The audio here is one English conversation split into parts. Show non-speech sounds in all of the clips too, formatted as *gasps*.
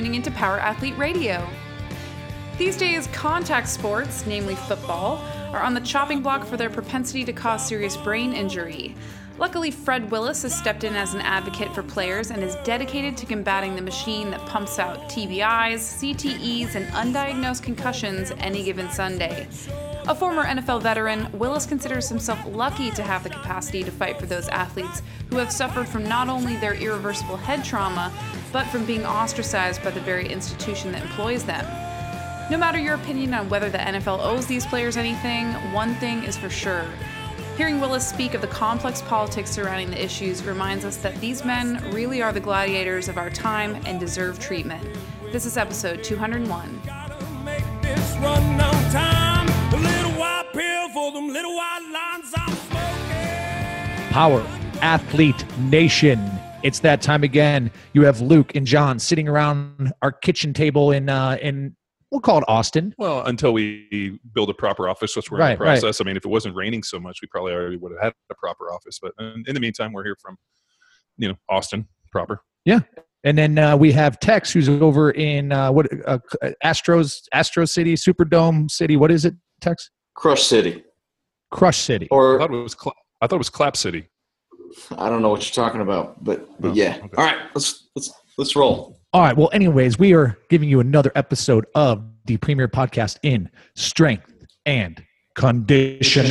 tuning into Power Athlete Radio. These days, contact sports, namely football, are on the chopping block for their propensity to cause serious brain injury. Luckily, Fred Willis has stepped in as an advocate for players and is dedicated to combating the machine that pumps out TBIs, CTEs, and undiagnosed concussions any given Sunday. A former NFL veteran, Willis considers himself lucky to have the capacity to fight for those athletes who have suffered from not only their irreversible head trauma, but from being ostracized by the very institution that employs them. No matter your opinion on whether the NFL owes these players anything, one thing is for sure. Hearing Willis speak of the complex politics surrounding the issues reminds us that these men really are the gladiators of our time and deserve treatment. This is episode 201. Power Athlete Nation. It's that time again. You have Luke and John sitting around our kitchen table in uh, in we'll call it Austin. Well, until we build a proper office, which we're right, in the process. Right. I mean, if it wasn't raining so much, we probably already would have had a proper office. But in, in the meantime, we're here from, you know, Austin proper. Yeah. And then uh, we have Tex, who's over in uh, what uh, Astros, Astro City, Superdome City. What is it, Tex? Crush City. Crush City. Or I thought it was. Cl- I thought it was Clap City. I don't know what you're talking about, but, but oh, yeah. Okay. All right, let's let's let's roll. All right. Well, anyways, we are giving you another episode of the premier podcast in strength and conditioning. *laughs*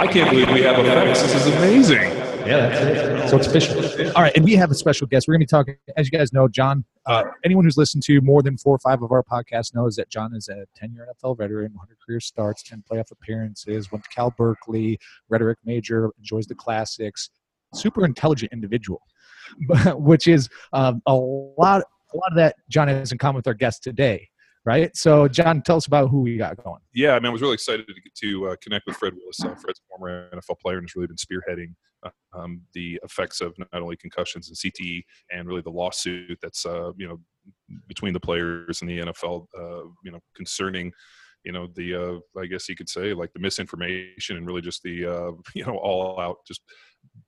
I can't believe we have effects. This is amazing. Yeah, that's it. So it's official. All right, and we have a special guest. We're going to be talking, as you guys know, John. Uh, anyone who's listened to more than four or five of our podcasts knows that John is a 10-year NFL veteran, 100 career starts, 10 playoff appearances, went to Cal Berkeley, rhetoric major, enjoys the classics, super intelligent individual, *laughs* which is um, a lot a lot of that John has in common with our guest today, right? So, John, tell us about who we got going. Yeah, I mean, I was really excited to get to uh, connect with Fred Willis. Uh, Fred's a former NFL player and has really been spearheading uh, um, the effects of not only concussions and CTE and really the lawsuit that's uh, you know between the players and the NFL, uh, you know, concerning you know the uh, I guess you could say like the misinformation and really just the uh, *laughs* you know all out just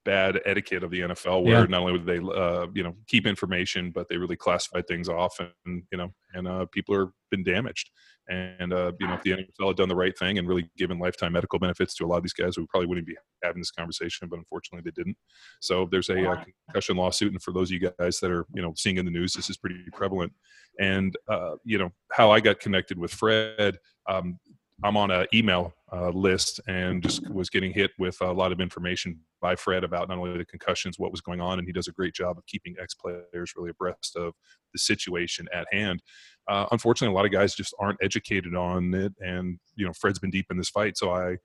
bad etiquette of the NFL, where yeah. not only would they, uh, you know, keep information, but they really classify things off, and you know, and uh, people are been damaged. And uh, you know, if the NFL had done the right thing and really given lifetime medical benefits to a lot of these guys, we probably wouldn't be having this conversation. But unfortunately, they didn't. So there's a uh, concussion lawsuit, and for those of you guys that are you know seeing in the news, this is pretty prevalent. And uh, you know how I got connected with Fred. Um, I'm on an email uh, list and just was getting hit with a lot of information by Fred about not only the concussions, what was going on, and he does a great job of keeping ex players really abreast of the situation at hand. Uh, unfortunately, a lot of guys just aren't educated on it, and you know, Fred's been deep in this fight, so I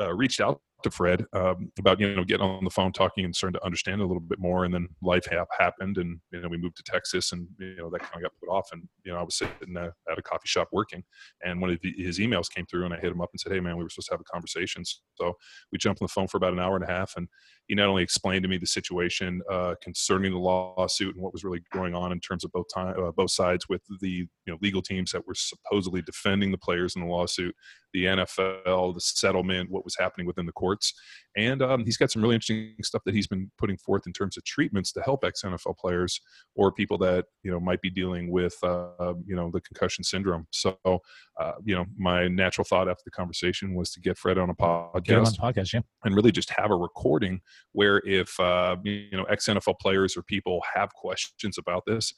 uh, reached out to Fred um, about you know getting on the phone, talking, and starting to understand a little bit more. And then life ha- happened, and you know we moved to Texas, and you know that kind of got put off. And you know I was sitting at a coffee shop working, and one of the, his emails came through, and I hit him up and said, "Hey man, we were supposed to have a conversation." So we jumped on the phone for about an hour and a half, and he not only explained to me the situation uh, concerning the lawsuit and what was really going on in terms of both time, uh, both sides with the you know legal teams that were supposedly defending the players in the lawsuit, the NFL, the settlement, what was happening within the courts, and um, he's got some really interesting stuff that he's been putting forth in terms of treatments to help ex NFL players or people that you know might be dealing with uh, you know the concussion syndrome. So uh, you know my natural thought after the conversation was to get Fred on a podcast, on podcast, yeah, and really just have a recording where if uh, you know ex NFL players or people have questions about this,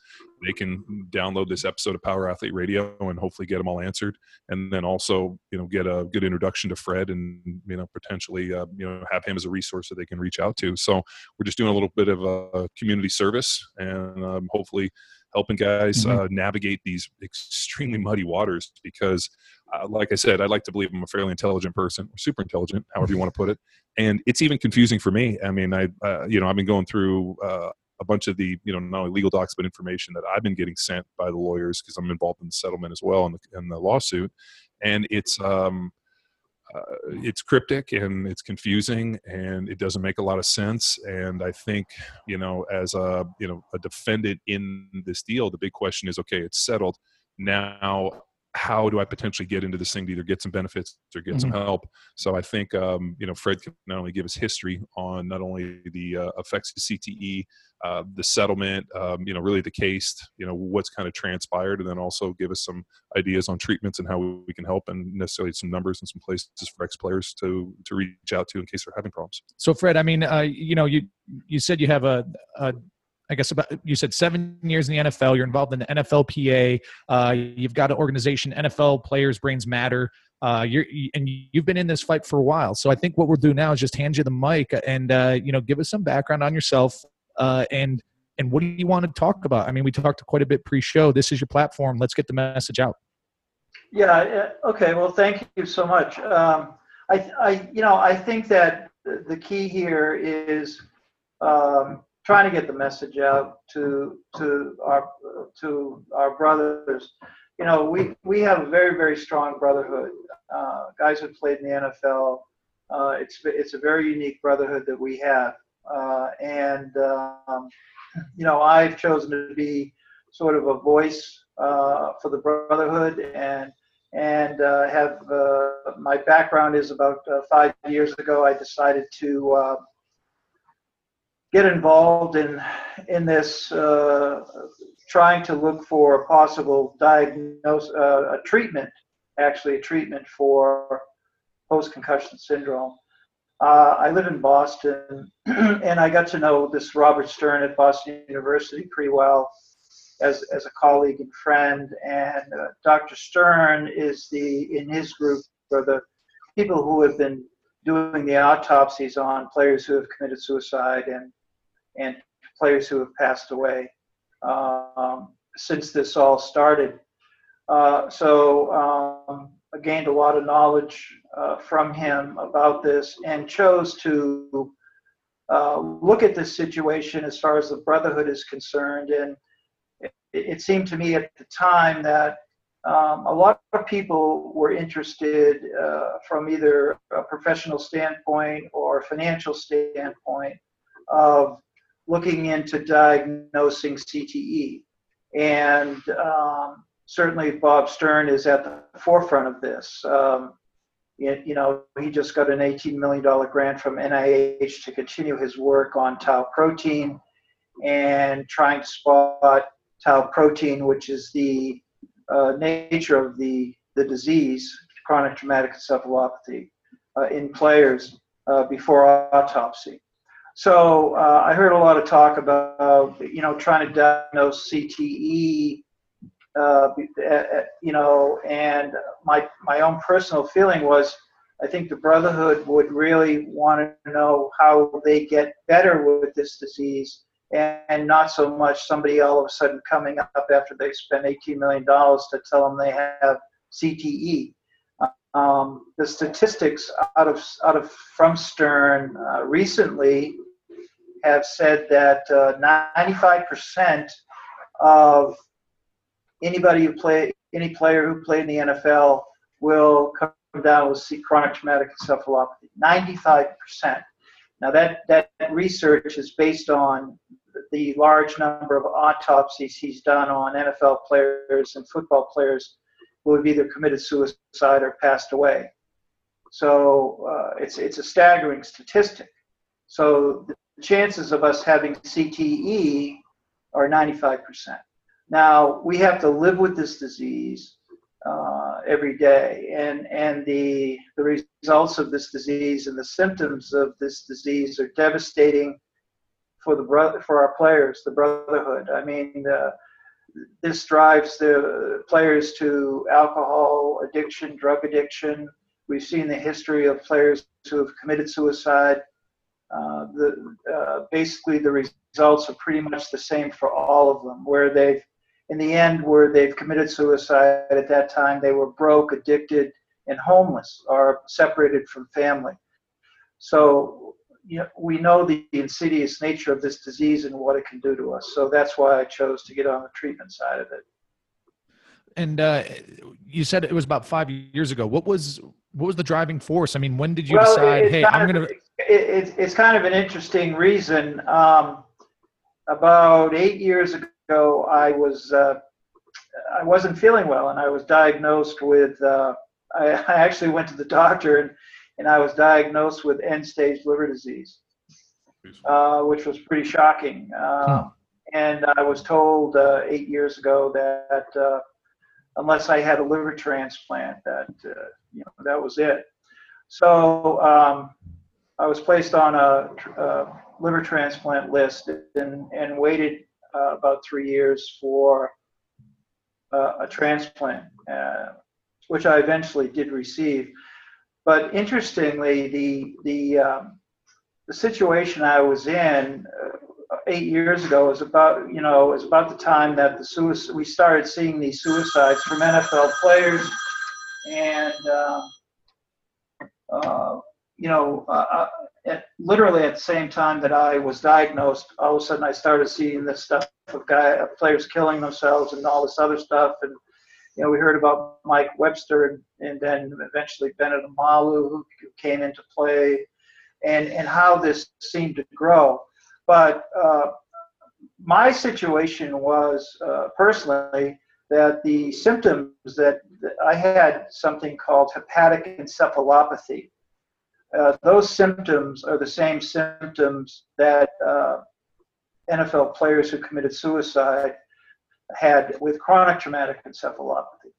they can download this episode of Power Athlete Radio and hopefully get them all answered, and then also you know get a good introduction to Fred and you know potentially uh, you know have him as a resource that they can reach out to. So we're just doing a little bit of a community service and um, hopefully helping guys mm-hmm. uh, navigate these extremely muddy waters because uh, like i said I'd like to believe i'm a fairly intelligent person or super intelligent however you want to put it. And it's even confusing for me. I mean i uh, you know i've been going through uh, a bunch of the you know not only legal docs but information that i've been getting sent by the lawyers because i'm involved in the settlement as well and the, in the lawsuit. And it's um uh, it's cryptic and it's confusing and it doesn't make a lot of sense. And i think you know as a you know a defendant in this deal the big question is okay it's settled. Now how do I potentially get into this thing to either get some benefits or get mm-hmm. some help? So I think um, you know Fred can not only give us history on not only the uh, effects of CTE, uh, the settlement, um, you know, really the case, you know, what's kind of transpired, and then also give us some ideas on treatments and how we can help, and necessarily some numbers and some places for ex players to to reach out to in case they're having problems. So Fred, I mean, uh, you know, you you said you have a, a I guess about you said seven years in the NFL. You're involved in the NFLPA. Uh, you've got an organization, NFL Players Brains Matter. Uh, you're and you've been in this fight for a while. So I think what we'll do now is just hand you the mic and uh, you know give us some background on yourself uh, and and what do you want to talk about? I mean, we talked quite a bit pre-show. This is your platform. Let's get the message out. Yeah. Okay. Well, thank you so much. Um, I, I, you know, I think that the key here is. Um, trying to get the message out to to our to our brothers. You know, we we have a very very strong brotherhood. Uh, guys who played in the NFL. Uh, it's it's a very unique brotherhood that we have, uh, and um, you know I've chosen to be sort of a voice uh, for the brotherhood and and uh, have uh, my background is about five years ago I decided to get involved in in this, uh, trying to look for a possible diagnose, uh, a treatment, actually a treatment for post concussion syndrome. Uh, I live in Boston, *clears throat* and I got to know this Robert Stern at Boston University pretty well as, as a colleague and friend. And uh, Dr. Stern is the in his group for the people who have been doing the autopsies on players who have committed suicide and and players who have passed away um, since this all started. Uh, so um, I gained a lot of knowledge uh, from him about this and chose to uh, look at this situation as far as the Brotherhood is concerned. And it, it seemed to me at the time that um, a lot of people were interested uh, from either a professional standpoint or a financial standpoint of looking into diagnosing CTE. And um, certainly Bob Stern is at the forefront of this. Um, you know, he just got an $18 million grant from NIH to continue his work on tau protein and trying to spot tau protein, which is the uh, nature of the, the disease, chronic traumatic encephalopathy, uh, in players uh, before autopsy. So uh, I heard a lot of talk about, you know, trying to diagnose CTE, uh, you know, and my my own personal feeling was, I think the Brotherhood would really want to know how they get better with this disease, and and not so much somebody all of a sudden coming up after they spend 18 million dollars to tell them they have CTE. Um, the statistics out of out of from Stern uh, recently have said that uh, 95% of anybody who play any player who played in the NFL will come down with chronic traumatic encephalopathy. 95%. Now that that research is based on the large number of autopsies he's done on NFL players and football players who have either committed suicide or passed away. So uh, it's it's a staggering statistic. So the chances of us having CTE are 95%. Now, we have to live with this disease uh, every day, and, and the, the results of this disease and the symptoms of this disease are devastating for, the brother, for our players, the brotherhood. I mean, this drives the players to alcohol addiction, drug addiction. We've seen the history of players who have committed suicide uh, the, uh, basically the results are pretty much the same for all of them. Where they've in the end where they've committed suicide at that time they were broke addicted and homeless or separated from family. So you know, we know the insidious nature of this disease and what it can do to us. So that's why i chose to get on the treatment side of it. And uh, you said it was about five years ago. What was what was the driving force? I mean when did you well, decide hey i'm going to it, it's kind of an interesting reason. Um, about eight years ago, I was uh, I wasn't feeling well, and I was diagnosed with. Uh, I, I actually went to the *laughs* doctor, and and I was diagnosed with end-stage liver disease, uh, which was pretty shocking. Uh, hmm. And I was told uh, eight years ago that uh, unless I had a liver transplant, that uh, you know that was it. So um, I was placed on a, a, liver transplant list and, and waited uh, about three years for uh, a transplant, uh, which I eventually did receive. But interestingly, the the um, the situation I was in uh, eight years ago was about you know was about the time that the suicide we started seeing these suicides from NFL players, and um, uh, you know uh, uh, at, literally at the same time that I was diagnosed, all of a sudden I started seeing this stuff of guy of players killing themselves and all this other stuff and you know, we heard about Mike Webster and, and then eventually Bennet Omalu, who came into play, and, and how this seemed to grow. But uh, my situation was uh, personally that the symptoms that, that, I had something called hepatic encephalopathy. Uh, those symptoms are the same symptoms that uh, NFL players who committed suicide had with chronic traumatic encephalopathy.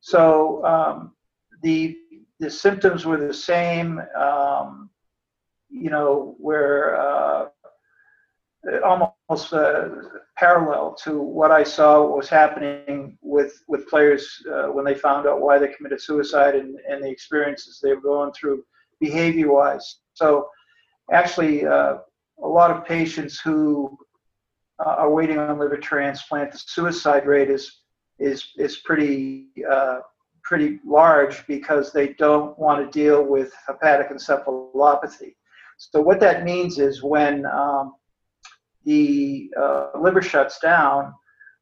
So um, the the symptoms were the same, um, you know, were uh, almost uh, parallel to what I saw was happening with with players uh, when they found out why they committed suicide and, and the experiences they were going through behavior-wise. So actually, uh, a lot of patients who uh, are waiting on liver transplant, the suicide rate is is is pretty uh, pretty large because they don't want to deal with hepatic encephalopathy. So what that means is when um, the uh, liver shuts down,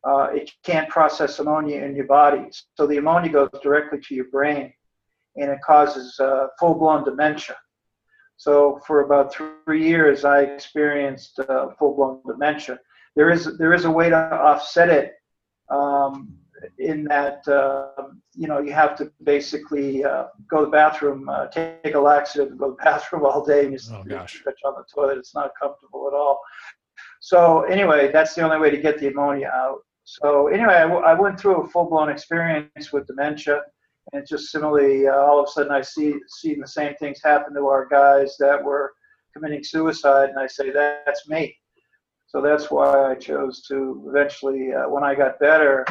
uh, it can't process ammonia in your body. So the ammonia goes directly to your brain, and it causes uh, full-blown dementia. So for about three years, I experienced uh, full-blown dementia there is there is a way to offset it um, in that uh, you know you have to basically uh, go to the bathroom, uh, take a laxative, and go to the *laughs* bathroom all day, and you oh, gosh. on the toilet. It's not comfortable at all. So anyway, that's the only way to get the ammonia out. So anyway, I, w- I went through a full-blown experience with dementia, and just similarly, uh, all of a sudden, I see seeing the same things happen to our guys that were committing suicide, and I say that's me. So that's why I chose to eventually, uh, when I got better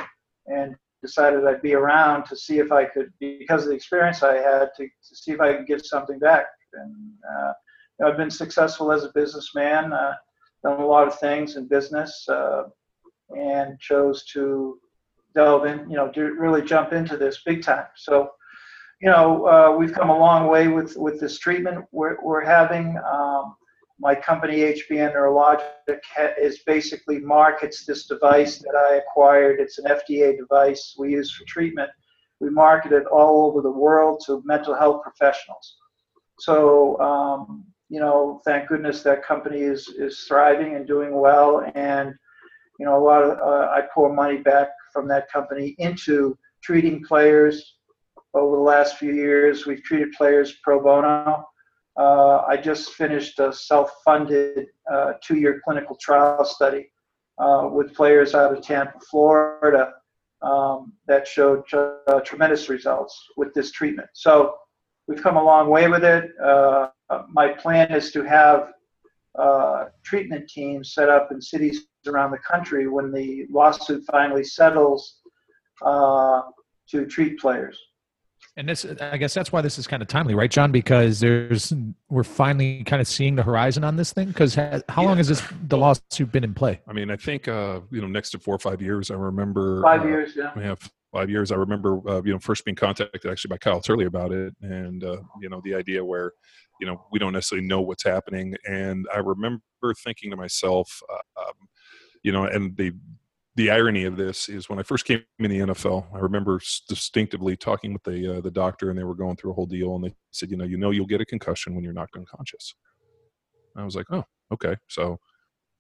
and decided I'd be around to see if I could, because of the experience I had, to, to see if I could give something back. And uh, you know, I've been successful as a businessman, uh, done a lot of things in business, uh, and chose to delve in, you know, really jump into this big time. So, you know, uh, we've come a long way with with this treatment we're, we're having. Um, my company HBN Neurologic is basically markets this device that I acquired. It's an FDA device we use for treatment. We market it all over the world to mental health professionals. So, um, you know, thank goodness that company is, is thriving and doing well. And, you know, a lot of, uh, I pour money back from that company into treating players. Over the last few years, we've treated players pro bono uh, I just finished a self-funded uh, two-year clinical trial study uh, with players out of Tampa, Florida, um, that showed uh, tremendous results with this treatment. So we've come a long way with it. Uh, my plan is to have uh, treatment teams set up in cities around the country when the lawsuit finally settles to treat players. And this, I guess that's why this is kind of timely, right, John? Because there's, we're finally kind of seeing the horizon on this thing. Because how yeah. long has this the lawsuit been in play? I mean, I think uh, you know, next to four or five years. I remember five uh, years. Yeah, we have five years. I remember uh, you know first being contacted actually by Kyle Turley about it, and uh, you know the idea where you know we don't necessarily know what's happening, and I remember thinking to myself, uh, um, you know, and the the irony of this is when I first came in the NFL, I remember distinctively talking with the uh, the doctor, and they were going through a whole deal, and they said, you know, you know, you'll get a concussion when you're knocked unconscious. I was like, oh, okay. So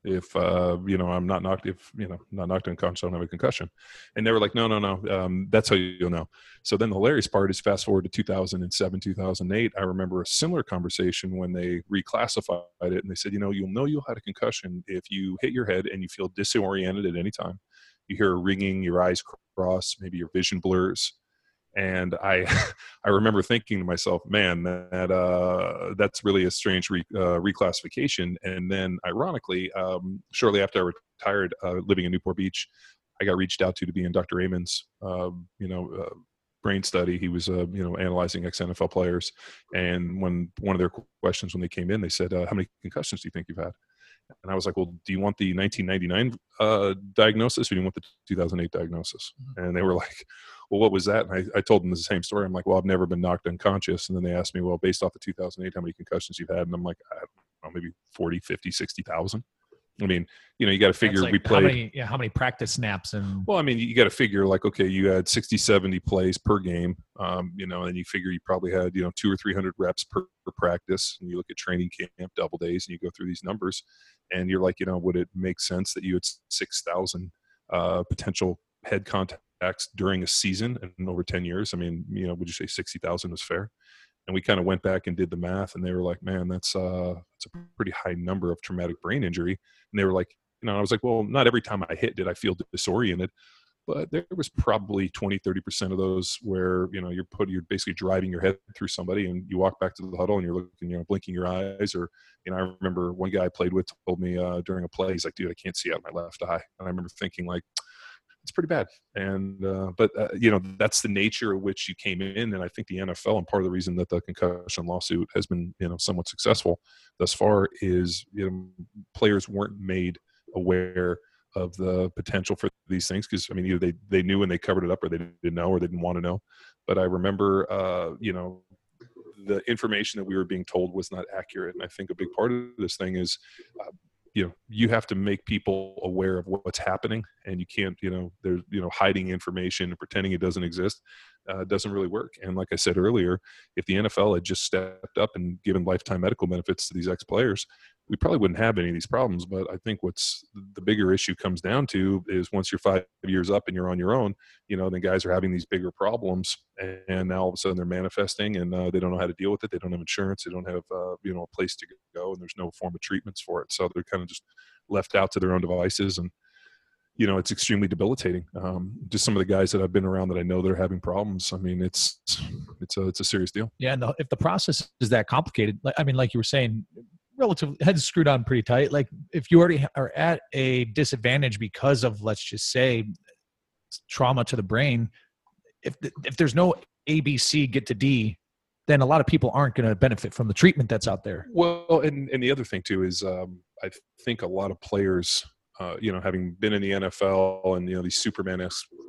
if uh, you know I'm not knocked if you know not knocked unconscious, I don't have a concussion. And they were like, no, no, no, um, that's how you'll know. So then the hilarious part is fast forward to 2007, 2008. I remember a similar conversation when they reclassified it, and they said, you know, you'll know you'll had a concussion if you hit your head and you feel disoriented at any time. You hear a ringing, your eyes cross, maybe your vision blurs and I *laughs* I remember thinking to myself, man, that uh, that's really a strange re, uh, reclassification. And then, ironically, um, shortly after I retired, uh, living in Newport Beach, I got reached out to to be in Dr. Amen's, um, you know, uh, brain study. He was, uh, you know, analyzing ex NFL players, and when one of their questions when they came in, they said, uh, "How many concussions do you think you've had?" And I was like, well, do you want the 1999 uh, diagnosis or do you want the 2008 diagnosis? Mm-hmm. And they were like, well, what was that? And I, I, told them the same story. I'm like, well, I've never been knocked unconscious. And then they asked me, well, based off the 2008, how many concussions you've had? And I'm like, I don't know, maybe 40, 50, 60,000. I mean, you know, you got to figure like we played. How many, yeah, how many practice snaps and? Well, I mean, you got to figure like, okay, you had 60, 70 plays per game, um, you know, and you figure you probably had, you know, two or 300 reps per, per practice. And you look at training camp, double days, and you go through these numbers and you're like, you know, would it make sense that you had 6,000 uh, potential head contacts during a season and over 10 years? I mean, you know, would you say 60,000 was fair? And we kind of went back and did the math, and they were like, "Man, that's uh, that's a pretty high number of traumatic brain injury." And they were like, "You know," I was like, "Well, not every time I hit did I feel disoriented, but there was probably 20 30% of those where you know you're put you're basically driving your head through somebody and you walk back to the huddle and you're looking you know blinking your eyes or you know i remember one guy i played with told me uh, during a play he's like dude i can't see out my left eye and i remember thinking like it's pretty bad and uh, but uh, you know that's the nature of which you came in and i think the nfl and part of the reason that the concussion lawsuit has been you know somewhat successful thus far is you know players weren't made aware of the potential for these things because I mean either they they knew and they covered it up or they didn't know or they didn't want to know. But I remember uh, you know the information that we were being told was not accurate, and I think a big part of this thing is. You know you have to make people aware of what's happening and you can't you know there's you know hiding information and pretending it doesn't exist uh, doesn't really work. And like i said earlier if the nfl had just stepped up and given lifetime medical benefits to these ex players we probably wouldn't have any of these problems. But I think what's the bigger issue comes down to is once you're five years up and you're on your own, you know, then guys are having these bigger problems, and now all of a sudden they're manifesting, and uh, they don't know how to deal with it. They don't have insurance. They don't have uh, you know a place to go, and there's no form of treatments for it. So they're kind of just left out to their own devices and you know it's extremely debilitating um, just some of the guys that i've been around that i know that are having problems i mean it's it's a it's a serious deal yeah and the, if the process is that complicated i mean like you were saying relatively heads screwed on pretty tight. Like if you already are at a disadvantage because of let's just say trauma to the brain, if if there's no ABC get to D, then a lot of people aren't going to benefit from the treatment that's out there. Well, and and the other thing too is um, I think a lot of players. Uh, you know, having been in the NFL and you know these Superman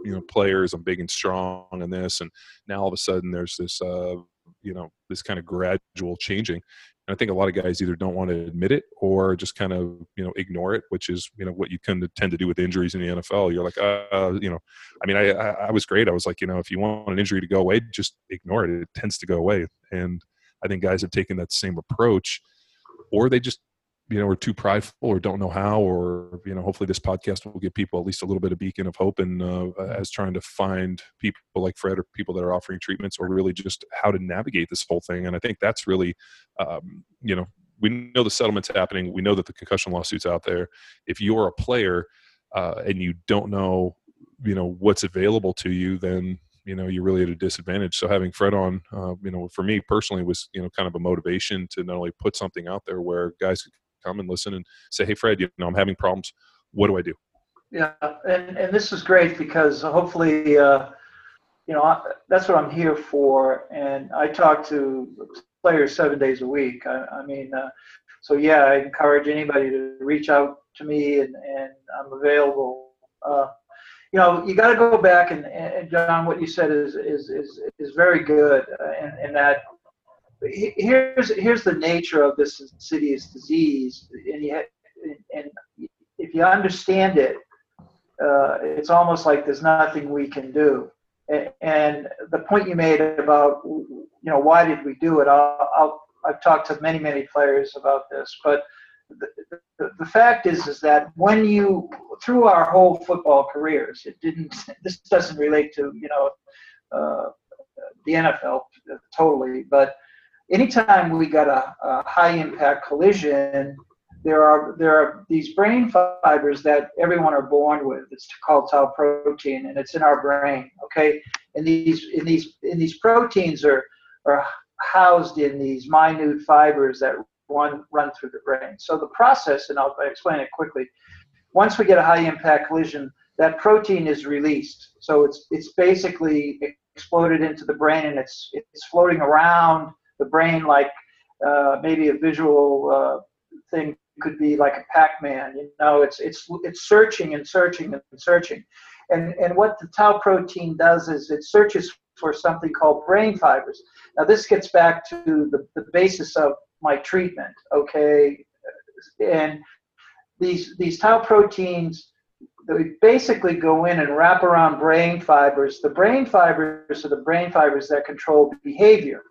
you know players, I'm big and strong and this, and now all of a sudden there's this uh, you know this kind of gradual changing and I think a lot of guys either don't want to admit it or just kind of you know ignore it, which is you know what you tend to tend to do with injuries in the NFL. You're like, uh, you know, I mean, I, I, I was great. I was like, you know, if you want an injury to go away, just ignore it. It tends to go away. And I think guys have taken that same approach, or they just you know are too prideful or don't know how or you know hopefully this podcast will give people at least a little bit of beacon of hope and uh, as trying to find people like fred or people that are offering treatments or really just how to navigate this whole thing. And i think that's really um, you know we know the settlement's happening. We know that the concussion lawsuits out there. If you're a player uh, and you don't know you know what's available to you then you know you're really at a disadvantage. So having fred on uh, you know for me personally was you know kind of a motivation to not only put something out there where guys could come and listen and say, "Hey, Fred, you know, I'm having problems. What do I do?" Yeah, and and this is great because hopefully, uh, you know, I, that's what I'm here for. And I talk to players seven days a week. I, I mean, uh, so yeah, I encourage anybody to reach out to me, and and I'm available. Uh, you know, you got to go back and, and John, what you said is is is, is very good, uh, in, in that here's here's the nature of this insidious disease, and and if you understand it, uh, it's almost like there's nothing we can do. And the point you made about you know why did we do it? I'll I've talked to many many players about this, but the, the, the fact is is that when you through our whole football careers, it didn't. *laughs* This doesn't relate to you know uh, the NFL totally, but anytime we got a, a high impact collision, there are there are these brain fibers that everyone are born with. It's called tau protein, and it's in our brain. Okay, and these in these in these proteins are are housed in these minute fibers that run run through the brain. So the process, and I'll explain it quickly. Once we get a high impact collision, that protein is released. So it's it's basically exploded into the brain, and it's it's floating around the brain like uh, maybe a visual uh, thing could be like a Pac-Man. You know, it's it's it's searching and searching and searching, and and what the tau protein does is it searches for something called brain fibers. Now this gets back to the, the basis of my treatment. Okay, and these these tau proteins they basically go in and wrap around brain fibers. The brain fibers are the brain fibers that control behavior.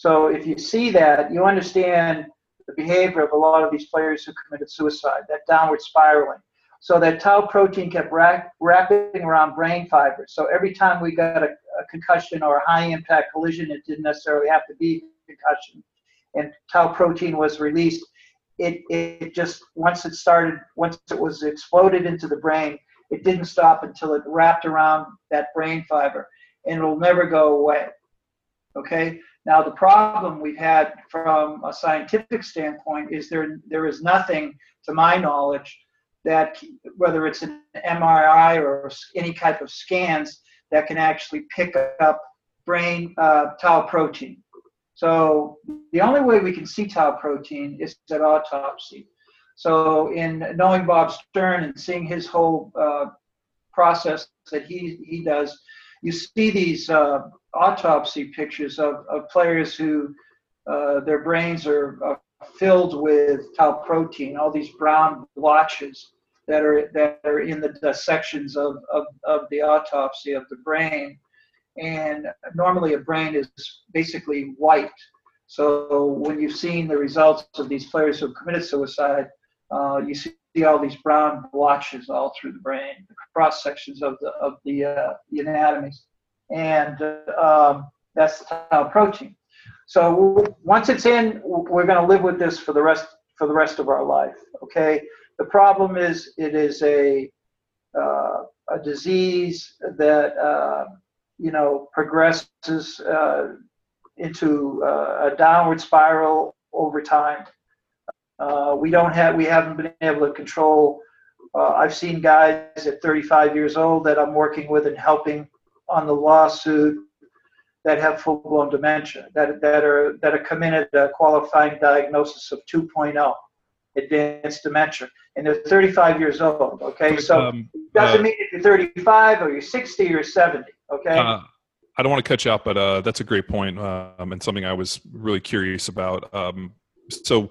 So if you see that, you understand the behavior of a lot of these players who committed suicide, that downward spiraling. So that tau protein kept wrapping around brain fibers. So every time we got a, a concussion or a high impact collision, it didn't necessarily have to be concussion, and tau protein was released. It, it just once it started, once it was exploded into the brain, it didn't stop until it wrapped around that brain fiber, and it'll never go away. Okay, now, the problem we've had from a scientific standpoint is there there is nothing, to my knowledge, that whether it's an MRI or any type of scans that can actually pick up brain uh, tau protein. So the only way we can see tau protein is at autopsy. So in knowing Bob Stern and seeing his whole uh, process that he he does, you see these uh, autopsy pictures of, of players who uh, their brains are uh, filled with tau protein, all these brown blotches that are that are in the dissections of, of, of the autopsy of the brain. And normally a brain is basically white. So when you've seen the results of these players who have committed suicide, uh, you see all these brown blotches all through the brain, the cross sections of the of the, uh, the anatomies and um, that's tau protein. So once it's in, we're going to live with this for the rest for the rest of our life. Okay. The problem is it is a uh, a disease that uh, you know progresses uh, into uh, a downward spiral over time. Uh, we don't have we haven't been able to control. Uh, I've seen guys at 35 years old that I'm working with and helping on the lawsuit that have full-blown dementia, that, that are that are come in at a qualifying diagnosis of 2.0, advanced dementia, and they're 35 years old. Okay, so um, it doesn't uh, mean if you're 35 or you're 60 or 70. Okay. Uh, I don't want to cut you out but uh, that's a great point, um, and something I was really curious about. Um, so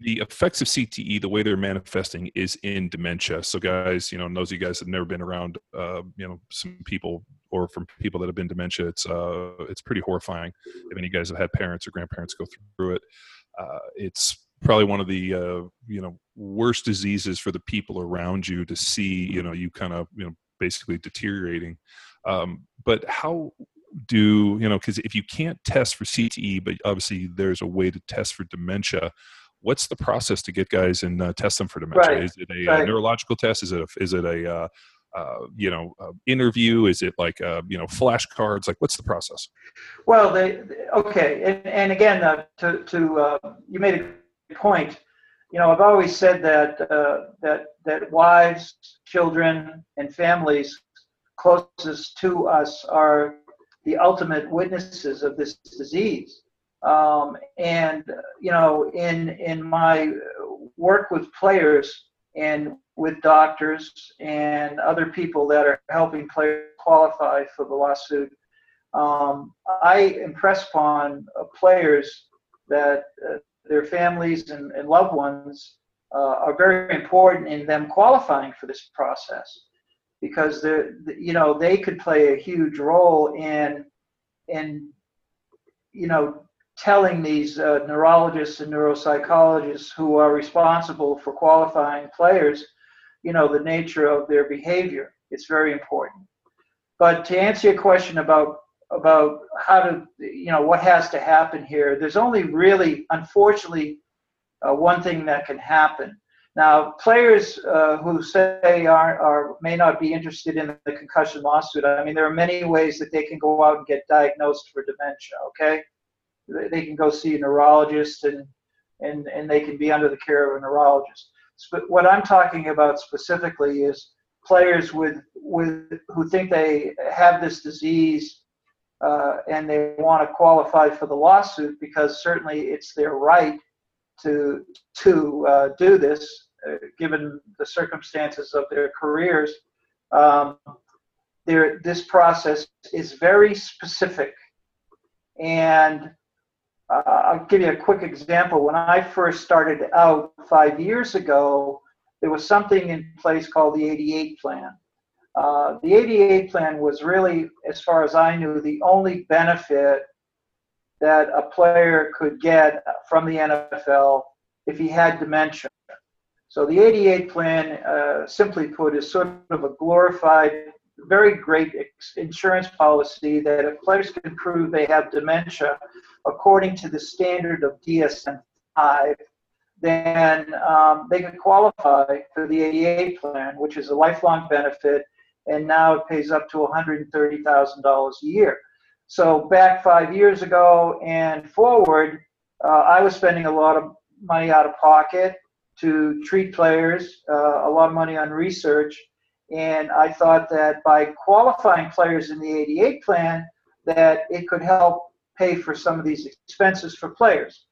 the effects of CTE, the way they're manifesting, is in dementia. So, guys, you know, and those of you guys have never been around, uh, you know, some people or from people that have been dementia, it's uh, it's pretty horrifying. If any of you guys have had parents or grandparents go through it, uh, it's probably one of the uh, you know worst diseases for the people around you to see. You know, you kind of you know basically deteriorating. Um, but how do you know because if you can't test for cte but obviously there's a way to test for dementia what's the process to get guys and uh, test them for dementia? Right. Is it a, right. neurological test? Is it a, is it a uh, uh, you know uh, interview? Is it like uh, you know flashcards? Like what's the process? Well, they okay, and, and again, uh, to to you made a point. You know, I've always said that that that wives, children, and families closest to us are the ultimate witnesses of this disease. Um, and you know, in in my work with players and with doctors and other people that are helping players qualify for the lawsuit, um, I impress upon uh, players that uh, their families and, and loved ones uh, are very important in them qualifying for this process because they're you know they could play a huge role in in you know telling these uh, neurologists and neuropsychologists who are responsible for qualifying players, you know, the nature of their behavior. It's very important. But to answer your question about about how to, you know, what has to happen here, there's only really, unfortunately, uh, one thing that can happen. Now, players uh, who say are, are may not be interested in the concussion lawsuit. I mean, there are many ways that they can go out and get diagnosed for dementia. Okay, they can go see a neurologist and and and they can be under the care of a neurologist. But what I'm talking about specifically is players with with who think they have this disease uh, and they want to qualify for the lawsuit because certainly it's their right to to uh, do this, uh, given the circumstances of their careers. Um, there, this process is very specific, and uh, I'll give you a quick example. When I first started out five years ago, there was something in place called the 88 plan. Uh, the 88 plan was really, as far as I knew, the only benefit that a player could get from the NFL if he had dementia. So the 88 plan, uh, simply put, is sort of a glorified, very great insurance policy that if players can prove they have dementia according to the standard of DSM-5, then um, they can qualify for the 88 plan, which is a lifelong benefit, and now it pays up to $130,000 a year. So back five years ago and forward, uh, I was spending a lot of money out of pocket to treat players, uh, a lot of money on research, and I thought that by qualifying players in the 88 plan, that it could help pay for some of these expenses for players.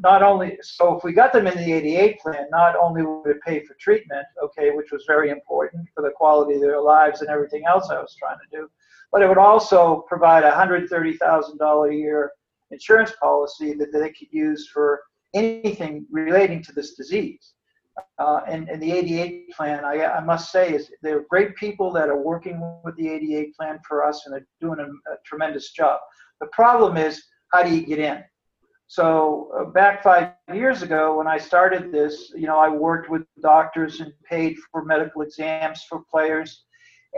Not only so, if we got them in the 88 plan, not only would it pay for treatment, okay, which was very important for the quality of their lives and everything else I was trying to do, but it would also provide a $130,000 a year insurance policy that they could use for anything relating to this disease. Uh, and, and the 88 plan, I, I must say, is there are great people that are working with the 88 plan for us, and they're doing a, a tremendous job. The problem is, how do you get in? So uh, back five years ago, when I started this, you know, I worked with doctors and paid for medical exams for players.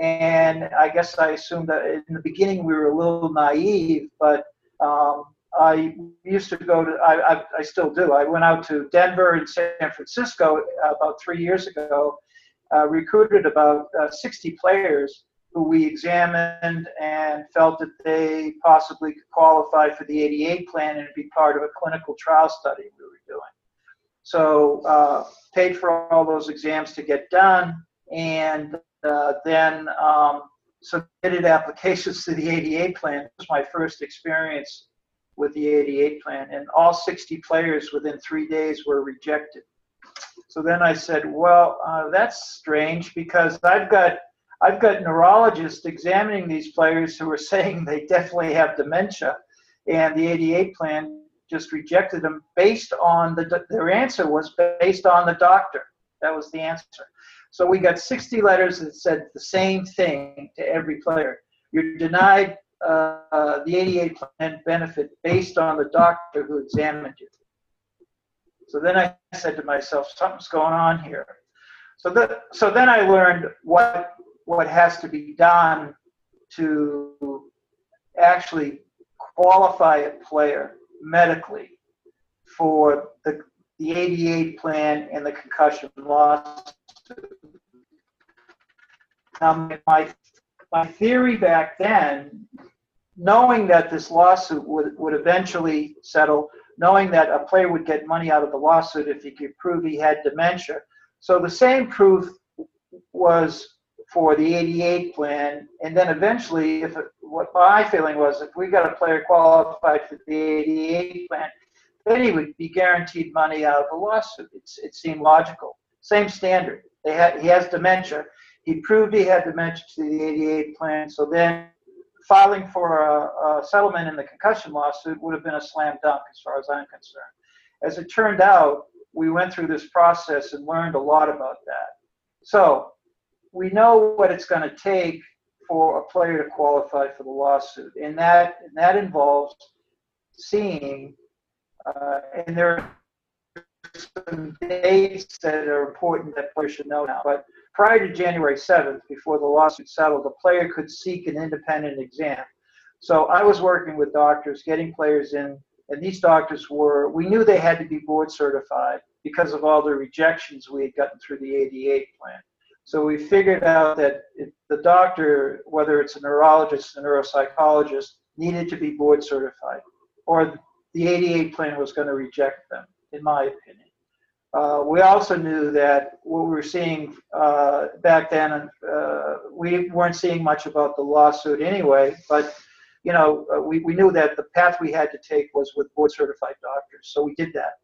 And I guess I assumed that in the beginning we were a little naive, but um, I used to go to, I, I, I, still do. I went out to Denver and San Francisco about three years ago, uh, recruited about uh, 60 players who we examined and felt that they possibly could qualify for the 88 plan and be part of a clinical trial study we were doing. So uh, paid for all those exams to get done, and uh, then um, submitted applications *laughs* to the 88 plan. It was my first experience with the 88 plan, and all 60 players within three days were rejected. So then I said, well, uh, that's strange because I've got I've got neurologists examining these players who are *laughs* saying they definitely have dementia, and the 88 plan just rejected them based on the their answer was based on the doctor. That was the answer. So we got 60 letters that said the same thing to every player. You're denied uh, the 88 plan benefit based on the doctor who examined you. So then I said to myself, something's going on here. So, so then I learned what what has to be done to actually qualify a player medically for the, the 88 plan and the concussion loss. Now, my, my theory back then, knowing that this lawsuit would, would eventually settle, knowing that a player would get money out of the lawsuit if he could prove he had dementia. So the same proof was for the 88 plan, and then eventually, if it, what my feeling was, if we got a player qualified for the 88 plan, then he would be guaranteed money out of the lawsuit. It's, it seemed logical. Same standard. They had, he has dementia. He proved he had dementia to the 88 plan, so then filing for a, a settlement in the concussion lawsuit would have been a slam dunk as far as I'm concerned. As it turned out, we went through this process and learned a lot about that. So we know what it's going to take for a player to qualify for the lawsuit, and that and that involves seeing, uh, and there are some dates that are important that players should know now. But prior to January 7th, before the lawsuit settled, the player could seek an independent exam. So I was working with doctors, getting players in, and these doctors were, we knew they had to be board certified because of all the rejections we had gotten through the 88 plan. So we figured out that the doctor, whether it's a neurologist, or a neuropsychologist, needed to be board certified, or the 88 plan was going to reject them, in my opinion. Uh, we also knew that what we were seeing uh, back then, uh, we weren't seeing much about the lawsuit anyway, but you know, uh, we, we knew that the path we had to take was with board certified doctors. So we did that.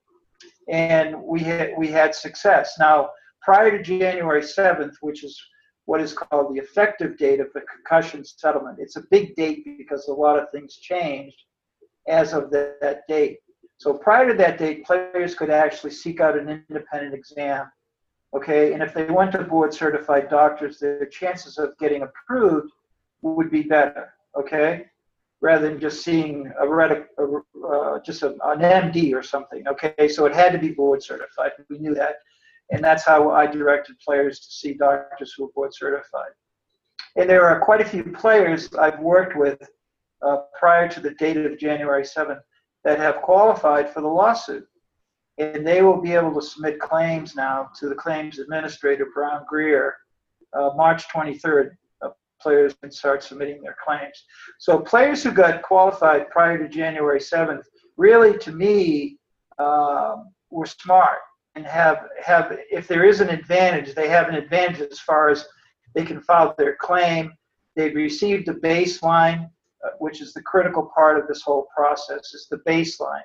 And we had, we had success. Now, prior to January 7th, which is what is called the effective date of the concussion settlement, it's a big date because a lot of things changed as of that, that date. So prior to that date, players could actually seek out an independent exam. Okay, and if they went to board certified doctors, their chances of getting approved would be better. Okay, rather than just seeing a, a uh, just a, an MD or something. Okay, so it had to be board certified. We knew that, and that's how I directed players to see doctors who were board certified. And there are quite a few players I've worked with uh, prior to the date of January 7th that have qualified for the lawsuit. And they will be able to submit claims now to the claims administrator, Brown Greer, uh, March 23rd. Uh, players can start submitting their claims. So, players who got qualified prior to January 7th, really, to me, um, were smart and have have if there is an advantage, they have an advantage as far as they can file their claim. They've received a baseline which is the critical part of this whole process, is the baseline.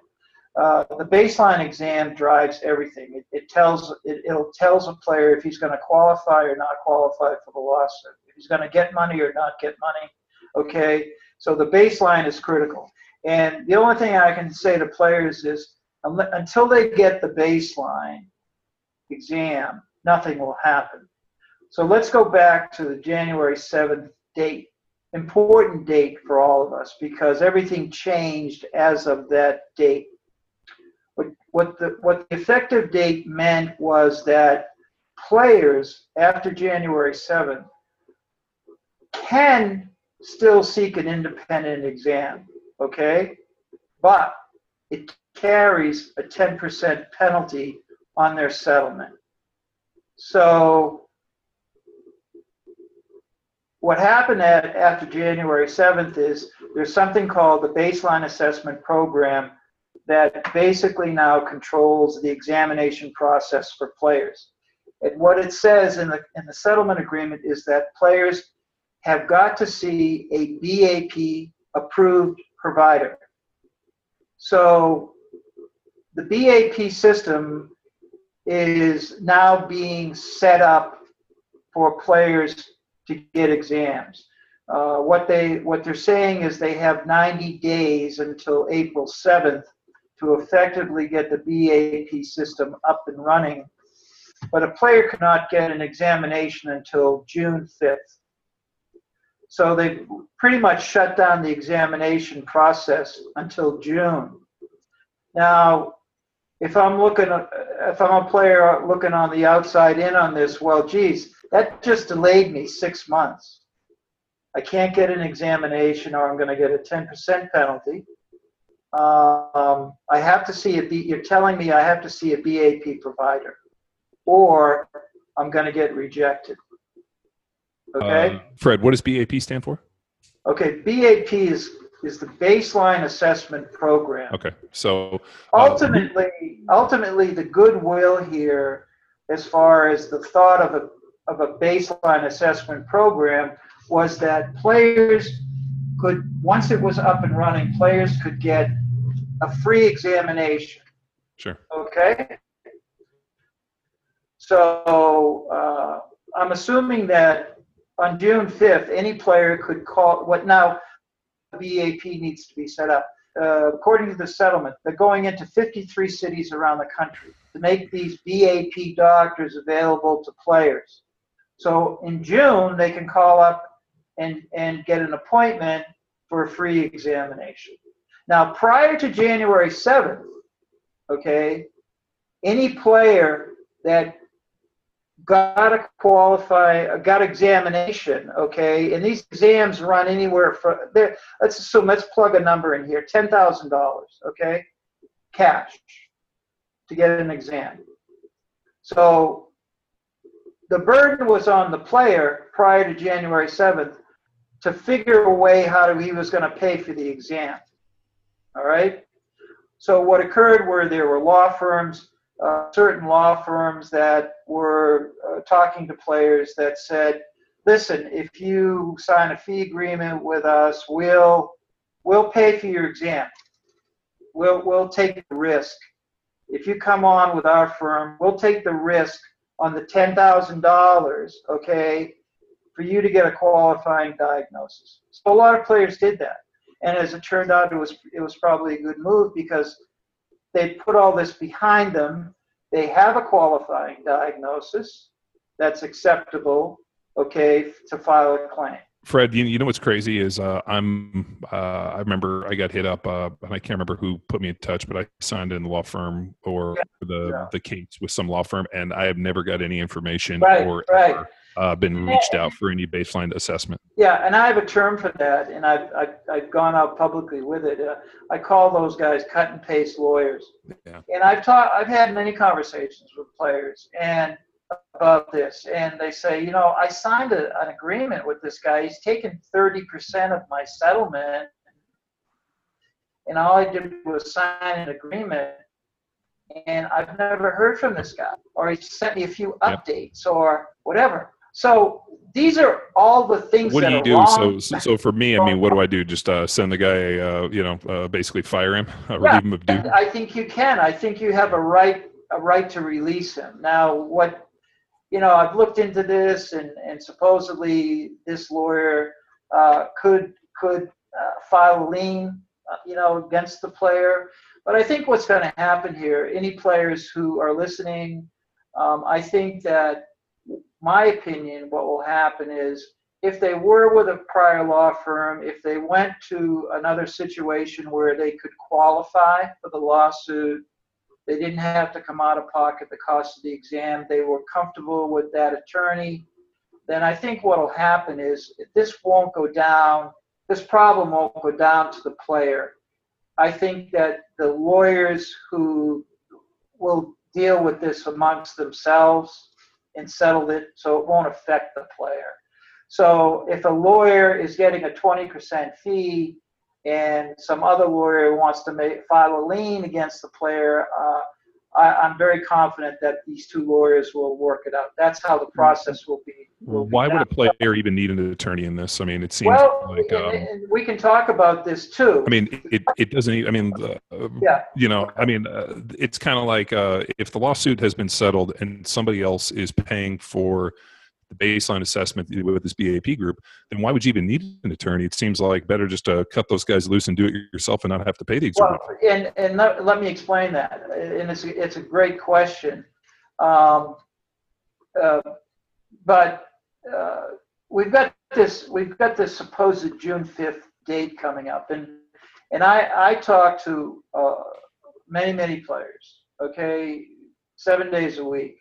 Uh, the baseline exam drives everything. It, it tells it, it'll tells a player if he's going to qualify or not qualify for the lawsuit, if he's going to get money or not get money. Okay, so the baseline is critical. And the only thing I can say to players is until they get the baseline exam, nothing will happen. So let's go back to the January 7th date important date for all of us because everything changed as of that date. What, what, the, what the effective date meant was that players after January 7th can still seek an independent exam, okay? But it carries a 10% penalty on their settlement. So what happened at, after January 7th is there's something called the baseline assessment program that basically now controls the examination process for players. And what it says in the, in the settlement agreement is that players have got to see a BAP approved provider. So the BAP system is now being set up for players to get exams. Uh, what they what they're saying is they have 90 days until April 7th to effectively get the BAP system up and running, but a player cannot get an examination until June 5th. So they pretty much shut down the examination process until June. Now, if I'm looking, if I'm a player looking on the outside in on this, well, geez, that just delayed me six months. I can't get an examination or I'm going to get a 10% penalty. Um, I have to see a B, you're telling me I have to see a BAP provider or I'm going to get rejected. Okay? Uh, Fred, what does BAP stand for? Okay, BAP is is the baseline assessment program. Okay, so uh, ultimately, ultimately, the goodwill here, as far as the thought of a of a baseline assessment program was that players could, once it was up and running, players could get a free examination. Sure. Okay. So uh, I'm assuming that on June 5th, any player could call what now BAP needs to be set up. Uh, according to the settlement, they're going into 53 cities around the country to make these BAP doctors available to players. So in June, they can call up and, and get an appointment for a free examination. Now, prior to January 7th, okay, any player that got a qualify, got examination, okay, and these exams run anywhere from there. Let's assume, let's plug a number in here, ten thousand dollars, okay, cash to get an exam. So the burden was on the player prior to January 7th to figure a way how he was going to pay for the exam. All right? So what occurred were there were law firms, uh, certain law firms that were uh, talking to players that said, listen, if you sign a fee agreement with us, we'll, we'll pay for your exam. We'll, we'll take the risk. If you come on with our firm, we'll take the risk on the $10,000, okay, for you to get a qualifying diagnosis. So a lot of players did that. And as it turned out, it was, it was probably a good move because they put all this behind them. They have a qualifying diagnosis that's acceptable, okay, to file a claim. Fred, you, you know what's crazy is uh, I'm uh, I remember I got hit up uh, and I can't remember who put me in touch, but I signed in the law firm or yeah, the yeah. the case with some law firm, and I have never got any information right, or right. Ever, uh, been reached out for any baseline assessment. Yeah, and I have a term for that, and I've I've, I've gone out publicly with it. Uh, I call those guys cut and paste lawyers. Yeah. And I've taught I've had many conversations with players and about this and they say you know i signed a, an agreement with this guy he's taken 30% of my settlement and all i did was sign an agreement and i've never heard from this guy or he sent me a few Yep. updates or whatever so these are all the things What that do you do? wrong. So, so for me, I mean, what do I do? Just uh, send the guy, uh, you know, uh, basically fire him, *laughs* relieve him. I think you can. I think you have a right a right to release him. Now, what you know, I've looked into this, and and supposedly this lawyer uh, could could uh, file a lien, uh, you know, against the player. But I think what's going to happen here, any players who are listening, um, I think that my opinion, what will happen is if they were with a prior law firm, if they went to another situation where they could qualify for the lawsuit, they didn't have to come out of pocket the cost of the exam, they were comfortable with that attorney, then I think what will happen is this won't go down, this problem won't go down to the player. I think that the lawyers who will deal with this amongst themselves and settle it so it won't affect the player. So if a lawyer is getting a 20% fee and some other lawyer wants to make, file a lien against the player, uh, I, I'm very confident that these two lawyers will work it out. That's how the process will be. Will be Why would a player even need an attorney in this? I mean, it seems Well, like, um, and we can talk about this too. I mean, it, it doesn't. Even, I mean, uh, Yeah. you know, I mean, uh, it's kind of like uh, if the lawsuit has been settled and somebody else is paying for the baseline assessment with this BAP group, then why would you even need an attorney? It seems like better just to cut those guys loose and do it yourself and not have to pay the exorbitant. Well, and, and let, let me explain that. And it's, it's a great question. Um, uh, but uh, we've got this, we've got this supposed June 5th date coming up. And, and I, I talked to uh, many, many players, okay, seven days a week.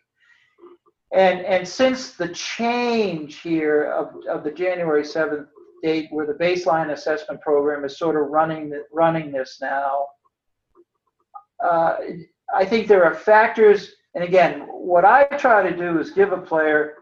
And, and since the change here of, of the January 7th date where the baseline assessment program is sort of running, running this now, uh, I think there are factors, and again, what I try to do is give a player,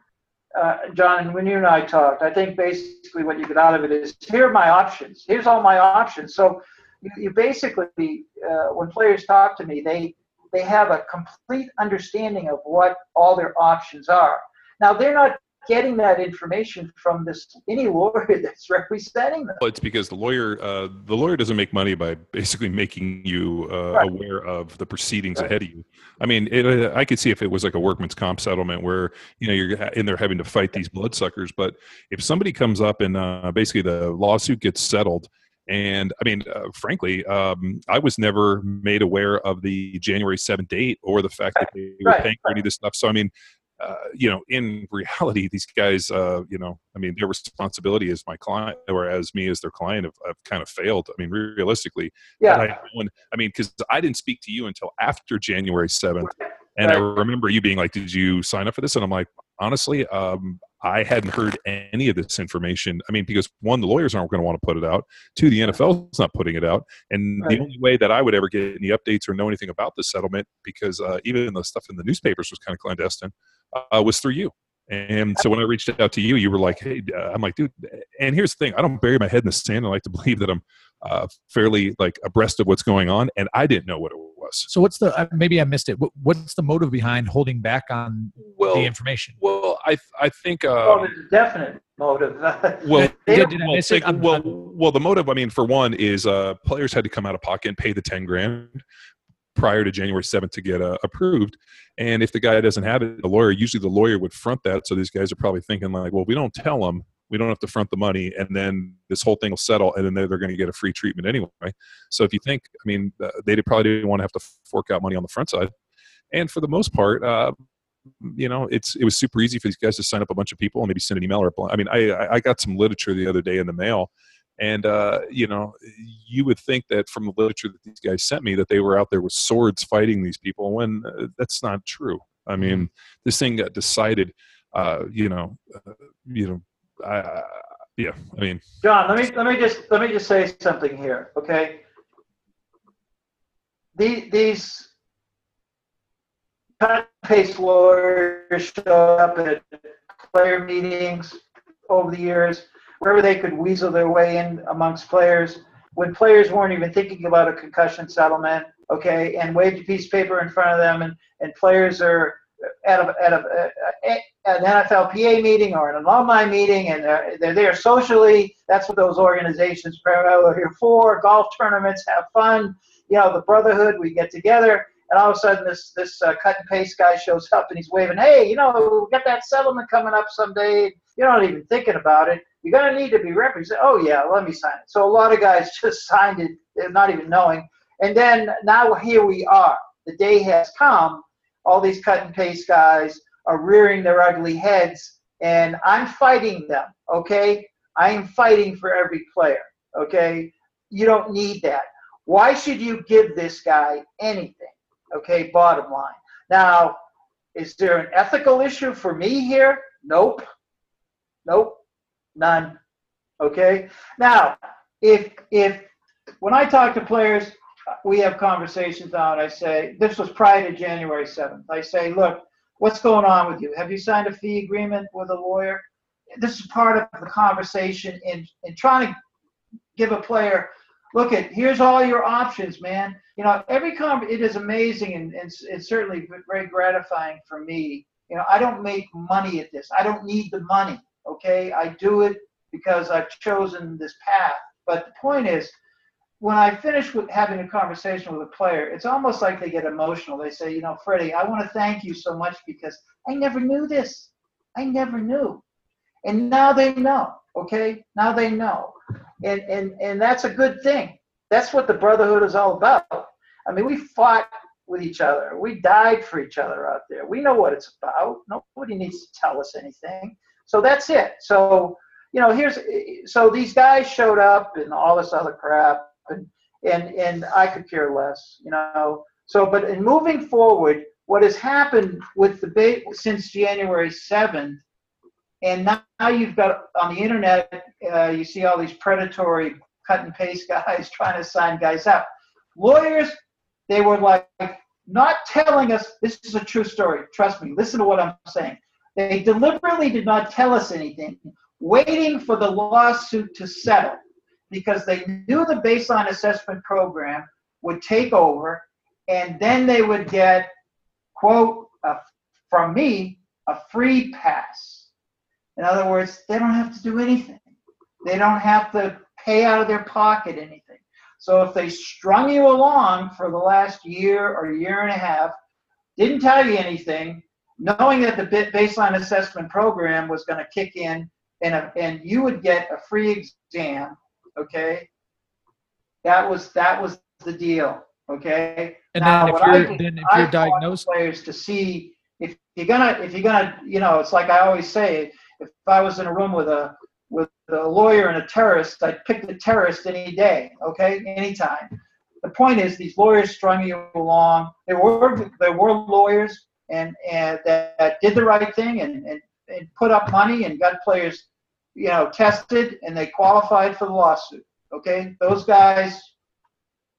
uh, John, when you and I talked, I think basically what you get out of it is here are my options. Here's all my options. So you, you basically, uh, when players talk to me, they they have a complete understanding of what all their options are. Now they're not getting that information from this any lawyer *laughs* that's representing them. Well, it's because the lawyer, uh, the lawyer doesn't make money by basically making you uh, Right. aware of the proceedings Right. ahead of you. I mean, it, I could see if it was like a workman's comp settlement where you know you're in there having to fight these bloodsuckers. But if somebody comes up and uh, basically the lawsuit gets settled, and I mean, uh, frankly, um, I was never made aware of the January 7th date or the fact that they were Right, paying for any of this stuff. So I mean. uh, you know, in *laughs* reality, these guys, uh, you know, I mean, their responsibility as my client or as me as their client have, have kind of failed. I mean, realistically, Yeah. I, I mean, because I didn't speak to you until after January seventh, and I remember you being like, "Did you sign up for this?" And I'm like, honestly, um, I hadn't heard any of this information. I mean, because one, the lawyers aren't going to want to put it out. Two, the NFL's not putting it out. And Right. the only way that I would ever get any updates or know anything about the settlement, because uh, even the stuff in the newspapers was kind of clandestine, uh, was through you. And so when I reached out to you, you were like, "Hey," uh, I'm like, dude. And here's the thing: I don't bury my head in the sand. I like to believe that I'm uh, fairly like abreast of what's going on, and I didn't know what it was. So what's the? uh, Maybe I missed it. What's the motive behind holding back on Well, the information? well, I I think. Uh, Well, there's a definite motive. *laughs* well, Did, did I well, miss it? think- I'm- well, I'm- well, the motive. I mean, for one, is uh, players had to come out of pocket and pay the ten grand prior to January seventh to get uh, approved. And if the guy doesn't have it, the lawyer usually the lawyer would front that. So these guys are probably thinking like, well, we don't tell them, we don't have to front the money, and then this whole thing will settle, and then they're, they're going to get a free treatment anyway. So if you think, I mean, uh, they probably didn't want to have to fork out money on the front side. And for the most part, uh, you know, it's it was super easy for these guys to sign up a bunch of people and maybe send an email or. a I mean, I I- I got some literature the other day in the mail, and uh, you know, you would think that from the literature that these guys sent me that they were out there with swords fighting these people when uh, that's not true. I mean, this thing got decided. Uh, you know, uh, you know, I, yeah. I mean, John, let me let me just let me just say something here, okay? The, these cut paste lawyers show up at player meetings over the years, wherever they could weasel their way in amongst players, when players weren't even thinking about a concussion settlement, okay, and waved a piece of paper in front of them, and, and players are at a, at a, an NFLPA meeting or an alumni meeting, and they're, they're there socially. That's what those organizations are here for. Golf tournaments, have fun. You know, the brotherhood. We get together, and all of a sudden, this this uh, cut and paste guy shows up, and he's waving, "Hey, you know, we got that settlement coming up someday. You're not even thinking about it. You're gonna need to be represented. Oh yeah, let me sign it." So a lot of guys *laughs* just signed it, not even knowing. And then now here we are. The day has come. All these cut and paste guys are rearing their ugly heads, and I'm fighting them, okay? I am fighting for every player, okay? You don't need that. Why should you give this guy anything, okay? Bottom line. Now, is there an ethical issue for me here? Nope. Nope. None. Okay? Now, if if when I talk to players, we have conversations on, I say, this was prior to January 7th. I say, look, what's going on with you? Have you signed a fee agreement with a lawyer? This is part of the conversation in, in trying to give a player, look at, here's all your options, man. You know, every con, it is amazing and, and it's certainly very gratifying for me. You know, I don't make money at this. I don't need the money, okay? I do it because I've chosen this path. But the point is, when I finish with having a conversation with a player, it's almost like they get emotional. They say, you know, Freddie, I want to thank you so much because I never knew this. I never knew. And now they know, okay? Now they know. And and and that's a good thing. That's what the brotherhood is all about. I mean, we fought with each other. We died for each other out there. We know what it's about. Nobody needs to tell us anything. So that's it. So, you know, here's so these guys showed up and all this other crap and and I could care less, you know. So, but in moving forward, what has happened with the since January seventh, and now, now you've got on the internet, uh, you see all these predatory cut and paste *laughs* guys trying to sign guys up. Lawyers, they were like not telling us. This is a true story. Trust me. Listen to what I'm saying. They deliberately did not tell us anything, waiting for the lawsuit to settle because they knew the baseline assessment program would take over and then they would get quote from me a free pass. In other words they don't have to do anything. They don't have to pay out of their pocket anything. So if they strung you along for the last year or year and a half didn't tell you anything knowing that the baseline assessment program was going to kick in and, a, and you would get a free exam okay that was that was the deal okay And Now, then if I you're did- then if I you're diagnosed, players to see if you're gonna, if you're gonna, you know, it's like I always say, if I was in a room with a with a lawyer and a terrorist, I'd pick the terrorist any day, okay, anytime. The point is, these lawyers strung you along. They were they were lawyers and and that, that did the right thing and, and and put up money and got players, you know, tested and they qualified for the lawsuit. Okay, those guys,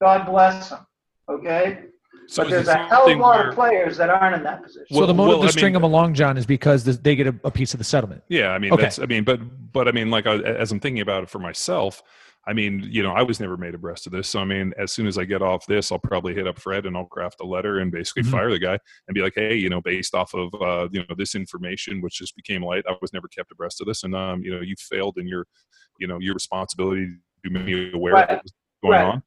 God bless them. Okay, So but there's a hell of a lot where- of players that aren't in that position. So the motive well, to I string mean- them along, John, is because they get a, a piece of the settlement. Yeah, I mean, Okay. that's. I mean, but but I mean, like I, as I'm thinking about it for myself, I mean, you know, I was never made abreast of this. So I mean, as soon as I get off this, I'll probably hit up Fred and I'll craft a letter and basically Mhm. fire the guy and be like, hey, you know, based off of uh, you know this information, which just became light, I was never kept abreast of this, and um, you know, you failed in your, you know, your responsibility to make me aware Right. of what was going Right. on,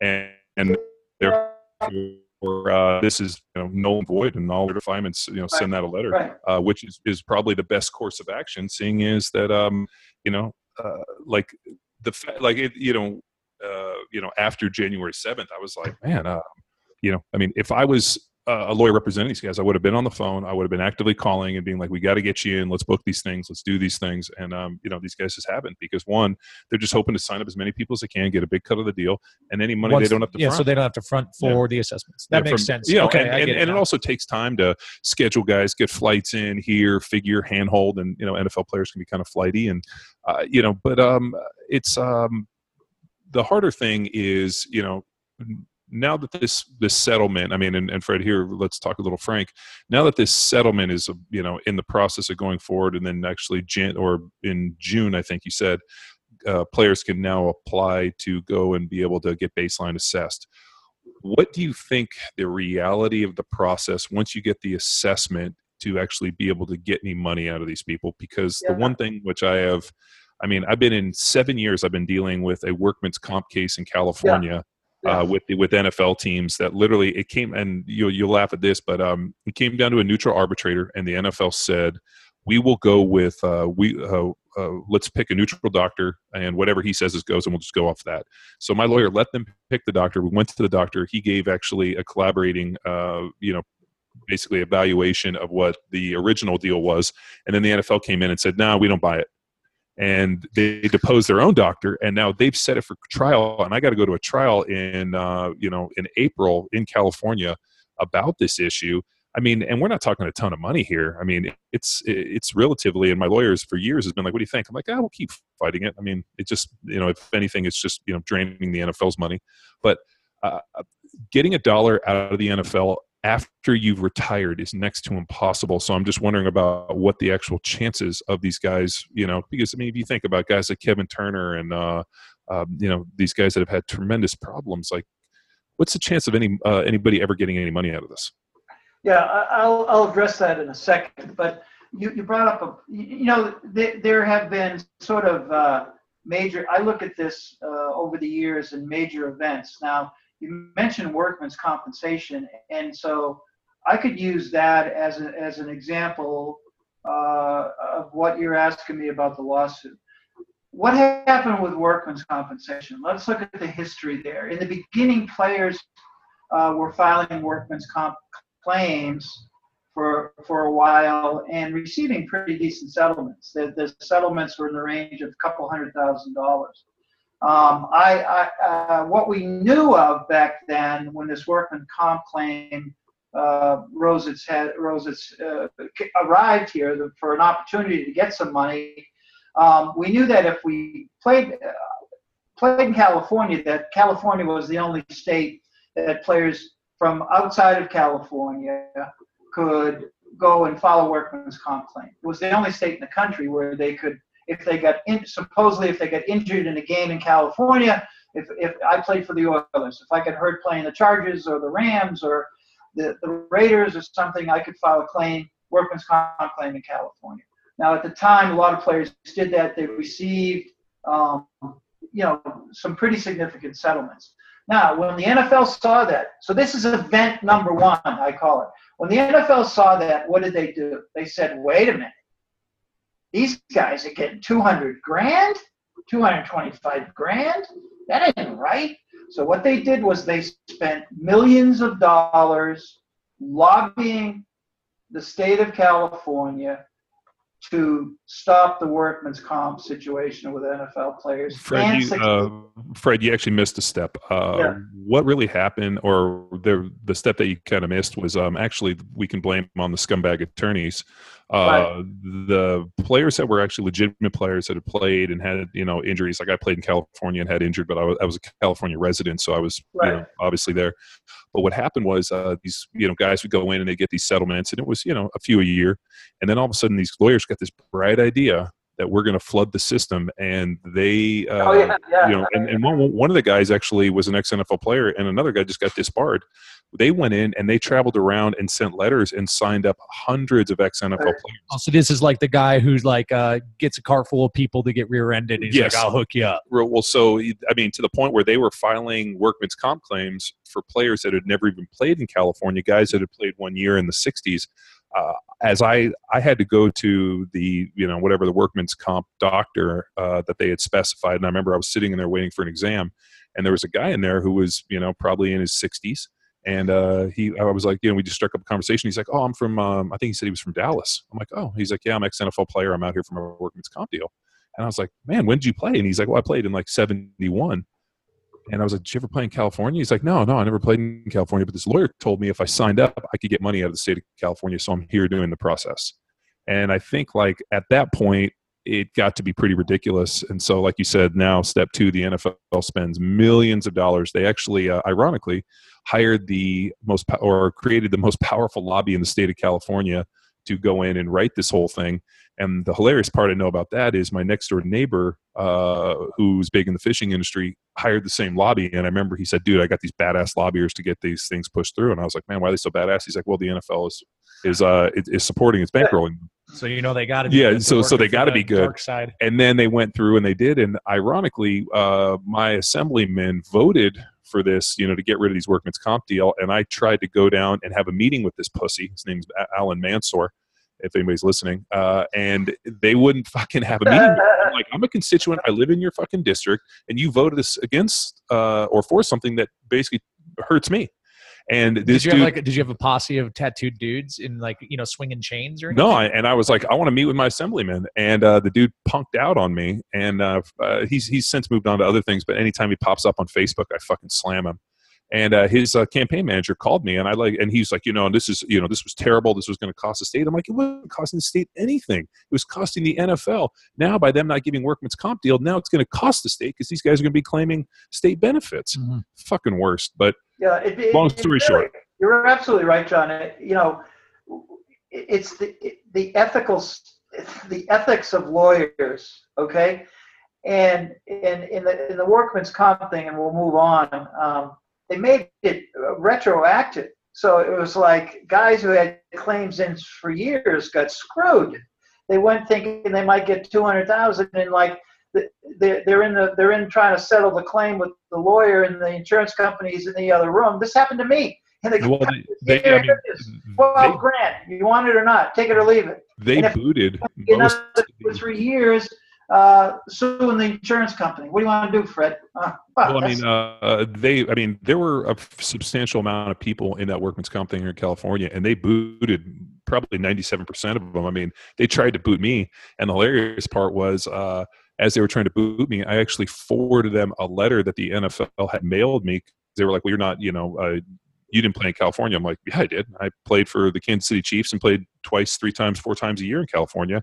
and and therefore uh, this is you know null and void, and I'll notify him and s- you know send that a letter right. uh, which is, is probably the best course of action, seeing is that um, you know, uh, like the like it, you know, uh, you know, after January seventh, I was like, man, uh, you know, I mean, if I was a lawyer representing these guys, I would have been on the phone, I would have been actively calling and being like, we got to get you in, let's book these things, let's do these things, and um, you know, these guys just haven't because one, they're just hoping to sign up as many people as they can, get a big cut of the deal, and any money Once- they don't have to yeah, front. so they don't have to front for the assessments. That Yeah, makes from- sense. Know, okay, and, I and, it and it also takes time to schedule guys, get flights in here, figure, handhold, and you know, NFL players can be kind of flighty, and uh, you know, but um, it's um, the harder thing is you know. Now that this this settlement, I mean, and, and Fred here, let's talk a little frank. Now that this settlement is, you know, in the process of going forward, and then actually Jan or in June, I think you said, uh, players can now apply to go and be able to get baseline assessed what do you think the reality of the process once you get the assessment to actually be able to get any money out of these people because the one thing which i have i mean i've been in seven years i've been dealing with a workman's comp case in california Yeah. Uh, with the, with nfl teams that literally it came and you'll, you'll laugh at this but um, it came down to a neutral arbitrator and the nfl said we will go with uh, we uh, uh, let's pick a neutral doctor and whatever he says is goes and we'll just go off that so my lawyer let them pick the doctor. We went to the doctor. He gave actually a collaborating, uh, you know, basically evaluation of what the original deal was, and then the NFL came in and said, "No, we don't buy it." And they deposed their own doctor, and now they've set it for trial. And I got to go to a trial in, uh, you know, in April in California about this issue. I mean, and we're not talking a ton of money here. I mean, it's it's relatively, and my lawyers for years has been like, "What do you think?" I'm like, "Ah, we'll keep fighting it." I mean, it just, you know, if anything, it's just you know draining the NFL's money. But uh, getting a dollar out of the NFL after you've retired is next to impossible. So I'm just wondering about what the actual chances of these guys, you know, because I mean, if you think about guys like Kevin Turner and uh, um, you know these guys that have had tremendous problems, like what's the chance of any uh, anybody ever getting any money out of this? Yeah, I'll, I'll address that in a second. But you, you brought up a, you know, there, there have been sort of uh, major, I look at this uh, over the years in major events. Now, you mentioned workman's compensation, and so I could use that as, a, as an example uh, of what you're asking me about the lawsuit. What happened with workman's compensation? Let's look at the history there. In the beginning, players uh, were filing workman's comp claims for for a while and receiving pretty decent settlements. The, the settlements were in the range of a couple hundred thousand dollars. Um, I, I uh, what we knew of back then when this workman comp claim uh, rose its head, rose its uh, arrived here for an opportunity to get some money. Um, we knew that if we played uh, played in California, that California was the only state that players from outside of California could go and follow workman's comp claim. It was the only state in the country where they could, if they got in, supposedly if they got injured in a game in California, if, if I played for the Oilers, if I got hurt playing the Chargers or the Rams or the, the Raiders or something, I could file a claim, workman's comp claim in California. Now at the time, a lot of players did that. They received, um, you know, some pretty significant settlements. Now, when the NFL saw that, so this is event number one, I call it. When the NFL saw that, what did they do? They said, wait a minute. These guys are getting 200 grand, 225 grand. That ain't right. So what they did was they spent millions of dollars lobbying the state of California to stop the workman's comp situation with NFL players. Fred, you, uh, Fred, you actually missed a step. Uh, yeah. What really happened, or the the step that you kind of missed, was um, actually we can blame on the scumbag attorneys uh, the players that were actually legitimate players that had played and had you know injuries like i played in california and had injured but i was, I was a california resident so i was right. you know, obviously there but what happened was uh, these you know guys would go in and they get these settlements and it was you know a few a year and then all of a sudden these lawyers got this bright idea that we're going to flood the system and they uh, oh, yeah, yeah. you know and, and one, one of the guys actually was an ex-nfl player and another guy just got disbarred they went in and they traveled around and sent letters and signed up hundreds of ex-nfl players. Oh, so this is like the guy who's like uh, gets a car full of people to get rear-ended he's yes. like i'll hook you up. Well so i mean to the point where they were filing workman's comp claims for players that had never even played in california guys that had played one year in the 60s uh, as I I had to go to the you know whatever the workman's comp doctor uh, that they had specified, and I remember I was sitting in there waiting for an exam, and there was a guy in there who was you know probably in his 60s, and uh, he I was like you know we just struck up a conversation. He's like, oh, I'm from um, I think he said he was from Dallas. I'm like, oh, he's like, yeah, I'm ex NFL player. I'm out here from a workman's comp deal, and I was like, man, when did you play? And he's like, well, I played in like '71. And I was like, Did you ever play in California? He's like, No, no, I never played in California. But this lawyer told me if I signed up, I could get money out of the state of California. So I'm here doing the process. And I think, like, at that point, it got to be pretty ridiculous. And so, like you said, now step two, the NFL spends millions of dollars. They actually, uh, ironically, hired the most po- or created the most *laughs* powerful lobby in the state of California to go in and write this whole thing. And the hilarious part I know about that is my next door neighbor, uh, who's big in the fishing industry, hired the same lobby. And I remember he said, "Dude, I got these badass lobbyers to get these things pushed through." And I was like, "Man, why are they so badass?" He's like, "Well, the NFL is is uh is supporting, it's bankrolling." So you know they got to yeah. So so they got to be good. Side. And then they went through and they did. And ironically, uh, my assemblyman voted for this, you know, to get rid of these workman's comp deal. And I tried to go down and have a meeting with this pussy. His name's Allan Mansoor if anybody's listening. Uh, and they wouldn't *laughs* fucking have a meeting. I'm like, I'm a constituent. I live in your fucking district, and you voted this against uh, or for something that basically hurts me. And did you dude, have like did you have a posse of tattooed dudes in like you know swinging chains or anything? no? I, and I was like, I want to meet with my assemblyman, and uh, the dude punked out on me, and uh, uh, he's he's since moved on to other things. But anytime he pops up on Facebook, I fucking slam him and uh, his uh, campaign manager called me and i like and he's like you know this is you know this was terrible this was going to cost the state i'm like it wasn't costing the state anything it was costing the nfl now by them not giving workman's comp deal now it's going to cost the state because these guys are going to be claiming state benefits mm-hmm. fucking worst but yeah it, it, long story short you're absolutely right john it, you know it's the the ethical the ethics of lawyers okay and in, in the in the workman's comp thing and we'll move on um, they made it retroactive. So it was like guys who had claims in for years got screwed. They went thinking they might get two hundred thousand, and like they're they're in the they're in trying to settle the claim with the lawyer and the insurance companies in the other room. This happened to me. And the well, they, they, I mean, twelve they, grand. You want it or not? Take it or leave it. They booted. Another two three years uh, suing the insurance company. What do you want to do, Fred? Uh, *laughs* well, I mean, uh, they, I mean, there were a substantial amount of people in that workman's comp thing here in California, and they booted probably 97% of them. I mean, they tried to boot me, and the hilarious part was, uh, as they were trying to boot me, I actually forwarded them a letter that the NFL had mailed me. They were like, "Well, you're not, you know, uh, you didn't play in California. I'm like, yeah, I did. I played for the Kansas City Chiefs and played twice, three times, four times a year in California.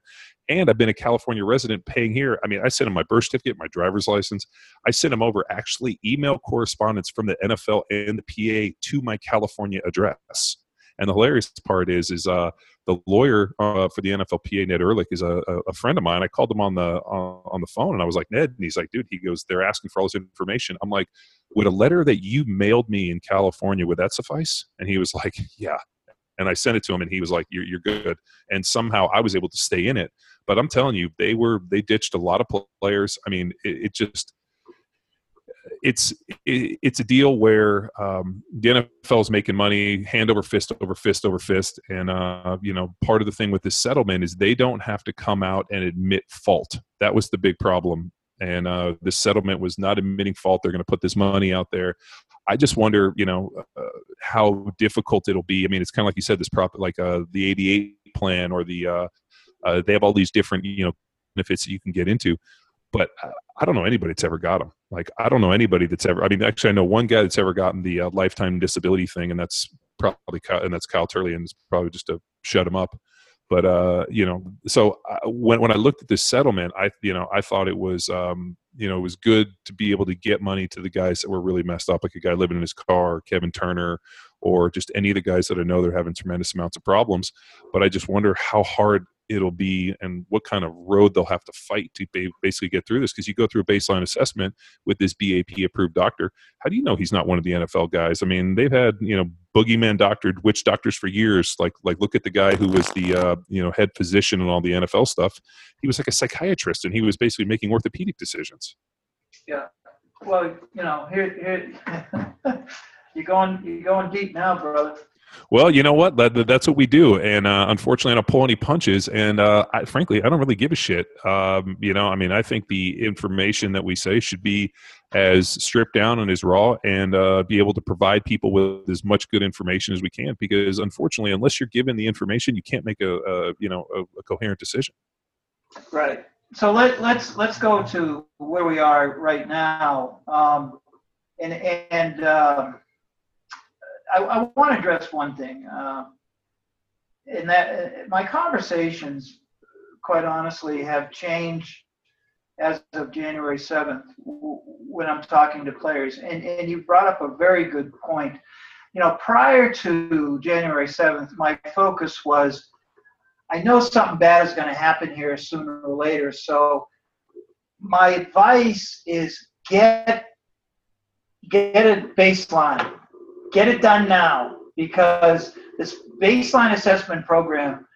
And I've been a California resident paying here. I mean, I sent him my birth certificate, my driver's license. I sent him over actually email correspondence from the NFL and the PA to my California address. And the hilarious part is, is uh, the lawyer uh, for the NFLPA, Ned Ehrlich, is a, a, friend of mine. I called him on the uh, on the phone, and I was like, Ned, and he's like, dude, he goes, they're asking for all this information. I'm like, would a letter that you mailed me in California would that suffice? And he was *laughs* like, yeah. And I sent it to him, and he was like, you're, you're good. And somehow I was able to stay in it. But I'm telling you, they were they ditched a lot of players. I mean, it, it just it's it, it's a deal where um, the NFL is making money hand over fist over fist over fist, and uh, you know part of the thing with this settlement is they don't have to come out and admit fault. That was the big problem and uh, this settlement was not admitting fault. They're going to put this money out there. I just wonder, you know, uh, how difficult it'll be. I mean, it's kind of like you said, this prop, like uh, the 88 plan or the, uh, uh, they have all these different, you know, benefits that you can get into. But I don't know anybody that's ever got them. Like, I don't know anybody that's ever, I mean, actually, I know one guy that's ever gotten the uh, lifetime disability thing, and that's probably, and that's Kyle Turley, and it's probably just to shut him up. But, uh, you know, so uh, when, when I looked at this settlement, I, you know, I thought it was, um, you know, it was good to be able to get money to the guys that were really messed up, like a guy living in his car, Kevin Turner, or just any of the guys that I know they're having tremendous amounts of problems. But I just wonder how hard it'll be and what kind of road they'll have to fight to basically get through this because you go through a baseline assessment with this BAP approved doctor how do you know he's not one of the NFL guys? I mean they've had you know boogeyman doctored witch doctors for years like like look at the guy who was the uh, you know head physician and all the NFL stuff. He was like a psychiatrist and he was basically making orthopedic decisions. Yeah. Well you know here here *laughs* you're going you're going deep now brother well, you know what? That, that's what we do, and uh, unfortunately, I don't pull any punches. And uh, I, frankly, I don't really give a shit. Um, you know, I mean, I think the information that we say should be as stripped down and as raw, and uh, be able to provide people with as much good information as we can. Because unfortunately, unless you're given the information, you can't make a, a you know a, a, coherent decision. Right. So let let's let's go to where we are right now, um, and and. Um, I, I want to address one thing. Uh, in that uh, my conversations, quite honestly, have changed as of January 7th when I'm talking to players. And, and you brought up a very good point. You know, prior to January 7th, my focus was I know something bad is going to happen here sooner or later. So my advice is get get a baseline get it done now because this baseline assessment program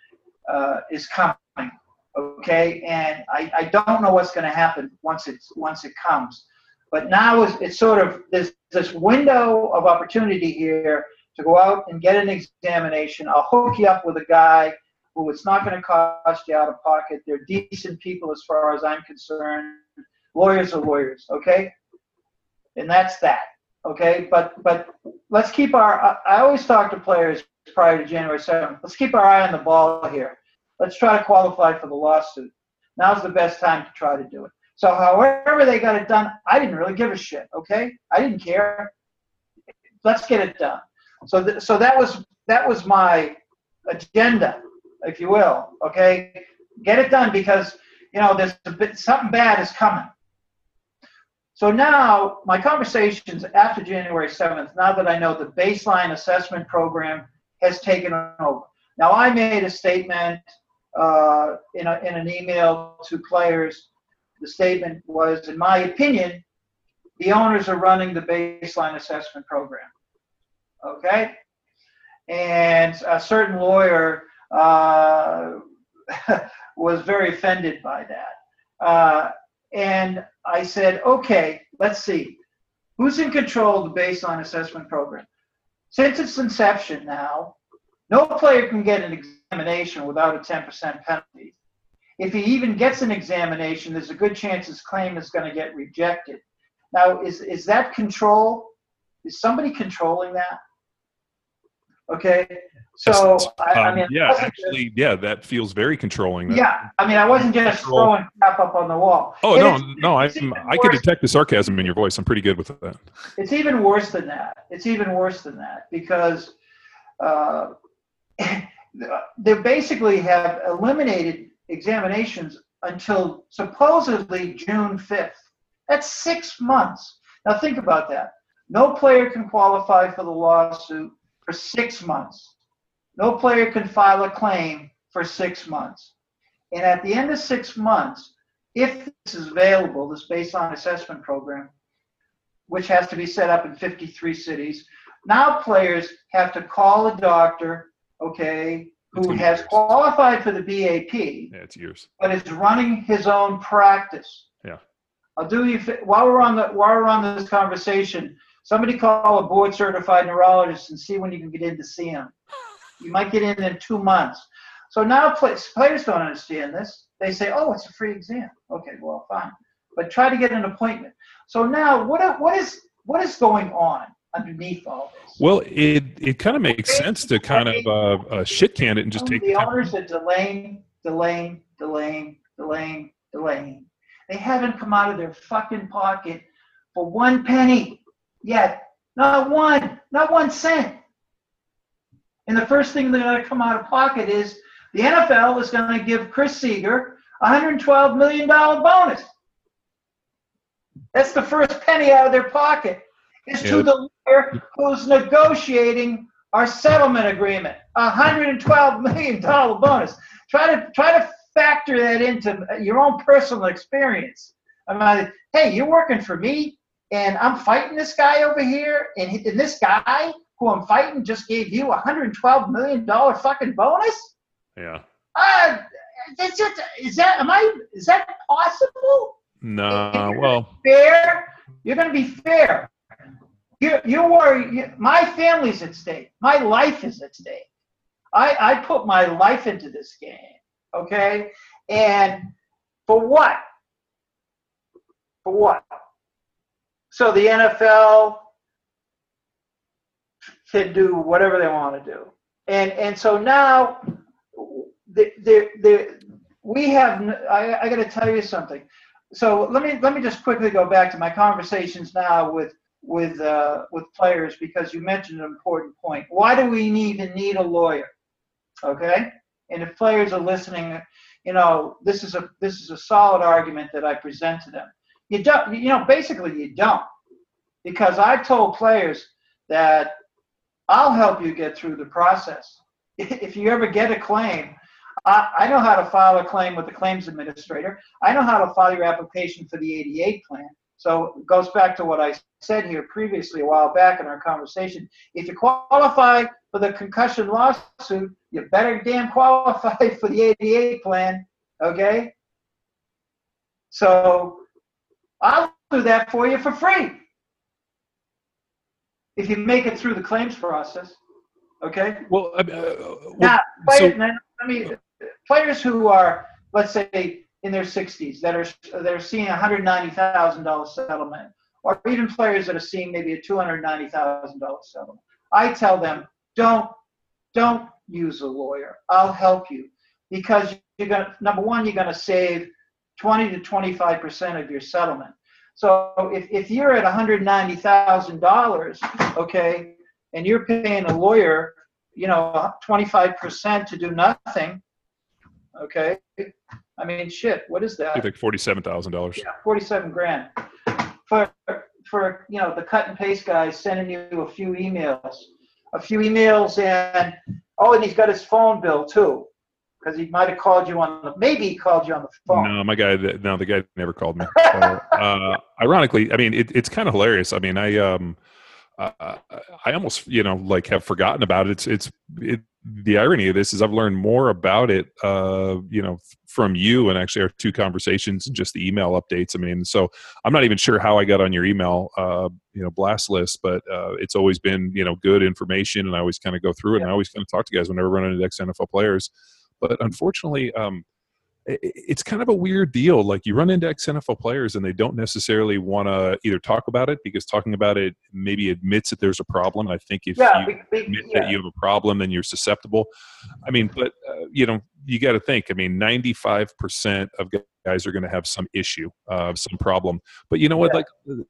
uh, is coming. Okay, and I, I don't know what's going to happen once it's once it comes, but now it's, it's sort of this this window of opportunity here to go out and get an examination. I'll hook you up with a guy who it's not going to cost you out of pocket. They're decent people as far as I'm concerned. Lawyers are lawyers, okay? And that's that. Okay, but but let's keep our. I always talk to players prior to January 7th. Let's keep our eye on the ball here. Let's try to qualify for the lawsuit. Now's the best time to try to do it. So, however they got it done, I didn't really give a shit. Okay, I didn't care. Let's get it done. So, th- so that was that was my agenda, if you will. Okay, get it done because you know there's a bit something bad is coming. So now my conversations after January 7th, now that I know the baseline assessment program has taken over. Now I made a statement uh, in, a, in an email to players. The statement was, in my opinion, the owners are running the baseline assessment program. Okay? And a certain lawyer uh, *laughs* was very offended by that. Uh, and I said, okay, let's see. Who's in control of the baseline assessment program? Since its inception now, no player can get an examination without a 10% penalty. If he even gets an examination, there's a good chance his claim is going to get rejected. Now, is, is that control? Is somebody controlling that? Okay, so I, I, um, mean, yeah, actually, just, yeah, that feels very controlling. Yeah, I mean, I wasn't just control. throwing crap up on the wall. Oh no, no, I I could detect the sarcasm in your voice. I'm pretty good with that. It's even worse than that. It's even worse than that because uh, *laughs* they basically have eliminated examinations until supposedly June 5th. That's six months. Now think about that. No player can qualify for the lawsuit for six months. No player can file a claim for six months. And at the end of six months, if this is available, this baseline assessment program, which has to be set up in 53 cities, now players have to call a doctor, okay, who has qualified for the BAP. Yeah, it's years. But is running his own practice. Yeah. I'll do you while we're on the while we're on this conversation. Somebody call a board certified neurologist and see when you can get in to see him. *gasps* You might get in in two months. So now players don't understand this. They say, oh, it's a free exam. Okay, well, fine. but try to get an appointment. So now, what what is what is going on underneath all this? Well, it it kind of makes sense to kind of uh, uh, shit can it and just take the owners are delaying, delaying, delaying, delaying, delaying. They haven't come out of their fucking pocket for one penny yet. Not one, not one cent. And the first thing they're going to come out of pocket is the NFL is going to give Chris Seeger a $112 million bonus. That's the first penny out of their pocket. Is yeah. to the lawyer who's negotiating our settlement agreement, a $112 million bonus. Try to try to factor that into your own personal experience. I'm like, hey, you're working for me, and I'm fighting this guy over here, and, and this guy who I'm fighting just gave you a $112 million fucking bonus? Yeah. Uh, is, it, is that am I is that possible? No, well, fair. You're going to be fair. You you worry. You, my family's at stake. My life is at stake. I I put my life into this game. Okay, and for what? For what? So the NFL can do whatever they want to do. And and so now the, the, the, we have I, I got to tell you something. So let me let me just quickly go back to my conversations now with with uh, with players because you mentioned an important point. Why do we even need a lawyer? Okay, and if players are listening, you know this is a this is a solid argument that I present to them. You don't, you know, basically you don't, because I told players that I'll help you get through the process. *laughs* If you ever get a claim, I, I know how to file a claim with the claims administrator. I know how to file your application for the 88 plan. So it goes back to what I said here previously a while back in our conversation. If you qualify for the concussion lawsuit, you better damn qualify *laughs* for the 88 plan, okay? So I'll do that for you for free if you make it through the claims process. Okay. Well, uh, well now, so, I mean, players who are, let's say, in their 60s that are that are seeing a hundred ninety thousand dollar settlement, or even players that are seeing maybe a two hundred ninety thousand dollar settlement. I tell them, don't don't use a lawyer. I'll help you because you're gonna number one, you're gonna save 20 to 25 percent of your settlement. So if, if you're at $190,000, okay, and you're paying a lawyer, you know, 25% to do nothing, okay, I mean, shit, what is that? like $47,000. Yeah, 47 grand. For, for, you know, the cut and paste guy sending you a few emails, a few emails and, oh, and he's got his phone bill too because he might have called you on the maybe he called you on the phone. No, my guy. No, the guy never called me. *laughs* So, uh, ironically, I mean, it, it's kind of hilarious. I mean, I um, uh, I almost you know like have forgotten about it. It's it's it, the irony of this is I've learned more about it, uh, you know, from you and actually our two conversations and just the email updates. I mean, so I'm not even sure how I got on your email, uh, you know, blast list, but uh, it's always been you know good information, and I always kind of go through it, yeah. and I always kind of talk to guys whenever running into ex NFL players. But unfortunately, um, it's kind of a weird deal. Like you run into ex NFL players and they don't necessarily want to either talk about it because talking about it maybe admits that there's a problem. I think if yeah, you admit yeah. that you have a problem, then you're susceptible. I mean, but uh, you know, you got to think. I mean, 95% of guys are going to have some issue, uh, some problem. But you know what? Yeah. Like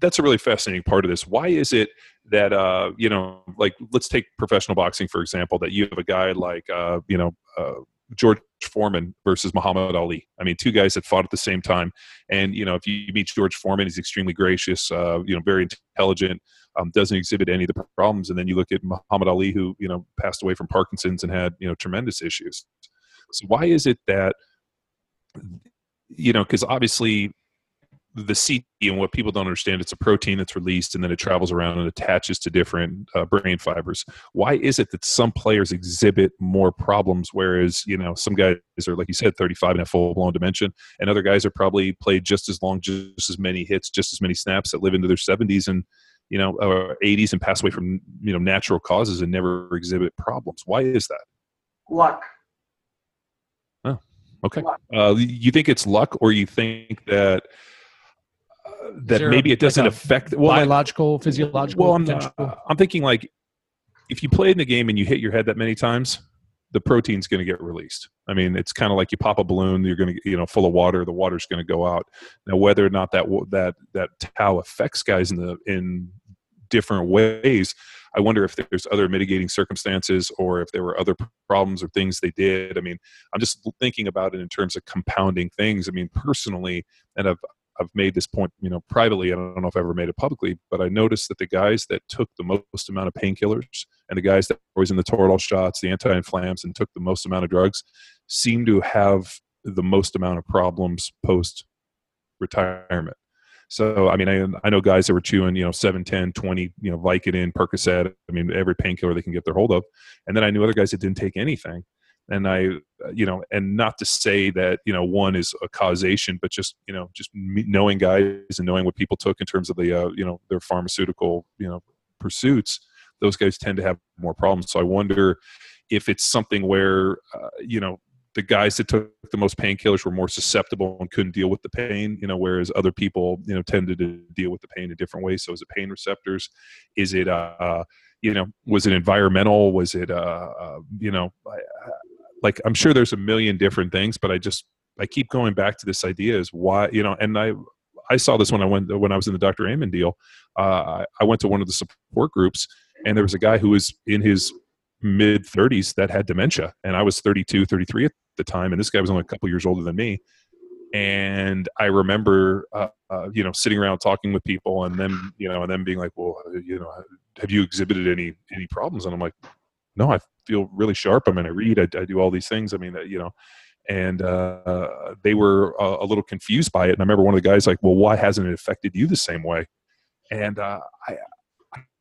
that's a really fascinating part of this. Why is it that uh, you know, like let's take professional boxing for example, that you have a guy like uh, you know uh, George Foreman versus Muhammad Ali. I mean, two guys that fought at the same time, and you know, if you meet George Foreman, he's extremely gracious, uh, you know, very intelligent, um, doesn't exhibit any of the problems, and then you look at Muhammad Ali, who you know passed away from Parkinson's and had you know tremendous issues. So why is it that you know, because obviously the CT and what people don't understand, it's a protein that's released and then it travels around and attaches to different uh, brain fibers. Why is it that some players exhibit more problems, whereas you know some guys are like you said, 35 and have full blown dementia, and other guys are probably played just as long, just as many hits, just as many snaps that live into their 70s and you know or 80s and pass away from you know natural causes and never exhibit problems. Why is that? Luck. Oh, okay. Uh, you think it's luck, or you think that that there maybe it doesn't like affect well biological, physiological well I'm, uh, I'm thinking like if you play in the game and you hit your head that many times the protein's going to get released. I mean it's kind of like you pop a balloon you're going to you know full of water the water's going to go out. Now whether or not that that that tau affects guys in the in different ways i wonder if there's other mitigating circumstances or if there were other problems or things they did. I mean i'm just thinking about it in terms of compounding things. I mean personally and i've I've made this point, you know, privately. I don't know if I've ever made it publicly, but I noticed that the guys that took the most amount of painkillers and the guys that were always in the Toradol shots, the anti-inflams, and took the most amount of drugs, seem to have the most amount of problems post retirement. So, I mean, I, I know guys that were chewing, you know, 7, 10, 20, you know, Vicodin, Percocet, I mean, every painkiller they can get their hold of. And then I knew other guys that didn't take anything. And I, uh, you know, and not to say that, you know, one is a causation, but just, you know, just knowing guys and knowing what people took in terms of the, uh, you know, their pharmaceutical, you know, pursuits, those guys tend to have more problems. So I wonder if it's something where, uh, you know, the guys that took the most painkillers were more susceptible and couldn't deal with the pain, you know, whereas other people, you know, tended to deal with the pain in different ways. So is it pain receptors? Is it, uh, you know, was it environmental? Was it, uh, uh you know, I, like I'm sure there's a million different things, but I just I keep going back to this idea is why you know, and I I saw this when I went when I was in the Dr. Amen deal. Uh, I, went to one of the support groups, and there was a guy who was in his mid 30s that had dementia, and I was 32, 33 at the time, and this guy was only a couple years older than me. And I remember, uh, uh, you know, sitting around talking with people, and then, you know, and then being like, "Well, you know, have you exhibited any any problems?" And I'm like, "No, I feel really sharp. I mean, I read, I, I do all these things. I mean, uh, you know." And uh, they were uh, a little confused by it. And I remember one of the guys like, "Well, why hasn't it affected you the same way?" And uh, I,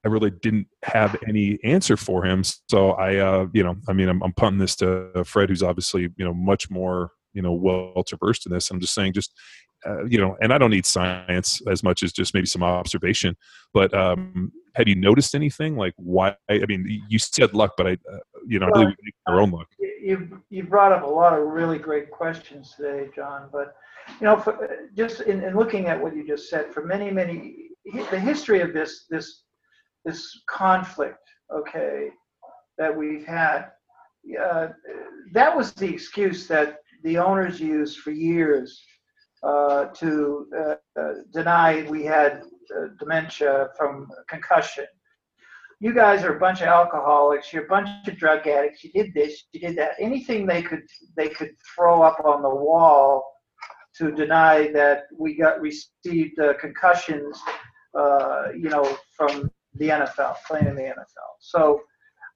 I really didn't have any answer for him. So I, uh, you know, I mean, I'm, I'm punting this to Fred, who's obviously, you know, much more, you know, well traversed in this. I'm just saying, just, uh, you know, and I don't need science as much as just maybe some observation. But um, have you noticed anything like why? I mean, you said luck, but I, uh, you know, I believe we make our own luck. You you brought up a lot of really great questions today, John. But you know, for, just in, in looking at what you just said, for many many the history of this this this conflict, okay, that we've had, uh, that was the excuse that the owners used for years uh, to uh, uh deny we had uh, dementia from concussion. You guys are a bunch of alcoholics. You're a bunch of drug addicts. You did this. You did that. Anything they could they could throw up on the wall to deny that we got received uh, concussions, you know, from the NFL, playing in the NFL. So,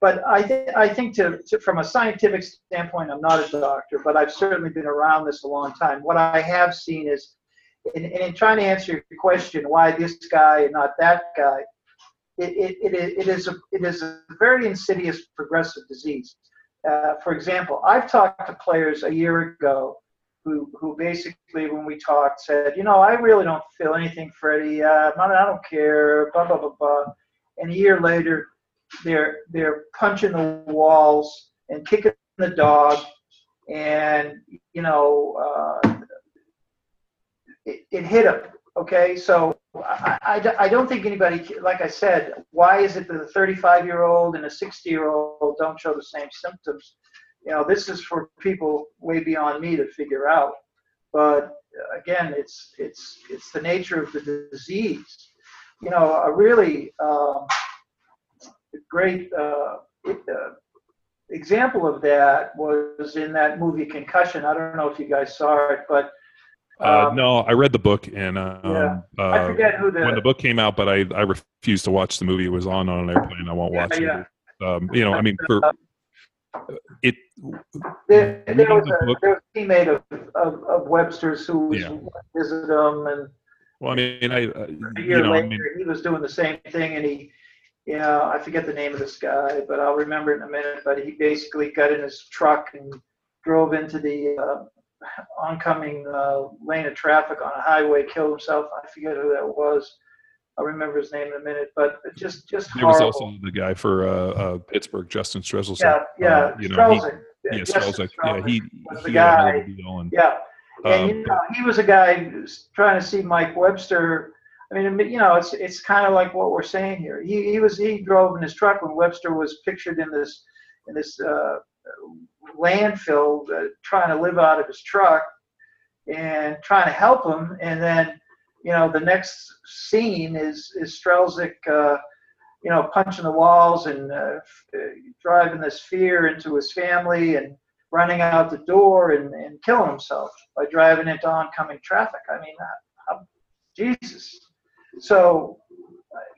but I, th- I think to, to, from a scientific standpoint, I'm not a doctor, but I've certainly been around this a long time. What I have seen is, in, in trying to answer your question, why this guy and not that guy, it, it, it, is, a, it is a very insidious progressive disease. Uh, for example, I've talked to players a year ago who, who basically, when we talked, said, you know, I really don't feel anything, Freddie. Uh, I don't care, blah, blah, blah, blah and a year later they're they're punching the walls and kicking the dog and you know uh, it, it hit him okay? So I, I, I don't think anybody like i said why is it that a 35 year old and a 60 year old don't show the same symptoms? You know this is for people way beyond me to figure out. But again it's it's it's the nature of the disease. You know, a really um, great uh, uh, example of that was in that movie Concussion. I don't know if you guys saw it, but uh, um, no, I read the book and um, yeah. I uh, forget who the when the book came out, but I I refused to watch the movie. It was on on an airplane. I won't watch yeah, it. Um, you know, I mean, for it. There, there, was a, book, there was a teammate of, of, of Webster's who was yeah. visited him and well, I mean, I uh, a year you know, later I mean, he was doing the same thing, and he, you know, I forget the name of this guy, but I'll remember it in a minute. But he basically got in his truck and drove into the uh, oncoming uh, lane of traffic on a highway, killed himself. I forget who that was. I'll remember his name in a minute, but just just there was also the guy for uh, uh, Pittsburgh, Justin Strzelczyk. Yeah, yeah, uh, you know, he, yeah, Strzelczyk. Yeah, he, was he the guy. and, Yeah, and um, you know, he was a guy trying to see Mike Webster I mean, you know, it's it's kind of like what we're saying here. He he was he drove in his truck when Webster was pictured in this in this uh, landfill, uh, trying to live out of his truck and trying to help him, and then you know the next scene is is Strzelczyk. Uh, you know, punching the walls and uh, driving this fear into his family and running out the door and, and killing himself by driving into oncoming traffic. I mean, uh, Jesus. So,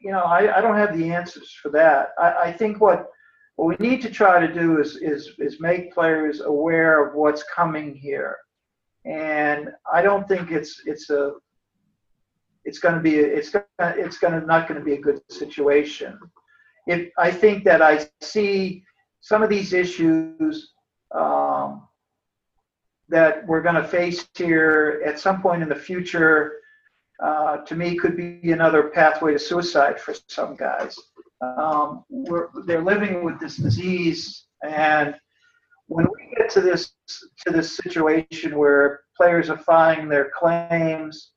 you know, I, I don't have the answers for that. I, I think what what we need to try to do is, is is make players aware of what's coming here, and I don't think it's it's a it's going to be it's going to, it's going to not going to be a good situation. If I think that I see some of these issues um, that we're going to face here at some point in the future, uh, to me, could be another pathway to suicide for some guys. Um, they're living with this disease, and when we get to this to this situation where players are filing their claims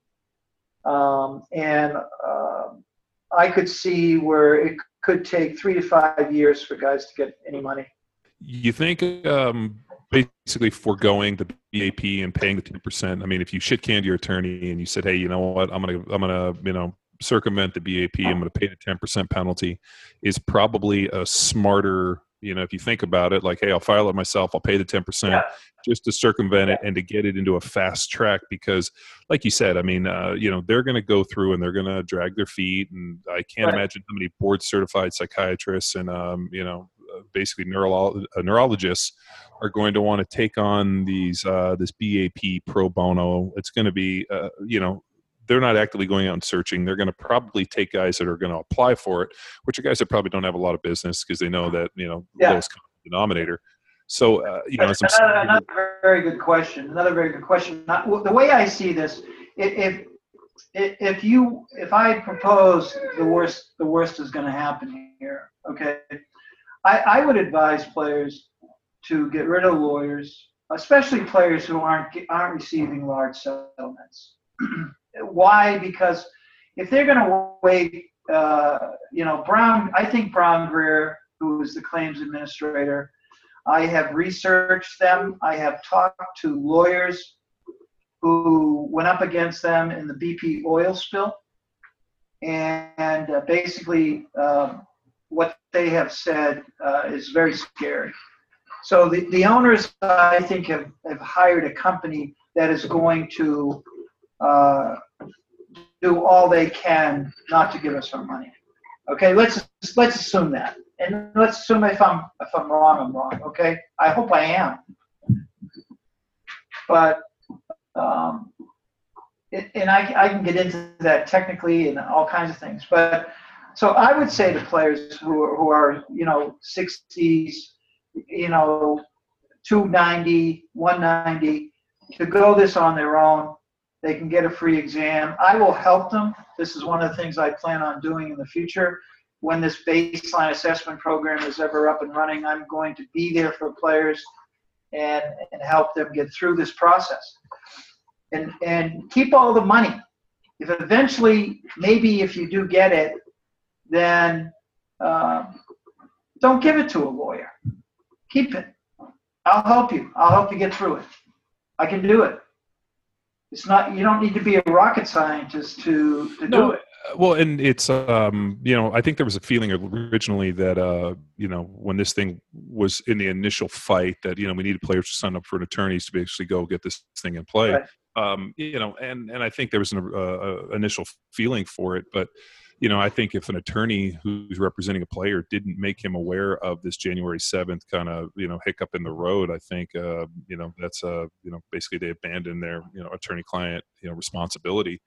um, and uh, I could see where it could take three to five years for guys to get any money. You think um, basically foregoing the BAP and paying the ten percent? I mean, if you shit canned your attorney and you said, "Hey, you know what? I'm gonna, I'm gonna, you know, circumvent the BAP. I'm gonna pay the ten percent penalty," is probably a smarter you know if you think about it like hey i'll file it myself i'll pay the 10% yeah. just to circumvent it and to get it into a fast track because like you said i mean uh, you know they're going to go through and they're going to drag their feet and i can't right. imagine how many board certified psychiatrists and um, you know basically neuro- uh, neurologists are going to want to take on these uh, this BAP pro bono. It's going to be uh, you know they're not actively going out and searching. They're going to probably take guys that are going to apply for it, which are guys that probably don't have a lot of business because they know that you know yeah. lowest common denominator. So uh, you know, another, another, very good question. Another very good question. The way I see this, if if you if I propose the worst the worst is going to happen here, okay, I, I would advise players to get rid of lawyers, especially players who aren't aren't receiving large settlements. *clears throat* Why? Because if they're going to wait, uh, you know, Brown, I think BrownGreer, who is the claims administrator, I have researched them. I have talked to lawyers who went up against them in the BP oil spill. And uh, basically, um, what they have said uh, is very scary. So the, the owners, I think, have, have hired a company that is going to uh, do all they can not to give us our money. Okay, let's let's assume that, and let's assume if I'm if I'm wrong, I'm wrong. Okay, I hope I am, but um, it, and I I can get into that technically and all kinds of things, but so I would say to players who are, who are you know 60s, you know 290, 190, to go this on their own they can get a free exam. I will help them. This is one of the things I plan on doing in the future. When this baseline assessment program is ever up and running, I'm going to be there for players and, and help them get through this process. And, and keep all the money. If eventually, maybe if you do get it, then uh, don't give it to a lawyer. Keep it. I'll help you. I'll help you get through it. I can do it it's not you don't need to be a rocket scientist to to no, do it well and it's um you know i think there was a feeling originally that uh you know when this thing was in the initial fight that you know we needed players to sign up for an attorneys to basically go get this thing in play right. um you know and and i think there was an uh, uh initial feeling for it but you know, I think if an attorney who's representing a player didn't make him aware of this January 7th kind of, you know, hiccup in the road, I think, uh, you know, that's, uh, you know, basically they abandoned their, you know, attorney client, you know, responsibility.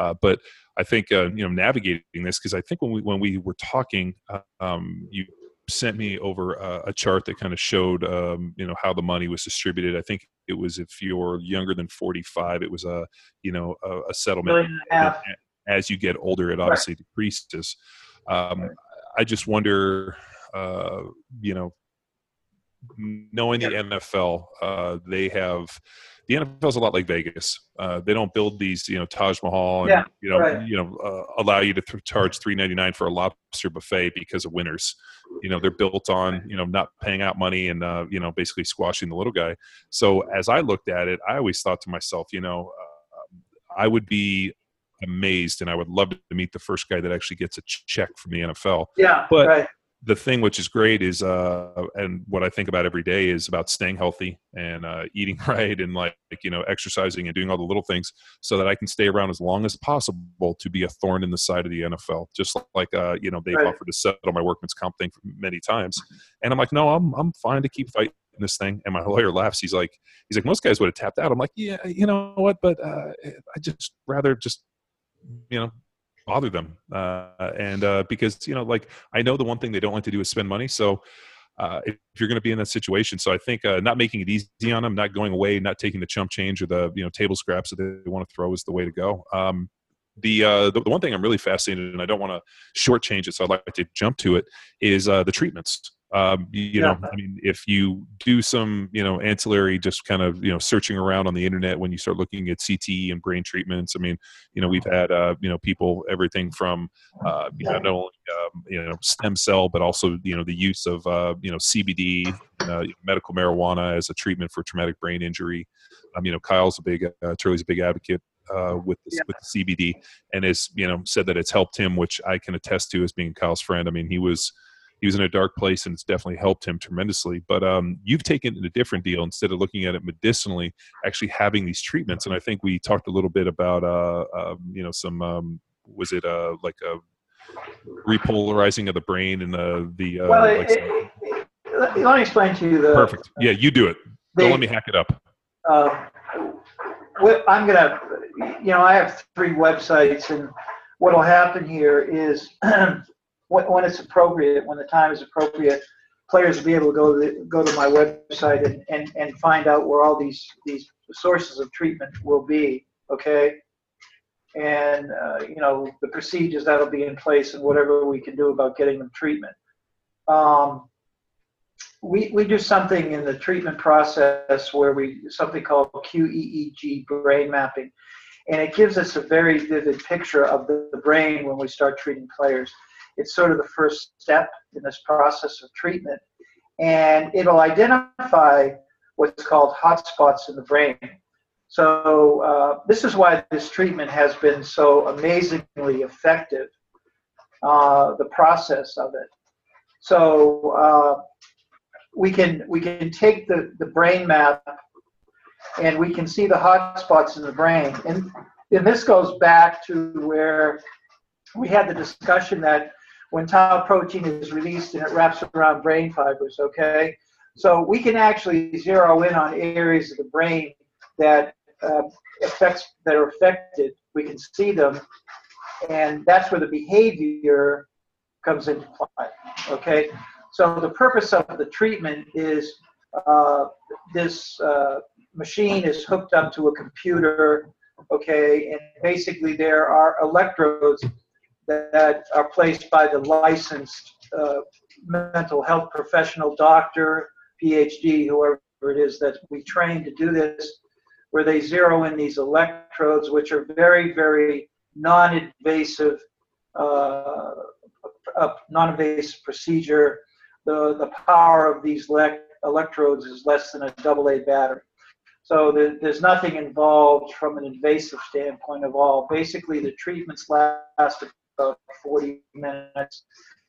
Uh, but I think, uh, you know, navigating this, because I think when we, when we were talking, um, you sent me over a, a chart that kind of showed, um, you know, how the money was distributed. I think it was if you're younger than 45, it was a, you know, a, a settlement as you get older, it obviously right. decreases. Um, right. I just wonder, uh, you know, knowing the NFL, uh, they have the NFL is a lot like Vegas. Uh, they don't build these, you know, Taj Mahal and Yeah, you know, right. you know, uh, allow you to th- charge three ninety nine for a lobster buffet because of winners. You know, they're built on you know not paying out money and uh, you know basically squashing the little guy. So as I looked at it, I always thought to myself, you know, uh, I would be amazed and I would love to meet the first guy that actually gets a check from the NFL Yeah, But- right. the thing which is great is uh and what i think about every day is about staying healthy and uh eating *laughs* right and like you know exercising and doing all the little things so that i can stay around as long as possible to be a thorn in the side of the nfl just like uh you know they've Right. offered to settle my workman's comp thing many times. And i'm like no i'm i'm fine to keep fighting this thing. And my *laughs* lawyer laughs. He's like he's like most guys would have tapped out. I'm like yeah you know what? But uh i just rather just you know bother them uh, and uh, because you know like i know the one thing they don't like to do is spend money so uh, if you're going to be in that situation so i think uh, not making it easy on them not going away not taking the chump change or the you know table scraps that they want to throw is the way to go um, the, uh, the the one thing I'm really fascinated and I don't want to shortchange it, so I'd like to jump to it is uh, the treatments. Um, you, you know, I mean, if you do some, you know, ancillary, just kind of, you know, searching around on the internet when you start looking at CT and brain treatments. I mean, you know, we've had, uh, you know, people everything from, uh, you know, not only, um, you know, stem cell, but also, you know, the use of, uh, you know, CBD, uh, medical marijuana as a treatment for traumatic brain injury. Um, you know, Kyle's a big, uh, Charlie's a big advocate uh, with the, Yeah. with the CBD, and has you know said that it's helped him, which I can attest to as being Kyle's friend. I mean, he was he was in a dark place, and it's definitely helped him tremendously. But um, you've taken a different deal instead of looking at it medicinally, actually having these treatments. And I think we talked a little bit about uh, um, you know some um, was it uh, like a repolarizing of the brain and the the uh, Well, it, like it, it- let let me explain to you the. perfect. Yeah, you do it. the- Don't let me hack it up. uh, I'm gonna, you know, I have three websites, and what'll happen here is *clears throat* when, when it's appropriate, when the time is appropriate, players will be able to go to go to my website and, and, and find out where all these these sources of treatment will be. Okay. And uh, you know the procedures that'll be in place and whatever we can do about getting them treatment. Um, we, we do something in the treatment process where we something called QEEG brain mapping, and it gives us a very vivid picture of the, the brain when we start treating players. It's sort of the first step in this process of treatment, and it'll identify what's called hotspots in the brain. So uh, this is why this treatment has been so amazingly effective. Uh, the process of it. So uh, we can we can take the, the brain map and we can see the hot spots in the brain. And, and this goes back to where we had the discussion that when tau protein is released and it wraps around brain fibers, okay? So we can actually zero in on areas of the brain that uh, affects that are affected. We can see them, and that's where the behavior comes into play. Okay, so the purpose of the treatment is uh, this uh, machine is hooked up to a computer, okay, and basically there are electrodes that are placed by the licensed uh, mental health professional, doctor, PhD, whoever it is that we train to do this, where they zero in these electrodes, which are very, very non-invasive, uh, non-invasive procedure. The, the power of these lec- electrodes is less than a double A battery. So there, there's nothing involved from an invasive standpoint of all. Basically, the treatments last about 40 minutes,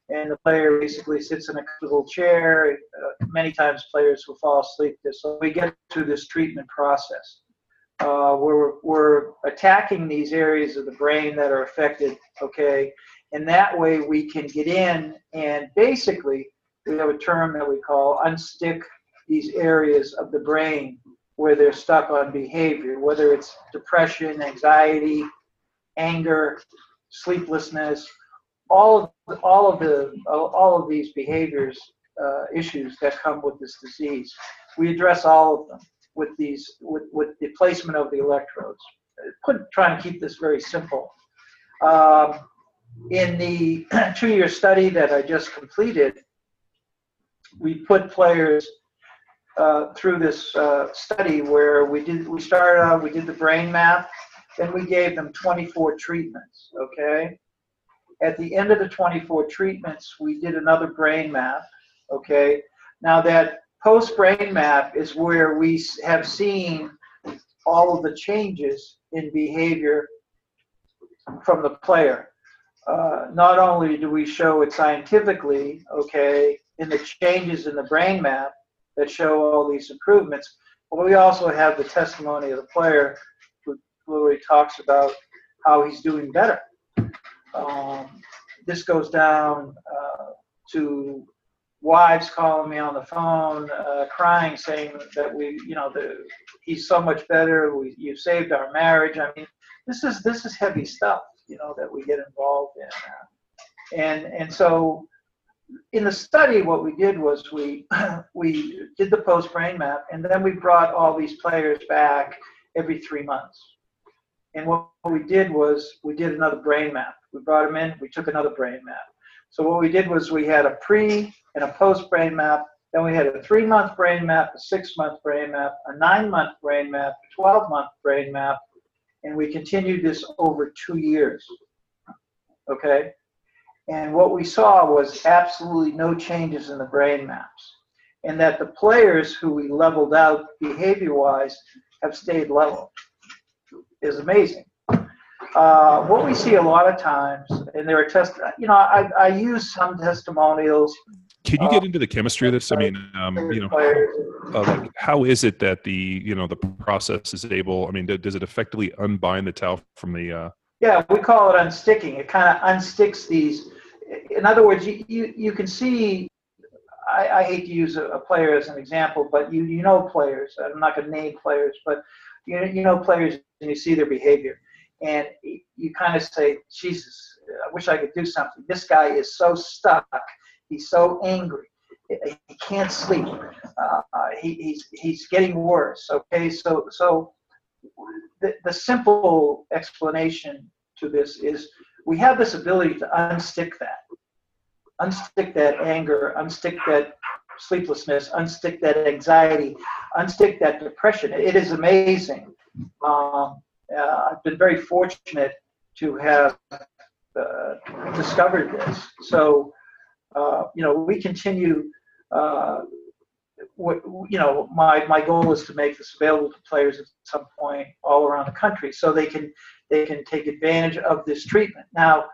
and the player basically sits in a comfortable chair. Uh, many times, players will fall asleep. So we get to this treatment process. Uh, we're, we're attacking these areas of the brain that are affected, okay? And that way we can get in and basically, we have a term that we call unstick these areas of the brain where they're stuck on behavior, whether it's depression, anxiety, anger, sleeplessness, all of, all of the all of these behaviors uh, issues that come with this disease. We address all of them with these with, with the placement of the electrodes. Put, trying to keep this very simple. Um, in the *clears throat* two-year study that I just completed, we put players uh, through this uh, study where we did we started out we did the brain map, then we gave them 24 treatments. Okay. At the end of the 24 treatments, we did another brain map. Okay. Now that post brain map is where we have seen all of the changes in behavior from the player. Uh, not only do we show it scientifically, okay, in the changes in the brain map that show all these improvements, but we also have the testimony of the player literally talks about how he's doing better. Um, this goes down uh, to wives calling me on the phone, uh, crying, saying that we, you know, the, he's so much better. We, you saved our marriage. I mean, this is this is heavy stuff, you know, that we get involved in. And and so, in the study, what we did was we *clears throat* we did the post brain map, and then we brought all these players back every three months. And what we did was we did another brain map. We brought them in. We took another brain map. So what we did was we had a pre and a post brain map. Then we had a three month brain map, a six month brain map, a nine month brain map, a 12 month brain map, and we continued this over two years. Okay? And what we saw was absolutely no changes in the brain maps. And that the players who we leveled out behavior wise have stayed level is amazing. Uh, what we see a lot of times, and there are test, you know, I, I use some testimonials. Can you get uh, into the chemistry of this? I mean, um, you know, uh, like how is it that the you know the process is able? I mean, does it effectively unbind the tau from the? Uh... Yeah, we call it unsticking. It kind of unsticks these. In other words, you you, you can see. I, I hate to use a, a player as an example, but you you know players. I'm not going to name players, but you you know players and you see their behavior and you kind of say, Jesus, I wish I could do something. This guy is so stuck. He's so angry. He can't sleep. Uh, he, he's, he's getting worse. Okay, so, so the, the simple explanation to this is we have this ability to unstick that. Unstick that anger, unstick that sleeplessness, unstick that anxiety, unstick that depression. It is amazing. Um, uh, I've been very fortunate to have uh, discovered this. So, uh, you know, we continue. Uh, what, you know, my, my goal is to make this available to players at some point all around the country, so they can they can take advantage of this treatment. Now,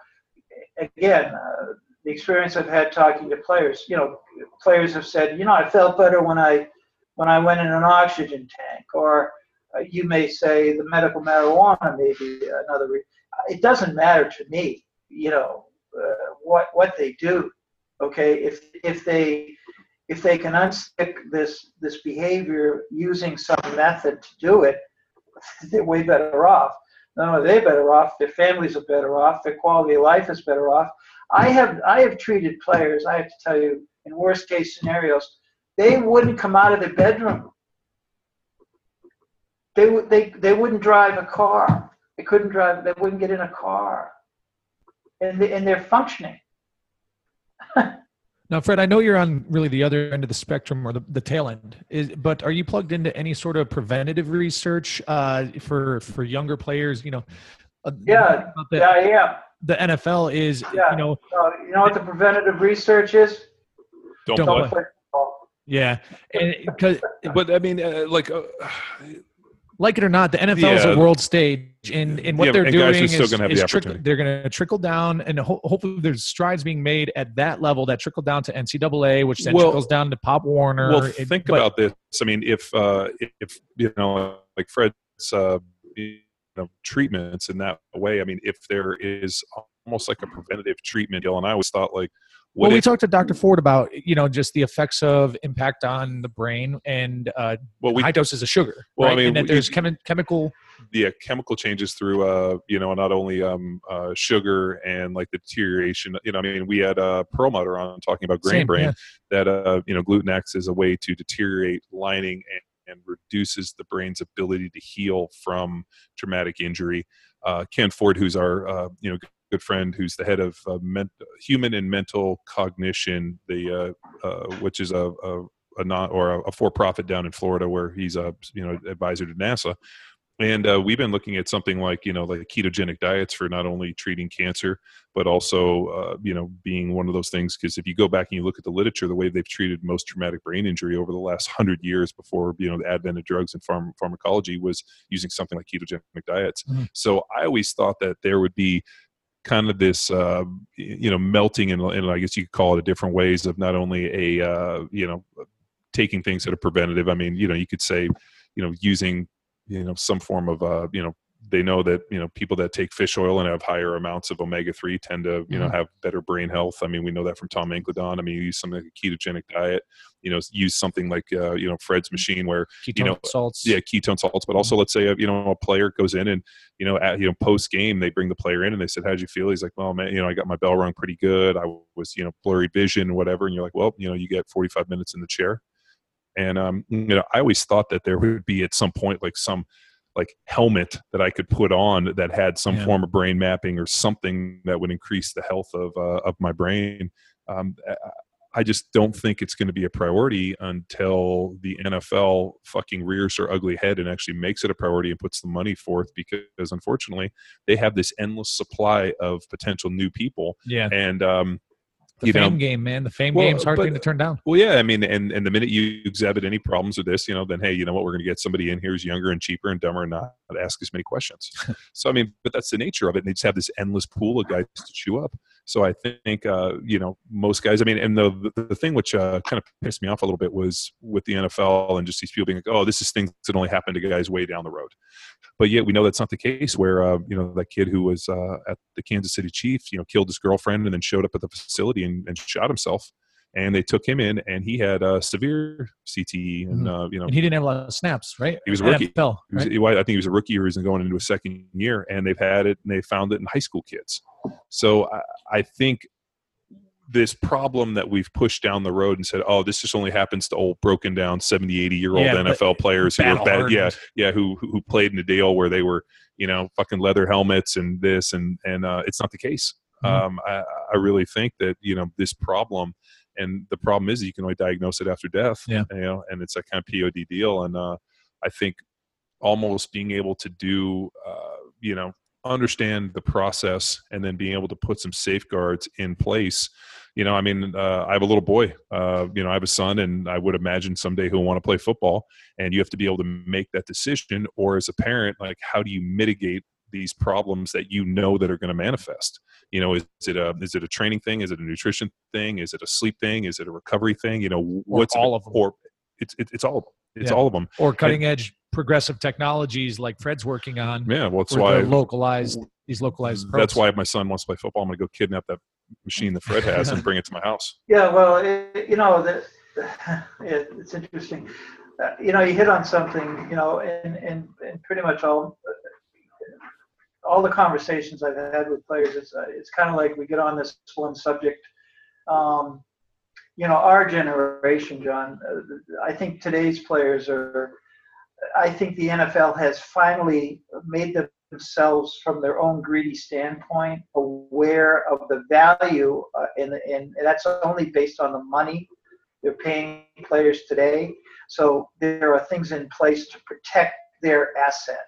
again, uh, the experience I've had talking to players, you know, players have said, you know, I felt better when I when I went in an oxygen tank, or uh, you may say the medical marijuana may be another. Re- it doesn't matter to me, you know, uh, what what they do. Okay, if if they if they can unstick this this behavior using some method to do it, *laughs* they're way better off. Not only are they better off, their families are better off, their quality of life is better off. I have I have treated players. I have to tell you, in worst case scenarios, they wouldn't come out of their bedroom they, would they, they wouldn't drive a car. They couldn't drive, they wouldn't get in a car. And, they, and they're functioning. *laughs* now, Fred, I know you're on really the other end of the spectrum or the, the tail end, is, but are you plugged into any sort of preventative research uh, for, for younger players? You know, uh, yeah, the, yeah, yeah. The NFL is, yeah. you know, uh, you know what the preventative research is? Don't, don't play. play. Yeah, and because, *laughs* but I mean, uh, like, uh, like it or not, the NFL yeah. is a world stage, and, and what yeah, they're and doing is, is the trickle, they're going to trickle down, and ho- hopefully there's strides being made at that level that trickle down to NCAA, which then well, trickles down to Pop Warner. Well, think but, about this. I mean, if uh, if you know, like Fred's uh, you know, treatments in that way. I mean, if there is almost like a preventative treatment deal, and I always thought like well, we talked to Dr. Ford about you know just the effects of impact on the brain and uh, well, we, high doses of sugar. Well, right? I mean, and that there's chemi- chemical. Yeah, chemical changes through uh, you know not only um, uh, sugar and like the deterioration. You know, I mean, we had uh, Perlmutter on talking about grain Same, brain yeah. that uh, you know gluten X is a way to deteriorate lining and and reduces the brain's ability to heal from traumatic injury. Uh, Ken Ford, who's our uh, you know good friend who's the head of uh, men- human and mental cognition, the uh, uh, which is a, a, a not or a, for profit down in Florida where he's a you know advisor to NASA. And uh, we've been looking at something like you know like ketogenic diets for not only treating cancer but also uh, you know being one of those things. Because if you go back and you look at the literature the way they've treated most traumatic brain injury over the last hundred years before you know the advent of drugs and pharm- pharmacology was using something like ketogenic diets. Mm-hmm. so i always thought that there would be kind of this uh, you know melting and, i guess you could call it a different ways of not only a uh, you know taking things that are preventative. I mean you know you could say you know using you know some form of uh, you know they know that you know people that take fish oil and have higher amounts of omega three tend to you mm-hmm. know have better brain health. I mean, we know that from Tom Incledon. I mean, you use something like a ketogenic diet. You know, use something like uh, you know Fred's mm-hmm. machine where ketone you know salts. Yeah, ketone salts. But also, mm-hmm. let's say uh, you know a player goes in and you know at you know post game they bring the player in and they said, "How'd you feel?" He's like, "Well, man, you know I got my bell rung pretty good. I was you know blurry vision, whatever." And you're like, "Well, you know you get 45 minutes in the chair." And um, you know, I always thought that there would be at some point like some like helmet that I could put on that had some yeah. form of brain mapping or something that would increase the health of uh, of my brain. Um, I just don't think it's going to be a priority until the NFL fucking rears their ugly head and actually makes it a priority and puts the money forth because unfortunately they have this endless supply of potential new people. Yeah. And um, the fame know, game, man. The fame well, game's hard but, thing to turn down. Well, yeah, I mean, and and the minute you exhibit any problems with this, you know, then hey, you know what, we're going to get somebody in here who's younger and cheaper and dumber and not ask as many questions. *laughs* so I mean, but that's the nature of it. And they just have this endless pool of guys to chew up. So I think uh, you know most guys. I mean, and the the, thing which uh, kind of pissed me off a little bit was with the NFL and just these people being like, oh, this is things that only happen to guys way down the road. But yet we know that's not the case. Where uh, you know that kid who was uh, at the Kansas City Chiefs, you know, killed his girlfriend and then showed up at the facility and, and shot himself and they took him in, and he had a severe CTE, and mm-hmm. uh, you know, and he didn't have a lot of snaps, right? He was a rookie. NFL, right? he was, I think he was a rookie, or he's going into a second year, and they've had it, and they found it in high school kids. So I, I think this problem that we've pushed down the road and said, oh, this just only happens to old broken down 70, 80 year old yeah, NFL players who were bad. Yeah. Yeah. Who, who played in a deal where they were, you know, fucking leather helmets and this and, and, uh, it's not the case. Mm-hmm. Um, I, I really think that, you know, this problem and the problem is you can only diagnose it after death. Yeah. You know, and it's a kind of POD deal. And, uh, I think almost being able to do, uh, you know, understand the process and then being able to put some safeguards in place you know i mean uh, i have a little boy uh, you know i have a son and i would imagine someday he'll want to play football and you have to be able to make that decision or as a parent like how do you mitigate these problems that you know that are going to manifest you know is, is, it a is it a training thing is it a nutrition thing is it a sleep thing is it a recovery thing you know what's all of them or it's it's all of them it's yeah. all of them or cutting and, edge progressive technologies like Fred's working on. Yeah, well, that's why localized these localized. That's why if my son wants to play football, I'm going to go kidnap that machine that Fred has and bring it to my house. *laughs* Yeah, well, it, you know, the, *laughs* it, it's interesting. Uh, you know, you hit on something. You know, and and, in pretty much all all the conversations I've had with players, it's uh, it's kind of like we get on this one subject. Um, you know, our generation, John. Uh, I think today's players are I think the NFL has finally made themselves, from their own greedy standpoint, aware of the value, uh, and, and that's only based on the money they're paying players today. So there are things in place to protect their asset.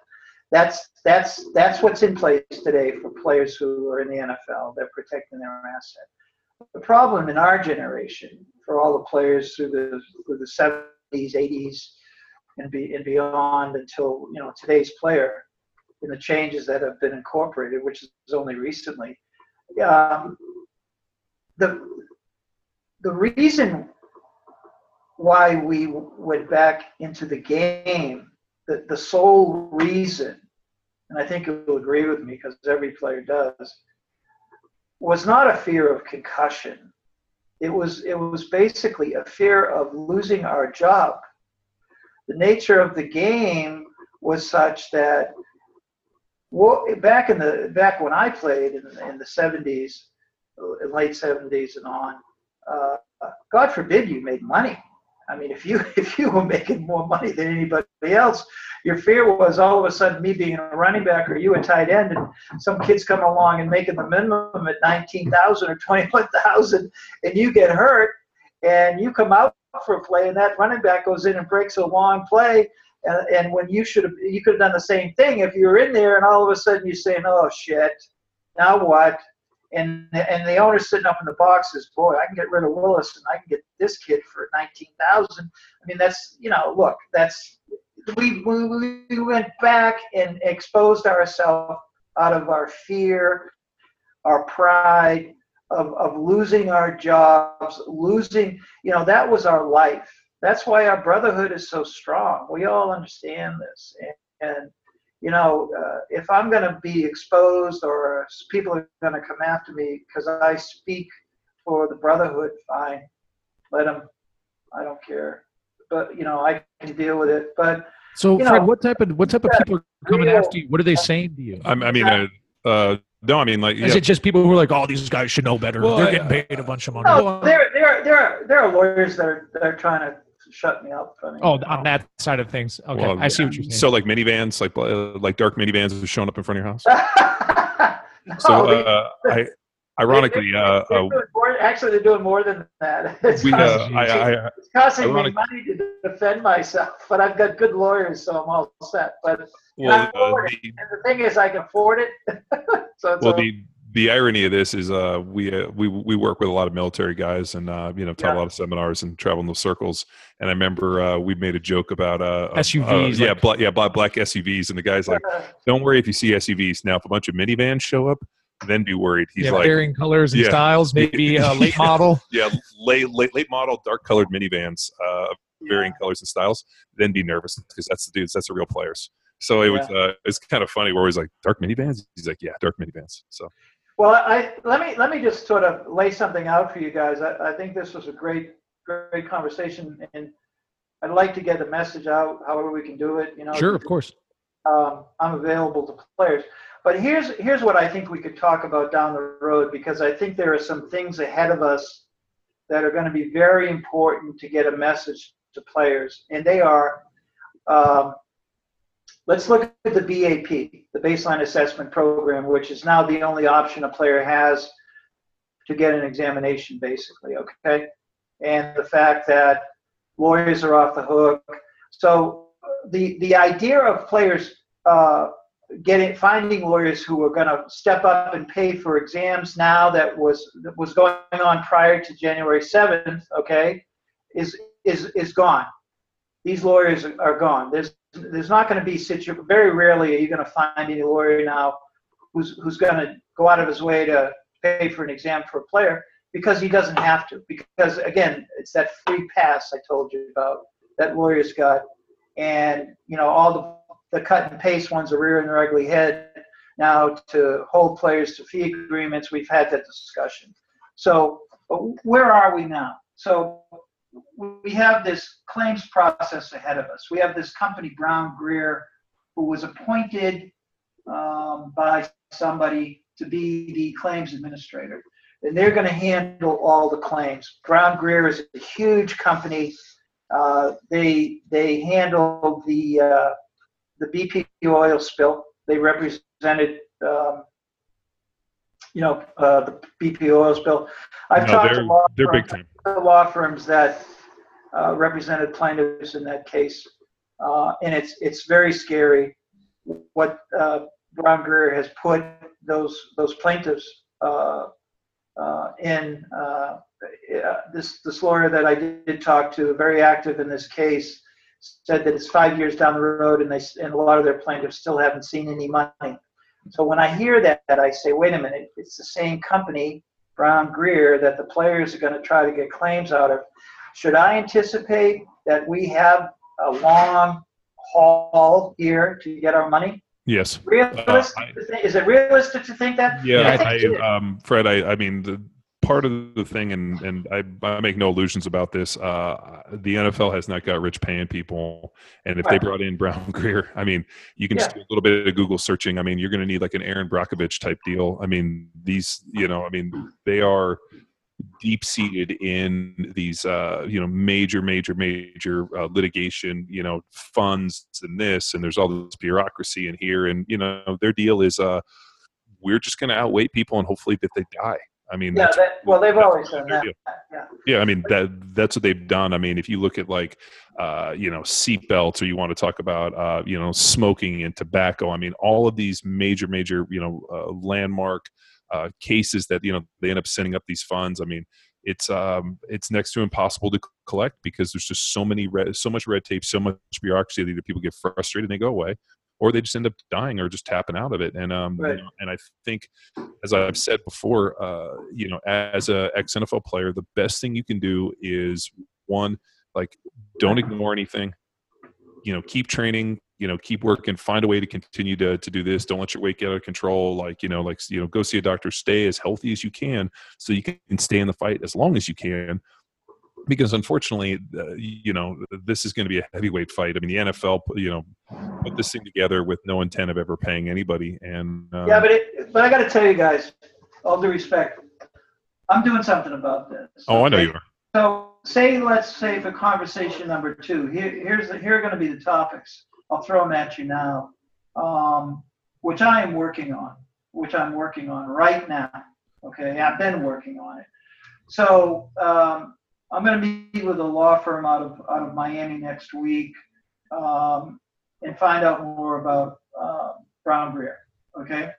That's that's that's what's in place today for players who are in the NFL. They're protecting their asset. The problem in our generation, for all the players through the through the 70s, 80s, and be and beyond until you know today's player in the changes that have been incorporated, which is only recently. Um, the the reason why we went back into the game, the, the sole reason, and I think you'll agree with me because every player does, was not a fear of concussion. It was it was basically a fear of losing our job the nature of the game was such that well, back in the back when I played in, in the 70s, late 70s and on, uh, God forbid you made money. I mean, if you *laughs* if you were making more money than anybody else, your fear was all of a sudden me being a running back or you a tight end, and some kids come along and making the minimum at 19,000 or 21,000, and you get hurt, and you come out for a play, and that running back goes in and breaks a long play. And, and when you should have, you could have done the same thing if you were in there, and all of a sudden you're saying, "Oh shit, now what?" And and the owner's sitting up in the box says, "Boy, I can get rid of Willis, and I can get this kid for nineteen thousand. I mean, that's you know, look, that's we we, we went back and exposed ourselves out of our fear, our pride, of, of losing our jobs, losing, you know, that was our life. That's why our brotherhood is so strong. We all understand this. And, and you know, uh, if I'm going to be exposed or people are going to come after me because I speak for the brotherhood, fine. Let them. I don't care. But, you know, I can deal with it. But, so, you Fred, know, what type of what type of people are coming real- after you? What are they saying to you? I, I mean, uh, uh, no, I mean like Is yeah, it just people who are like, "Oh, these guys should know better. Well, They're I- getting paid a bunch of money." no, there, there, there, are, there are lawyers that are, that are trying to shut me up. I mean, oh, on that side of things. Okay, Well, I see what you're saying. so like minivans, like uh, like dark minivans, are showing up in front of your house. *laughs* no, So they- uh, I, ironically, uh, they're uh, more, actually, they're doing more than that. *laughs* It's we, uh, costing, I, I, it's costing me money to defend myself, but I've got good lawyers, so I'm all set. But well, I uh, afford the, and the thing is, I can afford it. *laughs* so it's well, all- the the irony of this is uh, we uh, we we work with a lot of military guys and uh, you know taught Yeah. a lot of seminars and travel in those circles. And I remember uh, we made a joke about uh, uh, SUVs, uh, yeah, like- black, yeah, black, black SUVs, and the guy's like, *laughs* "Don't worry if you see SUVs. Now, if a bunch of minivans show up, then be worried." He's yeah, like, varying colors and Yeah. styles, maybe a *laughs* late Yeah. model. "Yeah, late late late model, dark colored minivans, uh, varying colors and styles, then be nervous because that's the dudes, that's the real players." So it was uh, it's kind of funny where he's like, "Dark minivans." He's like, "Yeah, dark minivans." So Well, I let me let me just sort of lay something out for you guys. I, I think this was a great great conversation, and I'd like to get the message out. However, we can do it. You know, Sure, of course. um, I'm available to players. But here's here's what I think we could talk about down the road because I think there are some things ahead of us that are going to be very important to get a message to players, and they are. Um, let's look at the BAP, the Baseline Assessment Program, which is now the only option a player has to get an examination, basically. Okay, and the fact that lawyers are off the hook. So the the idea of players uh, getting finding lawyers who are going to step up and pay for exams now that was that was going on prior to January 7th, okay, is is is gone. These lawyers are gone. There's there's not going to be situ- very rarely are you going to find any lawyer now who's who's going to go out of his way to pay for an exam for a player because he doesn't have to because again it's that free pass I told you about that lawyers got and you know all the, the cut and paste ones are rearing their ugly head now to hold players to fee agreements. We've had that discussion. So where are we now? So we have this claims process ahead of us. We have this company BrownGreer, who was appointed um, by somebody to be the claims administrator, and they're going to handle all the claims. BrownGreer is a huge company. Uh, they they handle the uh, the BP oil spill. They represented, um, you know, uh, the BP oil spill. I've no, talked to law they're big time. law firms that uh, represented plaintiffs in that case, uh, and it's it's very scary what uh, BrownGreer has put those those plaintiffs uh, uh, in. Uh, uh, this this lawyer that I did talk to, very active in this case, said that it's five years down the road, and they and a lot of their plaintiffs still haven't seen any money. So when I hear that, I say, wait a minute, it's the same company, BrownGreer, that the players are going to try to get claims out of. Should I anticipate that we have a long haul here to get our money? Yes. Realistic? I- to think- is it realistic to think that? Yeah, I think I, um, Fred, I, I mean, the part of the thing, and and I, I make no illusions about this. Uh, the NFL has not got rich paying people, and if they brought in Brown *laughs* Greer, I mean, you can Yeah. just do a little bit of Google searching. I mean, you're going to need like an Erin Brockovich type deal. I mean, these, you know, I mean, they are deep seated in these uh you know major major major uh, litigation you know funds and this and there's all this bureaucracy in here and you know their deal is uh we're just going to outweight people and hopefully that they die I mean, Yeah, that's- that, well, they've always done that. Yeah. Yeah, I mean that that's what they've done. I mean, if you look at like uh, you know seatbelts, or you want to talk about uh, you know smoking and tobacco. I mean, all of these major major you know uh, landmark uh, cases that you know they end up sending up these funds. I mean, it's um, it's next to impossible to collect because there's just so many red, so much red tape, so much bureaucracy that either people get frustrated and they go away, or they just end up dying or just tapping out of it. And um, you know, and I think, as I've said before, uh, you know, as a ex NFL player, the best thing you can do is one, like, don't ignore anything. You know, keep training. You know, keep working. Find a way to continue to to do this. Don't let your weight get out of control. Like, you know, like you know, go see a doctor. Stay as healthy as you can, so you can stay in the fight as long as you can because unfortunately, uh, you know, this is going to be a heavyweight fight. I mean, the NFL, you know, put this thing together with no intent of ever paying anybody. And um, Yeah, but it, but I got to tell you guys, all due respect, I'm doing something about this. oh, I know you are. So say, let's say for conversation number two, here, here's the, here are going to be the topics. I'll throw them at you now, um, which I am working on, which I'm working on right now. Okay, I've been working on it. So um, I'm going to meet with a law firm out of out of Miami next week um, and find out more about uh, BrownGreer. Okay,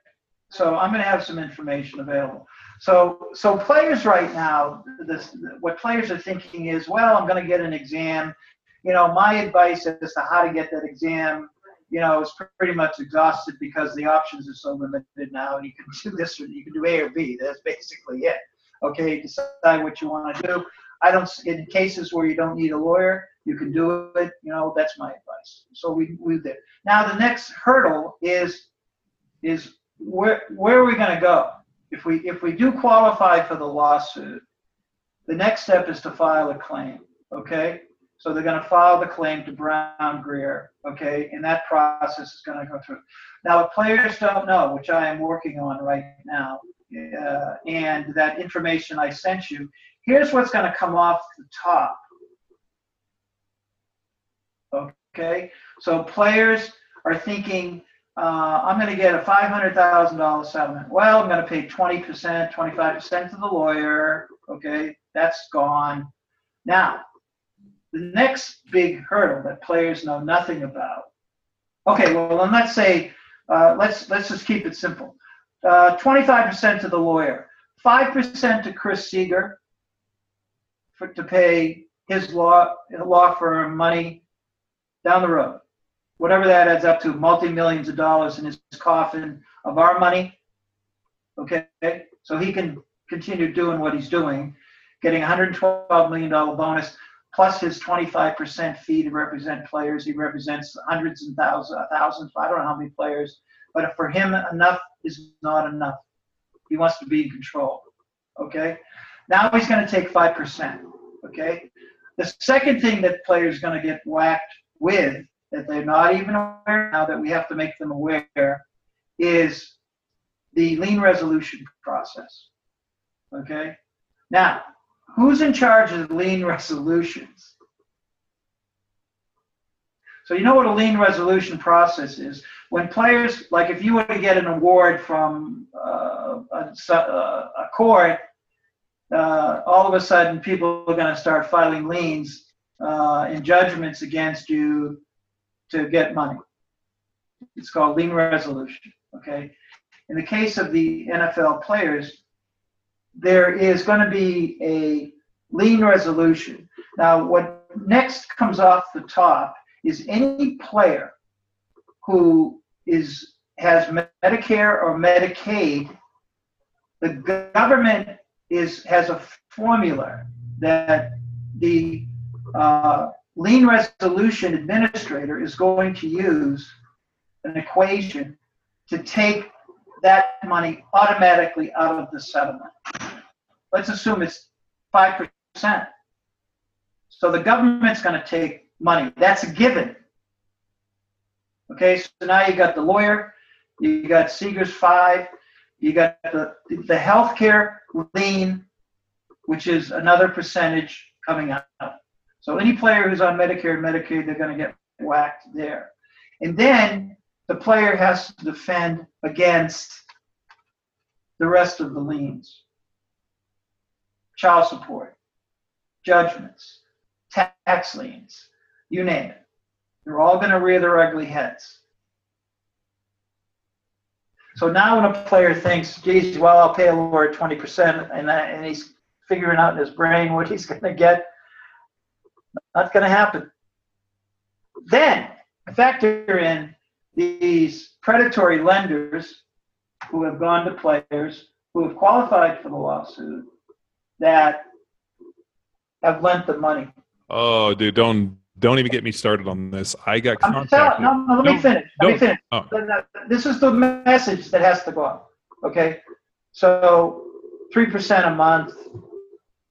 so I'm going to have some information available. So, so players right now, this, what players are thinking is, well, I'm going to get an exam. You know, my advice as to how to get that exam, you know, is pretty much exhausted because the options are so limited now, and you can do this or you can do A or B. That's basically it. Okay, decide what you want to do. I don't. In cases where you don't need a lawyer, you can do it. You know, that's my advice. So we we did. Now the next hurdle is is where where are we going to go? if we if we do qualify for the lawsuit, the next step is to file a claim. Okay, so they're going to file the claim to BrownGreer. Okay, and that process is going to go through. Now, what players don't know, which I am working on right now, uh, and that information I sent you, here's what's going to come off the top. Okay, so players are thinking uh, I'm going to get a $500,000 settlement. Well, I'm going to pay 20%, 25% to the lawyer. Okay, that's gone. Now, the next big hurdle that players know nothing about. Okay, well, then let's say, uh, let's let's just keep it simple. Uh, 25% to the lawyer, 5% to Chris Seeger for, to pay his law law firm money down the road whatever that adds up to, multi-millions of dollars in his coffin of our money. Okay, so he can continue doing what he's doing, getting $112 million bonus plus his 25% fee to represent players. He represents hundreds and thousands, thousands, I don't know how many players, but for him, enough is not enough. He wants to be in control. Okay, now he's going to take 5%. Okay, the second thing that players are going to get whacked with that they're not even aware now that we have to make them aware is the lien resolution process. Okay? Now, who's in charge of lien *laughs* resolutions? So you know what a lien resolution process is? When players, like if you were to get an award from uh, a, a, court, uh, all of a sudden people are going to start filing liens uh, and judgments against you to get money. It's called lien resolution. Okay. In the case of the NFL players, there is going to be a lien resolution. Now, what next comes off the top is any player who is has Medicare or Medicaid, the government is has a formula that the uh, lien resolution administrator is going to use an equation to take that money automatically out of the settlement. Let's assume it's 5%. So the government's going to take money. That's a given. Okay, so now you got the lawyer, you got Seeger's 5, you got the, the healthcare lien, which is another percentage coming out. So any player who's on Medicare and Medicaid, they're going to get whacked there. And then the player has to defend against the rest of the liens. child support, judgments, tax liens, you name it. They're all going to rear their ugly heads. So now when a player thinks, geez, well, I'll pay a lawyer 20%, and, that, and he's figuring out in his brain what he's *laughs* going to get, that's going to happen. Then factor in these predatory lenders who have gone to players who have qualified for the lawsuit that have lent the money. Oh, dude, don't don't even get me started on this. I got uh, I'm contacted. no, no, let me No, finish. Let me finish. Oh. Uh, this is the message that has to go out. Okay, so three percent a month,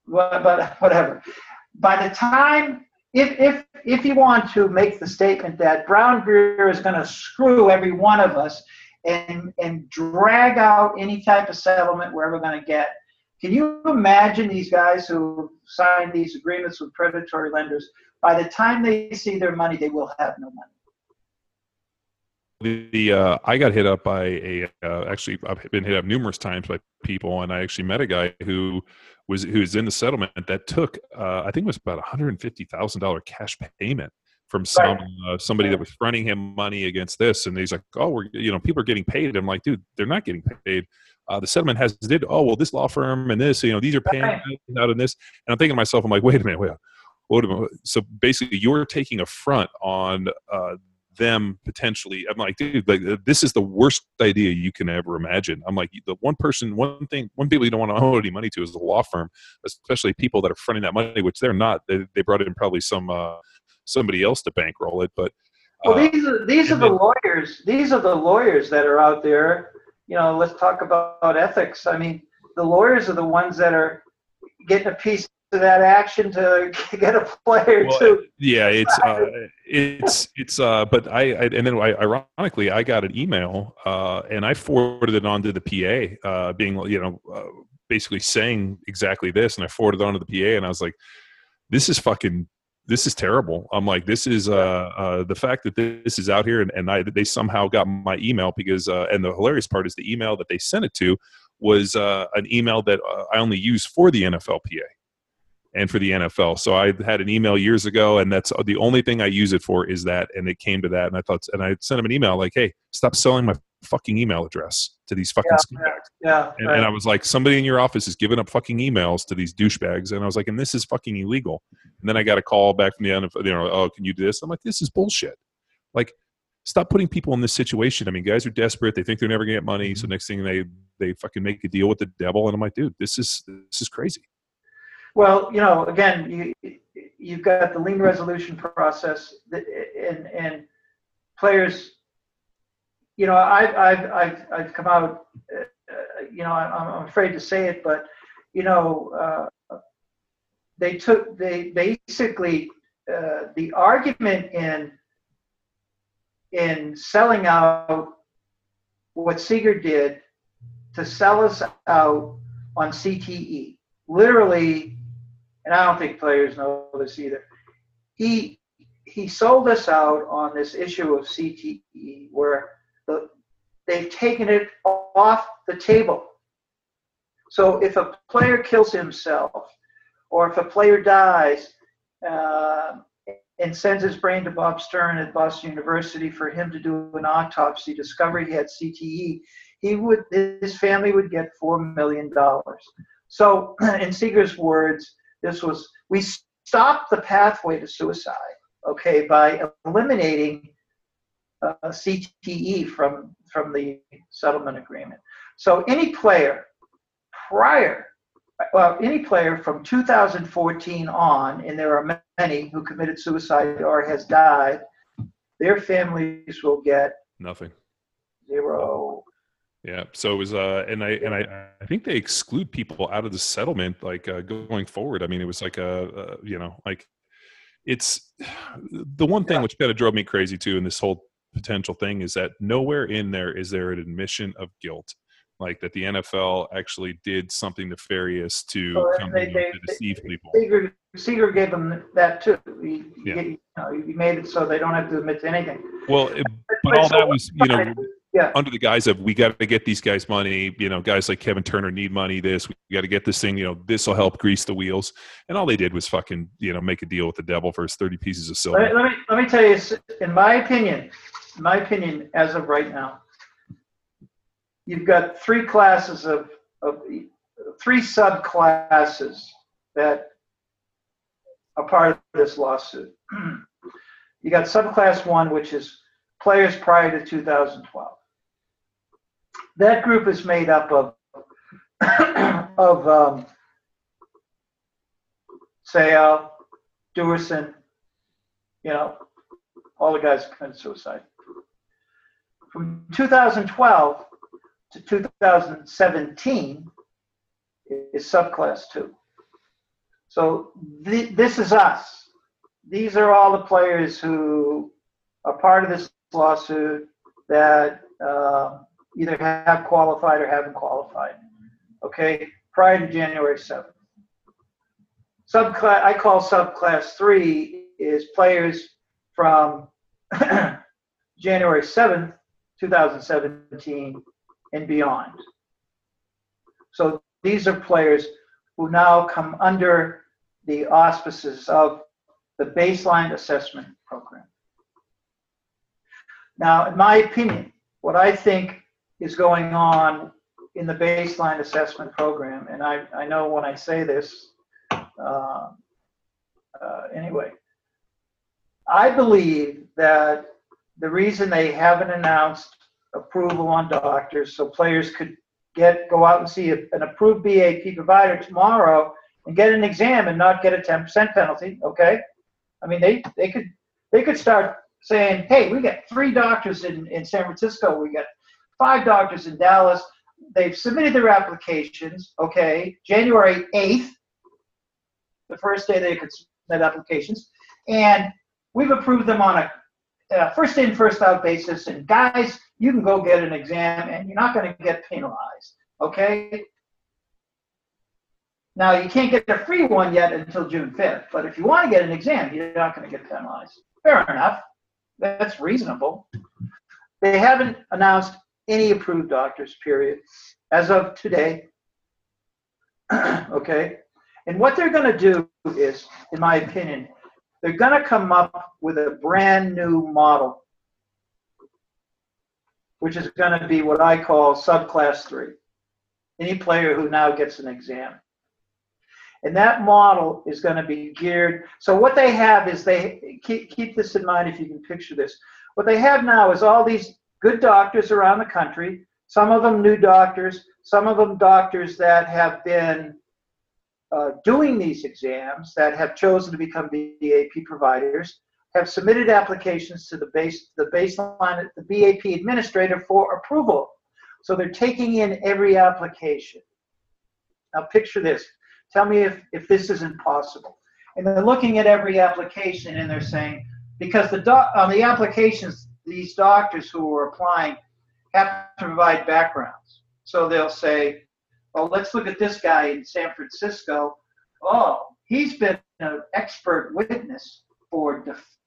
but *laughs* whatever. By the time, if if if you want to make the statement that BrownGreer is going to screw every one of us and and drag out any type of settlement we're ever going to get, can you imagine these guys who signed these agreements with predatory lenders? By the time they see their money, they will have no money. the, the uh, I got hit up by a uh, actually I've been hit up numerous times by people, and I actually met a guy who was who's in the settlement that took uh, I think it was about one hundred and fifty thousand dollar cash payment from some uh, somebody that was fronting him money against this, and he's like, oh, we're you know people are getting paid. I'm like, dude, they're not getting paid. Uh, the settlement has did oh well this law firm and this you know these are paying out in this, and I'm thinking to myself, I'm like, wait a minute, wait. Wait a minute. So basically, you're taking a front on uh, them potentially. I'm like, dude, like uh, this is the worst idea you can ever imagine. I'm like, the one person, one thing, one people you don't want to owe any money to is a law firm, especially people that are fronting that money, which they're not. They, they brought in probably some uh, somebody else to bankroll it, but. Well, uh, these are these are the then- lawyers. These are the lawyers that are out there. You know, let's talk about ethics. I mean, the lawyers are the ones that are getting a piece that action to *laughs* get a player Well, to. yeah it's uh it's it's uh but I, I and then I, ironically i got an email uh and i forwarded it on to the pa uh being you know uh, basically saying exactly this and i forwarded it on to the pa and i was like this is fucking this is terrible i'm like this is uh uh the fact that this is out here and, and i they somehow got my email because uh and the hilarious part is the email that they sent it to was uh an email that uh, i only use for the nflpa and for the NFL. So I had an email years ago, and that's uh, the only thing I use it for is that. And it came to that, and I thought, and I sent him an email like, "Hey, stop selling my fucking email address to these fucking Yeah, scumbags." Yeah, And, right. and I was like, somebody in your office is giving up fucking emails to these douchebags, and I was like, and this is fucking illegal. And then I got a call back from the NFL, you know, oh, can you do this? I'm like, this is bullshit. Like, stop putting people in this situation. I mean, guys are desperate; they think they're never gonna get money, so mm-hmm. next thing they they fucking make a deal with the devil, and I'm like, dude, this is this is crazy. Well, you know, again, you you've got the lien resolution process, that- and and players. You know, I've I've I've I've come out. Uh, you know, I'm, I'm afraid to say it, but you know, uh, they took they basically uh, the argument in in selling out what Seeger did to sell us out on CTE. Literally, and I don't think players know this either. He he sold us out on this issue of CTE where the, they've taken it off the table. So if a player kills himself, or if a player dies, uh, and sends his brain to Bob Stern at Boston University for him to do an autopsy, discovered he had CTE, he would his family would get four million dollars. So, *clears throat* in Seeger's words, this was we stopped the pathway to suicide, okay, by eliminating uh, CTE from from the settlement agreement. So, any player prior, well, any player from 2014 on, and there are many who committed suicide or has died, their families will get Nothing. zero. Yeah. So it was, uh, and I and I, I think they exclude people out of the settlement, like uh, going forward. I mean, it was like a, uh, you know, like it's *sighs* the one thing Yeah. which kind of drove me crazy too in this whole potential thing is that nowhere in there is there an admission of guilt, like that the NFL actually did something nefarious to Well, come they- they- to deceive people. Seeger, Seeger gave them that too. He, Yeah. he, you know, he made it so they don't have to admit to anything. Well, it, but all so that was, you know, Yeah, under the guise of we got to get these guys money. You know, guys like Kevin Turner need money. This we got to get this thing. You know, this will help grease the wheels. And all they did was fucking you know make a deal with the devil for his thirty pieces of silver. Let me, let me, let me tell you, in my opinion, in my opinion, as of right now, you've got three classes of, of three subclasses that are part of this lawsuit. *clears throat* you got subclass one, which is players prior to 2012. That group is made up of *clears throat* of um, Seau, Duerson, you know, all the guys committed suicide. From 2012 to 2017 is subclass two. So th- this is us. These are all the players who are part of this lawsuit that uh, either have qualified or haven't qualified. Okay, prior to January 7th. Subclass, I call subclass three is players from *clears throat* January 7th, 2017 and beyond. So these are players who now come under the auspices of the baseline assessment program. Now, in my opinion, what I think is going on in the baseline assessment program, and I, I know when I say this, uh, uh, anyway, I believe that the reason they haven't announced approval on doctors so players could get go out and see a, an approved BAP provider tomorrow and get an exam and not get a 10% penalty, okay? I mean, they, they could they could start saying, hey, we got three doctors in, in San Francisco, we got five doctors in Dallas. They've submitted their applications, okay, January 8th, the first day they could submit applications. And we've approved them on a uh, first in, first out basis. And guys, you can go get an exam and you're not going to get penalized, okay? Now, you can't get a free one yet until June 5th, but if you want to get an exam, you're not going to get penalized. Fair enough. That's reasonable. They haven't announced any approved doctors, period, as of today. *clears throat* okay? And what they're going to do is, in my opinion, they're going to come up with a brand new model, which is going to be what I call subclass three. Any player who now gets an exam. And that model is going to be geared. So what they have is they keep, keep this in mind if you can picture this. What they have now is all these good doctors around the country, some of them new doctors, some of them doctors that have been uh, doing these exams, that have chosen to become BAP providers, have submitted applications to the base the baseline the BAP administrator for approval. So they're taking in every application. Now picture this. Tell me if, if this isn't possible. And they're looking at every application and they're saying, because the doc, on the applications, these doctors who are applying have to provide backgrounds. So they'll say, well, let's look at this guy in San Francisco. Oh, he's been an expert witness for def-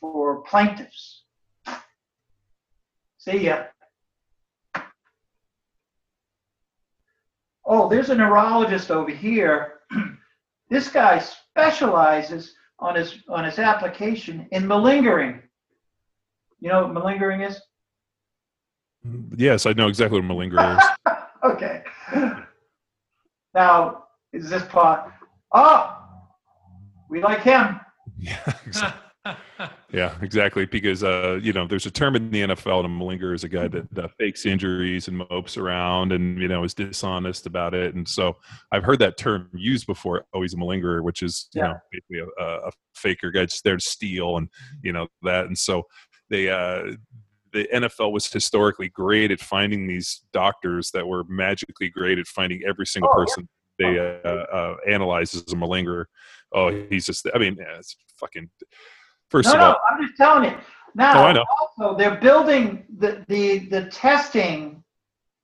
for plaintiffs. See ya. Oh, there's a neurologist over here. *clears throat* this guy specializes on his on his application in malingering. You know what malingering is? Yes, I know exactly what malingerer is. *laughs* okay. Now, is this part? Oh, we like him. Yeah, exactly. yeah, exactly. Because uh, you know, there's a term in the NFL, and a malingerer is a guy that uh, fakes injuries and mopes around, and you know, is dishonest about it. And so, I've heard that term used before. Oh, he's a malingerer, which is you Yeah. know, basically a, a faker guy just there to steal, and you know that. And so, they uh, the NFL was historically great at finding these doctors that were magically great at finding every single Oh, yeah. person they uh, uh, analyze as a malingerer. Oh, he's just. I mean, yeah, it's fucking. First No, of all, no, I'm just telling you. Now, Oh, I know. also, they're building the, the, the testing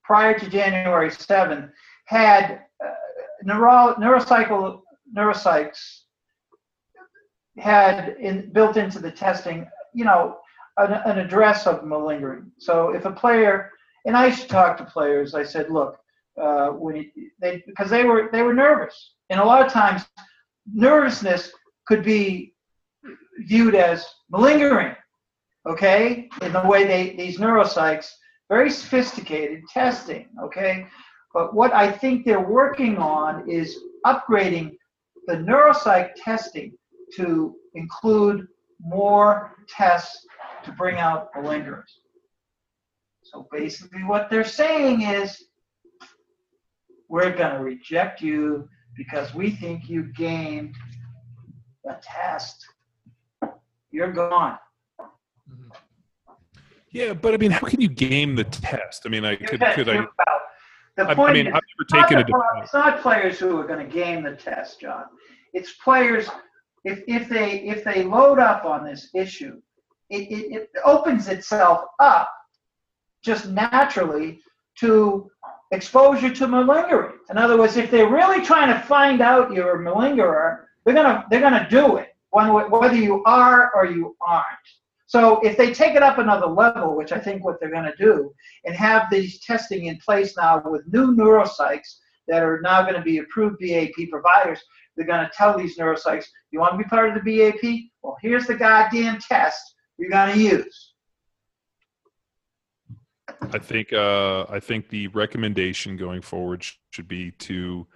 prior to January 7th had uh, neuro, neurocycle, neuropsychs had in, built into the testing, you know, an, an address of malingering. So if a player, and I used to talk to players, I said, look, uh, when they because they were they were nervous, and a lot of times nervousness could be viewed as malingering. Okay, in the way they these neuropsychs very sophisticated testing. Okay, but what I think they're working on is upgrading the neuropsych testing to include more tests to bring out malingerers. So basically, what they're saying is we're going to reject you because we think you gained a test. You're gone. Mm-hmm. Yeah, but I mean, how can you game the test? I mean, I could, could I? The point I mean, is, I've never taken it's a. not, it's not players who are going to game the test, John. It's players if if they if they load up on this issue, it, it, it opens itself up just naturally to exposure to malingering. In other words, if they're really trying to find out you're a malingerer, they're gonna they're gonna do it, whether you are or you aren't. So if they take it up another level, which I think what they're to do, and have these testing in place now with new neuropsychs that are now going to be approved BAP providers, they're going to tell these neuropsychs, you want to be part of the BAP? Well, here's the goddamn test you're going to use. I think uh, I think the recommendation going forward sh- should be to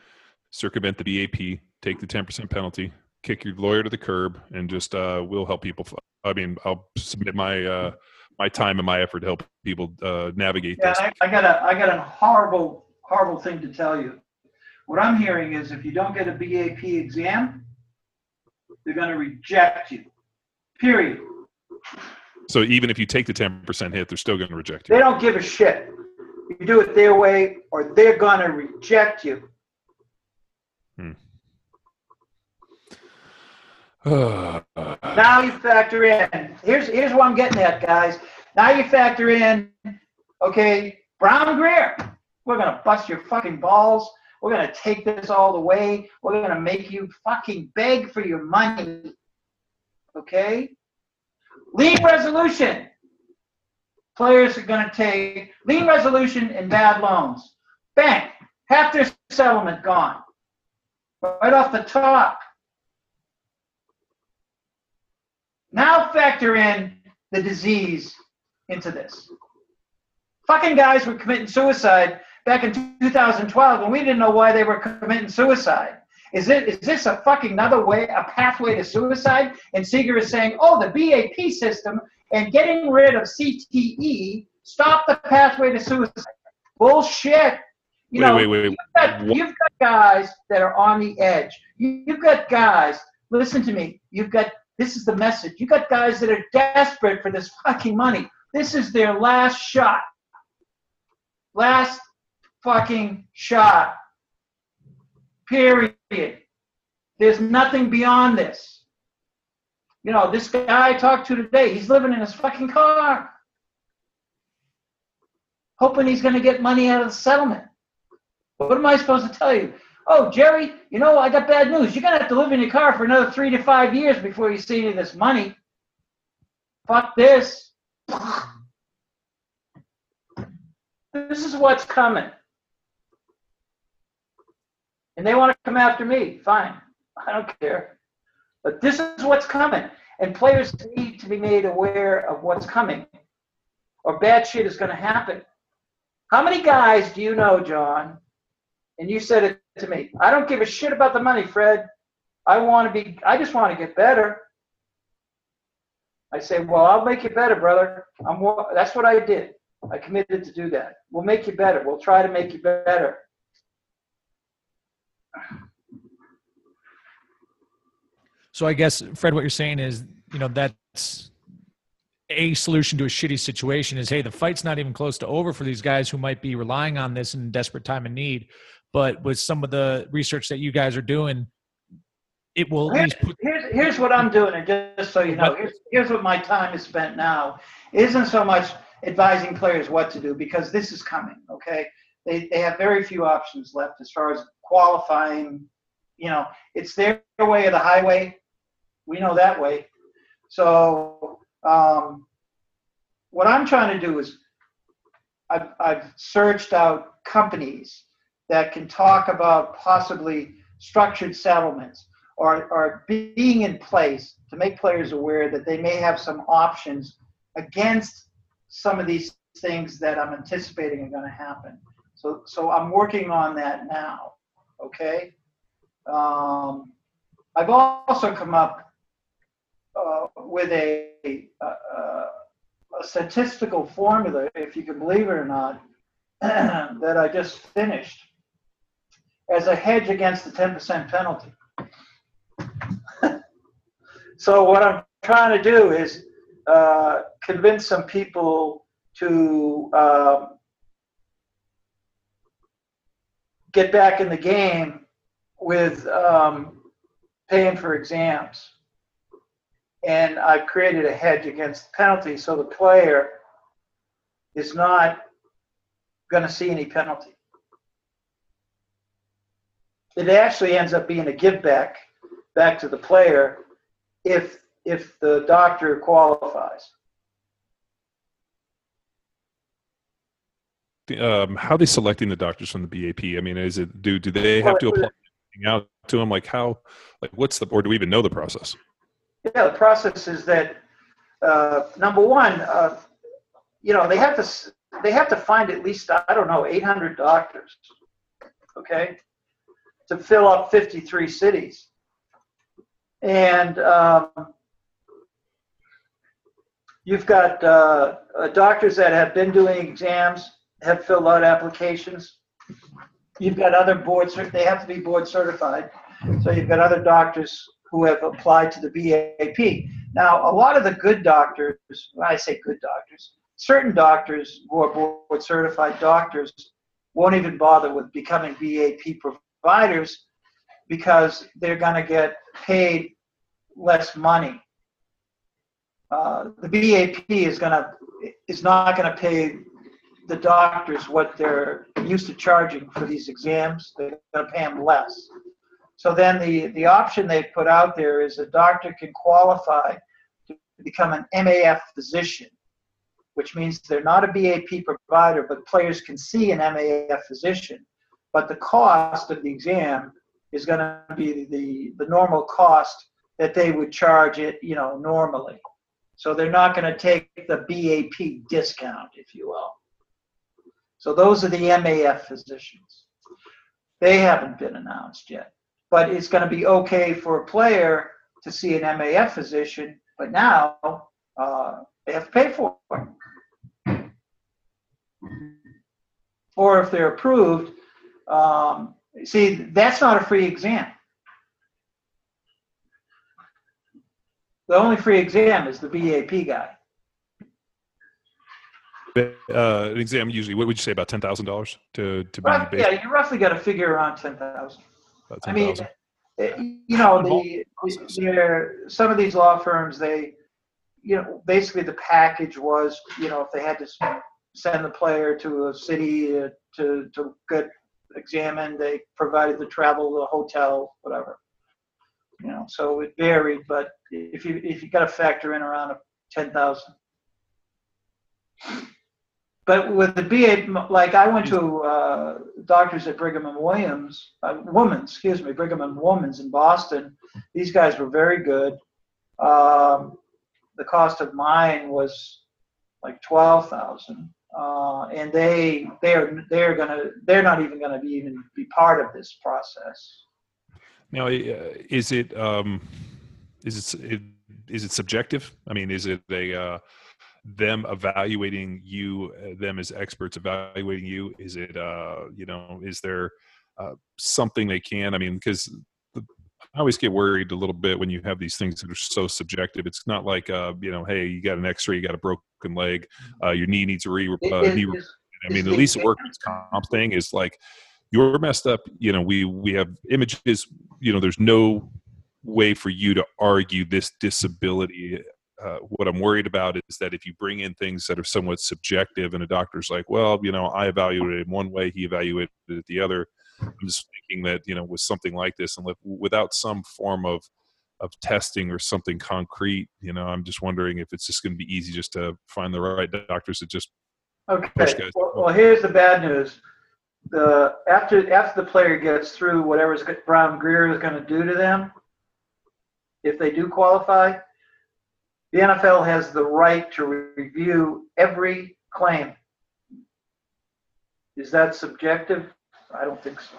circumvent the BAP, take the 10% penalty, kick your lawyer to the curb, and just uh, we'll help people I mean, I'll submit my uh, my time and my effort to help people uh, navigate yeah, this. I, I got a I got a horrible horrible thing to tell you. What I'm hearing is if you don't get a BAP exam, they're going to reject you. Period. So even if you take the 10% hit, they're still going to reject you. They don't give a shit. You do it their way, or they're going to reject you. Hmm. now you factor in. Here's here's what I'm getting at, guys. Now you factor in. Okay, BrownGreer, We're gonna bust your fucking balls. We're gonna take this all the way. We're gonna make you fucking beg for your money. Okay. Lien resolution. Players are gonna take lien resolution and bad loans. Bank, Half their settlement gone. Right off the top. Now factor in the disease into this. Fucking guys were committing suicide back in 2012 and we didn't know why they were committing suicide. Is it is this a fucking another way, a pathway to suicide? And Seeger is saying, oh, the BAP system and getting rid of CTE stop the pathway to suicide. Bullshit. You wait, know, wait, wait, wait. You've, got, you've got guys that are on the edge. You've got guys, listen to me, you've got this is the message. You've got guys that are desperate for this fucking money. This is their last shot. Last fucking shot. Period. There's nothing beyond this. You know, this guy I talked to today, he's living in his fucking car. Hoping he's going to get money out of the settlement. What am I supposed to tell you? oh, Jerry, you know, I got bad news. You're going to have to live in your car for another three to five years before you see any of this money. Fuck this. This is what's coming. And they want to come after me. Fine. I don't care. But this is what's coming. And players need to be made aware of what's coming, or bad shit is going to happen. How many guys do you know, John? And you said it to me. I don't give a shit about the money, Fred. I want to be, I just want to get better. I say, well, I'll make you better, brother. I'm, that's what I did. I committed to do that. We'll make you better. We'll try to make you better. So I guess, Fred, what you're saying is, you know, that's a solution to a shitty situation is, hey, the fight's not even close to over for these guys who might be relying on this in desperate time of need. But with some of the research that you guys are doing, it will here's, put- here's, here's what I'm doing, and just so you know, here's, here's what my time is spent now. It isn't so much advising players what to do because this is coming. Okay, they they have very few options left as far as qualifying. You know, it's their way or the highway. We know that way. So um, what I'm trying to do is I've, I've searched out companies that can talk about possibly structured settlements or, or being in place to make players aware that they may have some options against some of these things that I'm anticipating are going to happen. So, so I'm working on that now. Okay. Um, I've also come up uh, with a, a, a, statistical formula, if you can believe it or not, *clears throat* that I just finished as a hedge against the 10% penalty. *laughs* so what I'm trying to do is uh, convince some people to uh, get back in the game with um, paying for exams. And I've created a hedge against the penalty so the player is not going to see any penalty. It actually ends up being a give back back to the player if if the doctor qualifies. Um, how are they selecting the doctors from the BAP? I mean, is it do do they have to apply out to them? Like how, like what's the, or do we even know the process? Yeah, the process is that uh, number one, uh, you know, they have to they have to find at least I don't know 800 doctors, okay, to fill up 53 cities, and um, you've got uh doctors that have been doing exams, have filled out applications. You've got other boards; they have to be board certified. So you've got other doctors who have applied to the BAP. Now, a lot of the good doctors, when I say good doctors, certain doctors who are board certified doctors won't even bother with becoming BAP providers because they're going to get paid less money. Uh, the BAP is going to is not going to pay the doctors what they're used to charging for these exams. They're going to pay them less. So then the, the option they put out there is a doctor can qualify to become an MAF physician, which means they're not a BAP provider, but players can see an MAF physician. But the cost of the exam is going to be the, the normal cost that they would charge it, you know, normally. So they're not going to take the BAP discount, if you will. So those are the MAF physicians. They haven't been announced yet but it's going to be okay for a player to see an MAF physician, but now uh, they have to pay for it. Or if they're approved, um, see, that's not a free exam. The only free exam is the BAP guy. Uh, an exam usually, what would you say about ten thousand dollars to to be? yeah, you roughly got to figure around ten thousand. I mean, eh, you know, the, the some of these law firms, they, you know, basically the package was, you know, if they had to send the player to a city to to get examined, they provided the travel, the hotel, whatever. You know, so it varied, but if you if you got to factor in around a ten thousand. But with the BA, like I went to uh, doctors at Brigham and Williams, uh, Women's, excuse me, Brigham and Women's in Boston. These guys were very good. Um, the cost of mine was like twelve thousand, uh, and they they're they're gonna they're not even gonna be even be part of this process. Now, uh, is it um, is it is it subjective? I mean, is it a uh, them evaluating you uh, them as experts evaluating you is it uh you know is there uh, something they can i mean because I always get worried a little bit when you have these things that are so subjective. It's not like, uh, you know, hey, you got an X-ray, you got a broken leg, uh, your knee needs a re. Uh, knee. I mean, the least the workers comp thing is like, you're messed up. You know, we we have images. You know, there's no way for you to argue this disability uh, what I'm worried about is that if you bring in things that are somewhat subjective, and a doctor's like, well, you know, I evaluated it one way, he evaluated it the other. I'm just thinking that you know, with something like this, and without some form of of testing or something concrete. You know, I'm just wondering if it's just going to be easy just to find the right doctors to just Okay. Well, well, here's the bad news. The after after the player gets through whatever BrownGreer is going to do to them, if they do qualify, the NFL has the right to review every claim. Is that subjective? I don't think so.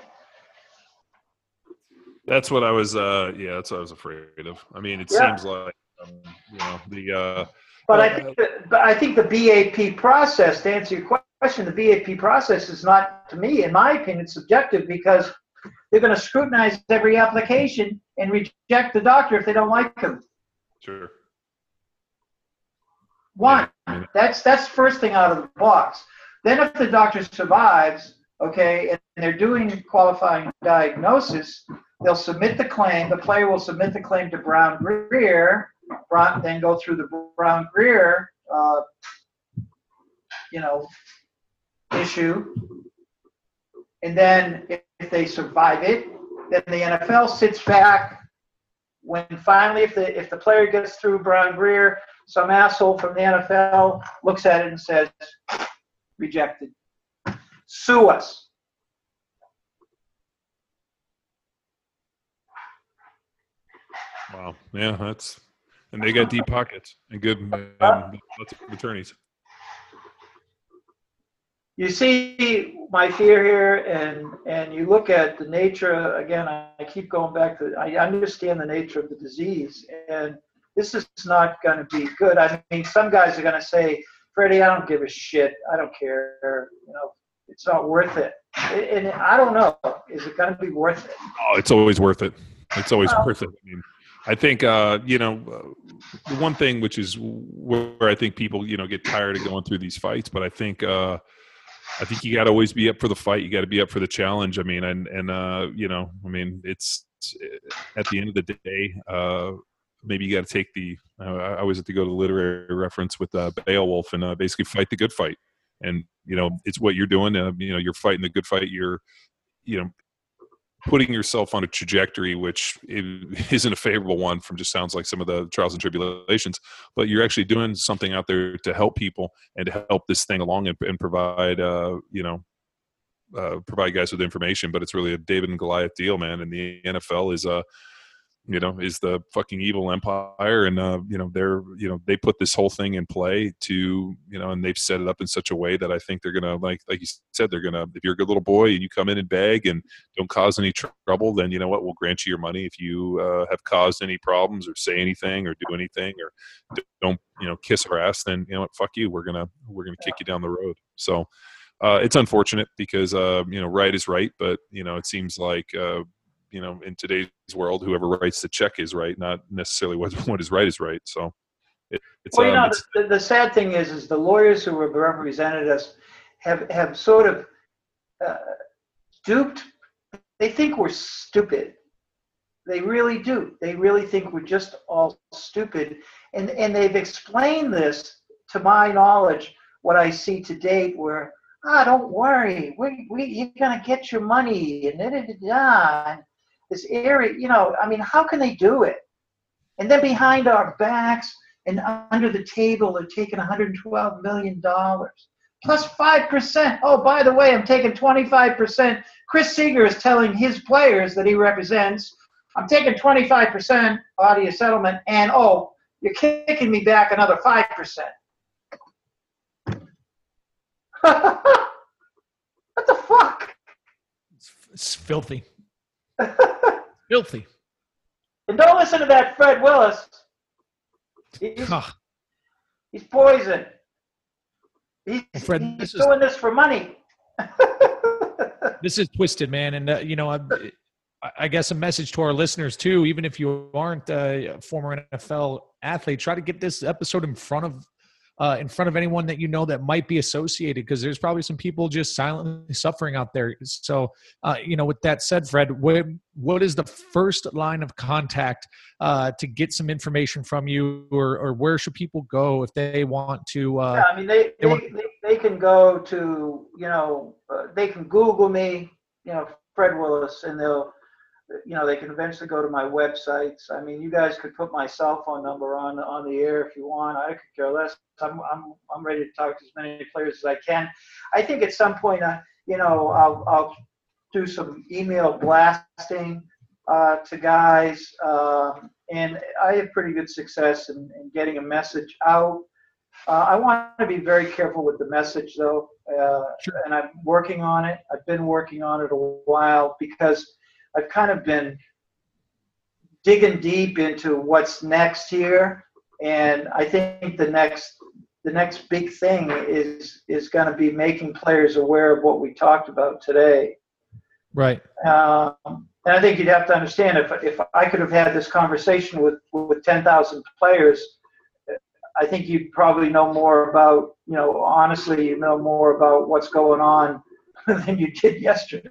That's what I was. Uh, yeah, that's what I was afraid of. I mean, it Yeah. seems like um, you know the. Uh, But I think that, but I think the BAP process, to answer your question, the BAP process is not, to me, in my opinion, subjective because they're going to scrutinize every application and reject the doctor if they don't like them. sure. One, Yeah, I mean- that's that's first thing out of the box. Then if the doctor survives, okay, and they're doing qualifying diagnosis, they'll submit the claim. The player will submit the claim to BrownGreer. Brown then go through the BrownGreer, uh, you know, issue, and then if, if they survive it, then the NFL sits back. When finally, if the if the player gets through BrownGreer, some asshole from the NFL looks at it and says, rejected. Sue us. Wow. Yeah, that's and they got deep pockets and good um, lots of attorneys. You see my fear here, and and you look at the nature. Again, I, I keep going back to. I understand the nature of the disease, and this is not going to be good. I mean, some guys are going to say, "Freddie, I don't give a shit. I don't care. You know, it's not worth it." And I don't know. Is it going to be worth it? Oh, it's always worth it. It's always Well- worth it. I mean, I think uh, you know uh, the one thing which is where I think people you know get tired of going through these fights, but I think uh, I think you got to always be up for the fight. You got to be up for the challenge. I mean, and and uh, you know, I mean, it's at the end of the day. Maybe you got to take the. Uh, I always have to go to the literary reference with uh, Beowulf and uh, basically fight the good fight. And you know, it's what you're doing. Uh, you know, you're fighting the good fight. You're, you know, putting yourself on a trajectory which *laughs* isn't a favorable one from just sounds like some of the trials and tribulations but you're actually doing something out there to help people and to help this thing along and, and provide uh, you know uh, provide guys with information but it's really a david and goliath deal man and the nfl is uh you know is the fucking evil empire and uh you know they're you know they put this whole thing in play to you know and they've set it up in such a way that i think they're gonna like like you said they're gonna if you're a good little boy and you come in and beg and don't cause any tr- trouble then you know what? We'll grant you your money if you uh, have caused any problems or say anything or do anything or don't you know kiss our ass then you know what? Fuck you. We're gonna we're gonna kick you down the road. So uh, it's unfortunate because uh, you know right is right but you know it seems like uh, you know in today's world whoever writes the check is right not necessarily what *laughs* what is right is right so it, it's, Well, you um, know, it's the, the sad thing is, is the lawyers who have represented us have have sort of uh, duped. They think we're stupid. They really do. They really think we're just all stupid, and and they've explained this, to my knowledge, what I see to date, where ah, don't worry, we we you're gonna get your money, and da da da da. This area, you know, I mean, how can they do it? And then behind our backs and under the table they're taking 112 million dollars. Plus 5% oh by the way i'm taking 25% chris seeger is telling his players that he represents i'm taking 25% out of your settlement and oh you're kicking me back another 5% *laughs* what the fuck? It's, it's filthy. *laughs* filthy. and don't listen to that fred willis he's, he's poison he's, Well, Fred, he's this is- doing this for money *laughs* this is twisted, man. And uh, you know, I, I guess a message to our listeners too. Even if you aren't a former NFL athlete, try to get this episode in front of. Uh, in front of anyone that you know that might be associated, because there's probably some people just silently suffering out there. So, uh, you know, with that said, Fred, what what is the first line of contact uh, to get some information from you, or or where should people go if they want to? Uh, Yeah, I mean, they, they they, want- they, they can go to, you know, uh, they can Google me, you know, Fred Willis, and they'll, you know, they can eventually go to my websites. I mean, you guys could put my cell phone number on on the air if you want. I could care less. I'm I'm I'm ready to talk to as many players as I can. I think at some point, uh, you know, I'll I'll do some email blasting uh, to guys, um, and I have pretty good success in, in getting a message out. Uh, I want to be very careful with the message, though, uh, Sure. and I'm working on it. I've been working on it a while because I've kind of been digging deep into what's next here, and I think the next the next big thing is is going to be making players aware of what we talked about today. Right. Um, and I think you'd have to understand if if I could have had this conversation with with ten thousand players, I think you'd probably know more about you know honestly you know more about what's going on *laughs* than you did yesterday.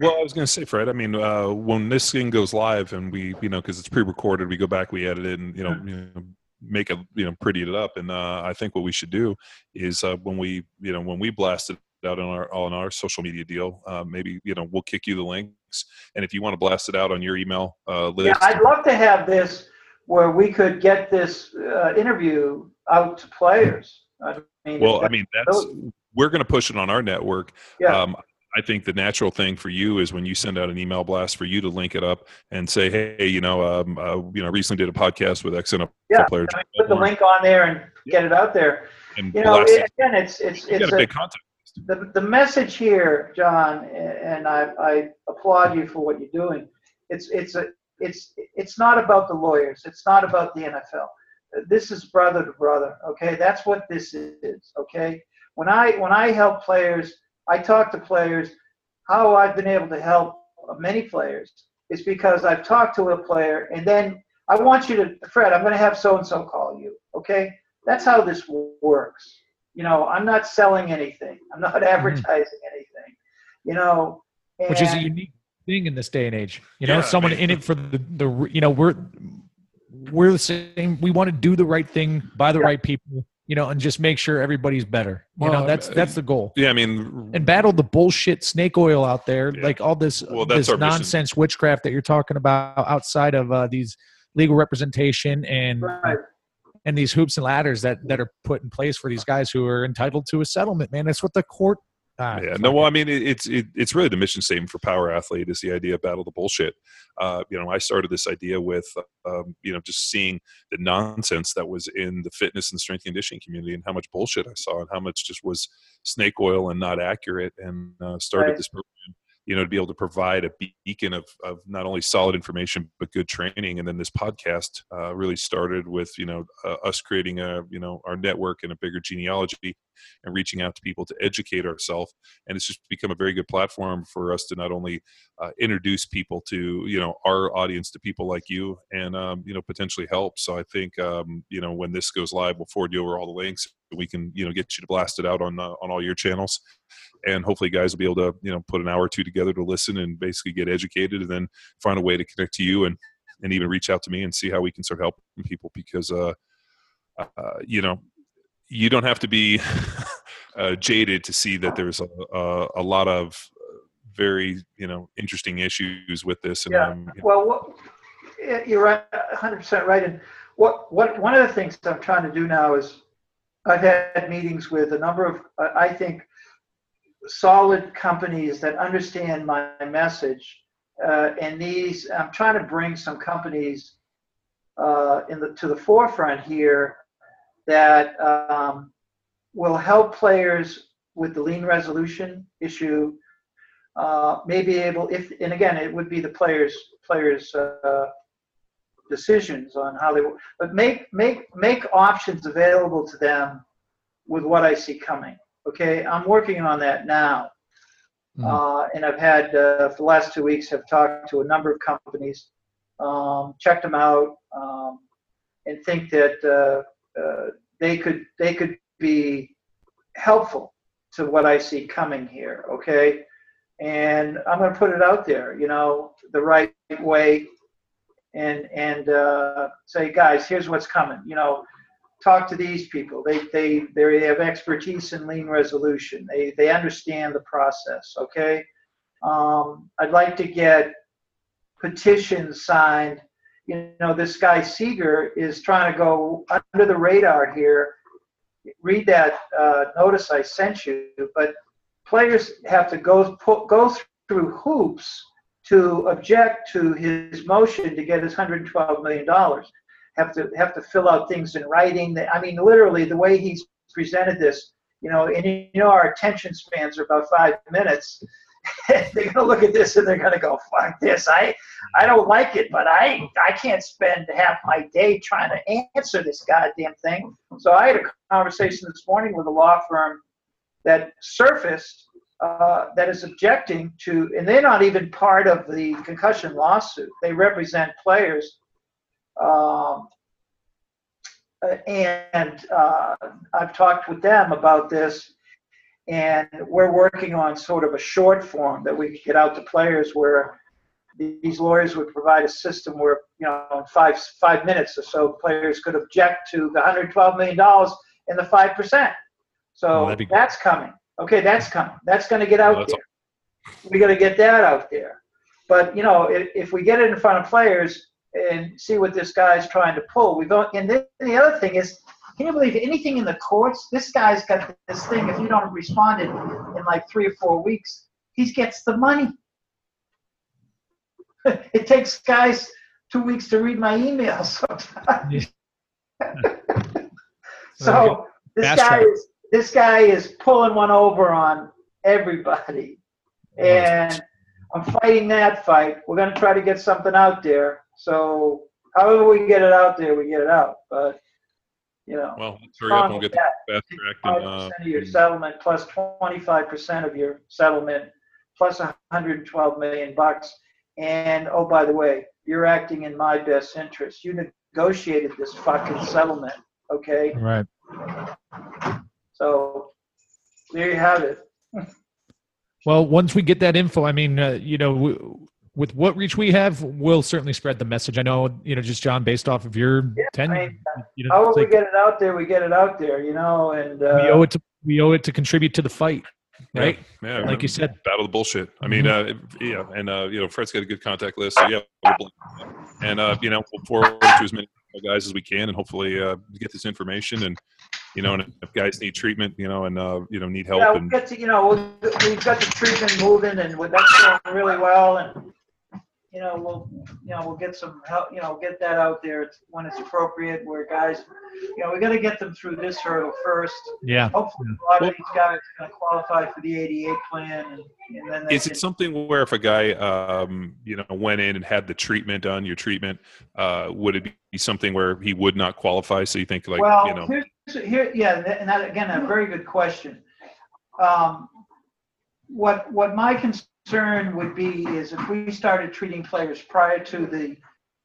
Well, I was going to say, Fred. I mean, uh, when this thing goes live and we, you know, because it's pre-recorded, we go back, we edit it, and you know, you know make it, you know, pretty it up. And uh, I think what we should do is uh, when we, you know, when we blast it out on our on our social media deal, uh, maybe you know we'll kick you the links, and if you want to blast it out on your email uh, list, Yeah, I'd love to have this where we could get this uh, interview out to players. I mean, well, I mean, that's we're going to push it on our network. yeah, Um, I think the natural thing for you is when you send out an email blast for you to link it up and say, "Hey, you know, um, uh, you know, recently did a podcast with XNFL Yeah, player I put the link on there and get it out there. and You know, it, again, it's it's You it's got a a, big content. the, the message here, John, and I, I applaud you for what you're doing. It's it's a it's it's not about the lawyers. It's not about the NFL. This is brother to brother. Okay, that's what this is. Okay, when I when I help players, I talk to players. How I've been able to help many players is because I've talked to a player, and then I want you to, Fred. I'm going to have so and so call you. Okay, that's how this works. You know, I'm not selling anything. I'm not *laughs* mm-hmm. advertising anything. You know, Which is a unique thing in this day and age. You know, Yeah, I someone mean- in it for the the you know we're we're the same. We want to do the right thing by the Yeah. right people. You know, and just make sure everybody's better. You Well, know, that's uh, that's the goal. Yeah, I mean, and battle the bullshit snake oil out there, Yeah. like all this Well, that's this our mission. nonsense witchcraft that you're talking about outside of uh, these legal representation and Right. and these hoops and ladders that that are put in place for these guys who are entitled to a settlement. Man, that's what the court. Ah, yeah, no. Well, I mean, it, it's it, it's really the mission statement for Power Athlete is the idea of battle the bullshit. Uh, you know, I started this idea with um, you know just seeing the nonsense that was in the fitness and strength conditioning community and how much bullshit I saw and how much just was snake oil and not accurate. And uh, started Right. this program, you know, to be able to provide a beacon of of not only solid information but good training. And then this podcast uh, really started with you know uh, us creating a you know our network and a bigger genealogy and reaching out to people to educate ourselves and it's just become a very good platform for us to not only uh, introduce people to you know our audience to people like you and um, you know potentially help. So i think um, you know when this goes live we'll forward you over all the links. We can you know get you to blast it out on uh, on all your channels. And hopefully guys will be able to you know put an hour or two together to listen and basically get educated and then find a way to connect to you and and even reach out to me and see how we can start helping people because uh, uh you know you don't have to be *laughs* uh, jaded to see that there's a, a, a lot of uh, very you know interesting issues with this and Yeah. um, you know, Well, what, you're right, 100% right. And what, what, one of the things I'm trying to do now is I've had meetings with a number of, uh, I think, solid companies that understand my message. Uh, and these, I'm trying to bring some companies uh, in the, to the forefront here that um, will help players with the lien resolution issue uh, may be able if and again it would be the players players uh, decisions on how they but make make make options available to them with what I see coming. Okay, I'm working on that now, Mhm. uh, and I've had uh, for the last two weeks have talked to a number of companies, um, checked them out, um, and think that uh, uh, they could they could be helpful to what I see coming here. Okay, and I'm going to put it out there, you know, the right way, and and uh, say, guys, here's what's coming. You know, talk to these people. They they they have expertise in lien resolution. They they understand the process. Okay, um, I'd like to get petitions signed. You know, this guy Seeger is trying to go under the radar here. Read that uh, notice I sent you, but players have to go go through hoops to object to his motion to get his 112 million dollars. Have to have to fill out things in writing. I mean, literally, the way he's presented this, you know, and you know, our attention spans are about five minutes. *laughs* they're gonna look at this and they're gonna go, "Fuck this! I, I don't like it, but I, I can't spend half my day trying to answer this goddamn thing." So I had a conversation this morning with a law firm that surfaced uh, that is objecting to, and they're not even part of the concussion lawsuit. They represent players. Um, and uh, I've talked with them about this, and we're working on sort of a short form that we could get out to players where these lawyers would provide a system where, you know, in five five minutes or so, players could object to the 112 million dollars and the five percent. So oh, that's coming. Okay, that's coming. That's going to get out oh, there. We got to get that out there. But you know, if, if, we get it in front of players and see what this guy's trying to pull, we don't. And then the other thing is, can you believe anything in the courts? This guy's got this thing. If you don't respond in, in like three or four weeks, he gets the money. *laughs* it takes guys two weeks to read my emails sometimes. *laughs* so this guy is this guy is pulling one over on everybody. And I'm fighting that fight. We're going to try to get something out there. So, however we get it out there, we get it out. But, you know, well, let's hurry up and get that fast track. And, uh, of your settlement plus 25% of your settlement plus 112 million bucks. And oh, by the way, you're acting in my best interest. You negotiated this fucking settlement, okay? Right. So there you have it. *laughs* well, once we get that info, I mean, uh, you know, w- with what reach we have, we'll certainly spread the message. I know, you know, just John, based off of your yeah, ten, I mean, you know, how we get it out there, we get it out there, you know, and uh, we owe it to we owe it to contribute to the fight right? Yeah, yeah like you said, battle the bullshit. I mean, mm-hmm. uh, yeah, and uh, you know, Fred's got a good contact list, so yeah, and uh, you know, we'll forward to as many guys as we can, and hopefully uh, get this information. And you know, and if guys need treatment, you know, and uh, you know, need help, yeah, we'll and get to, you know, we've got the treatment moving, and that's going really well, and you know, we'll, you know, we'll get some help, you know, get that out there when it's appropriate, where guys, you know, we got to get them through this hurdle first. Yeah. Hopefully a lot of these guys are going to qualify for the 88 plan. And, and then Is can, it something where if a guy, um, you know, went in and had the treatment done, your treatment, uh, would it be something where he would not qualify? So you think like, well, you know. Here's, here, yeah, and that, again, a very good question. Um, what, what my concern concern would be is if we started treating players prior to the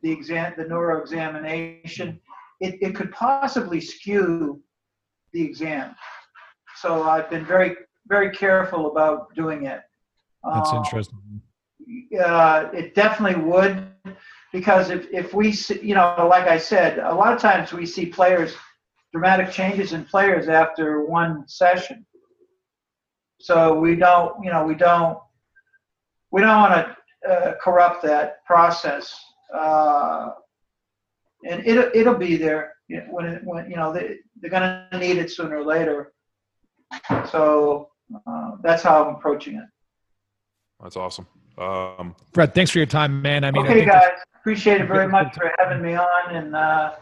the exam the neuro examination, it, it could possibly skew the exam. So I've been very very careful about doing it. That's um, interesting. Uh, it definitely would because if, if we see, you know like I said a lot of times we see players dramatic changes in players after one session. So we don't you know we don't we don't want to uh, corrupt that process. Uh, and it, it'll be there when, it, when you know they, they're going to need it sooner or later. So uh, that's how I'm approaching it. That's awesome. Um, Fred, thanks for your time, man. I mean, okay, I guys, appreciate it very much for having me on, and uh,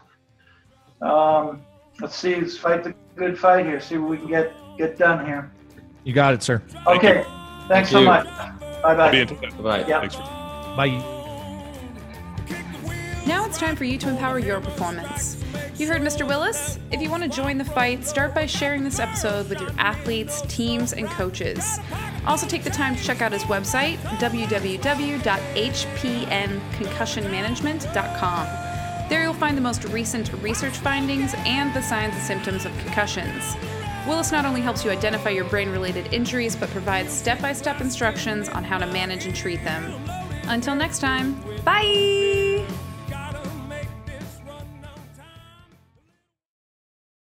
um, let's see, let's fight the good fight here. See what we can get get done here. You got it, sir. Okay, Thank thanks Thank so much. Bye bye. Bye. Yeah. Thanks for- Bye. Now it's time for you to empower your performance. You heard Mr. Willis? If you want to join the fight, start by sharing this episode with your athletes, teams, and coaches. Also, take the time to check out his website, www.hpnconcussionmanagement.com. There you'll find the most recent research findings and the signs and symptoms of concussions. Willis not only helps you identify your brain related injuries, but provides step by step instructions on how to manage and treat them. Until next time, bye!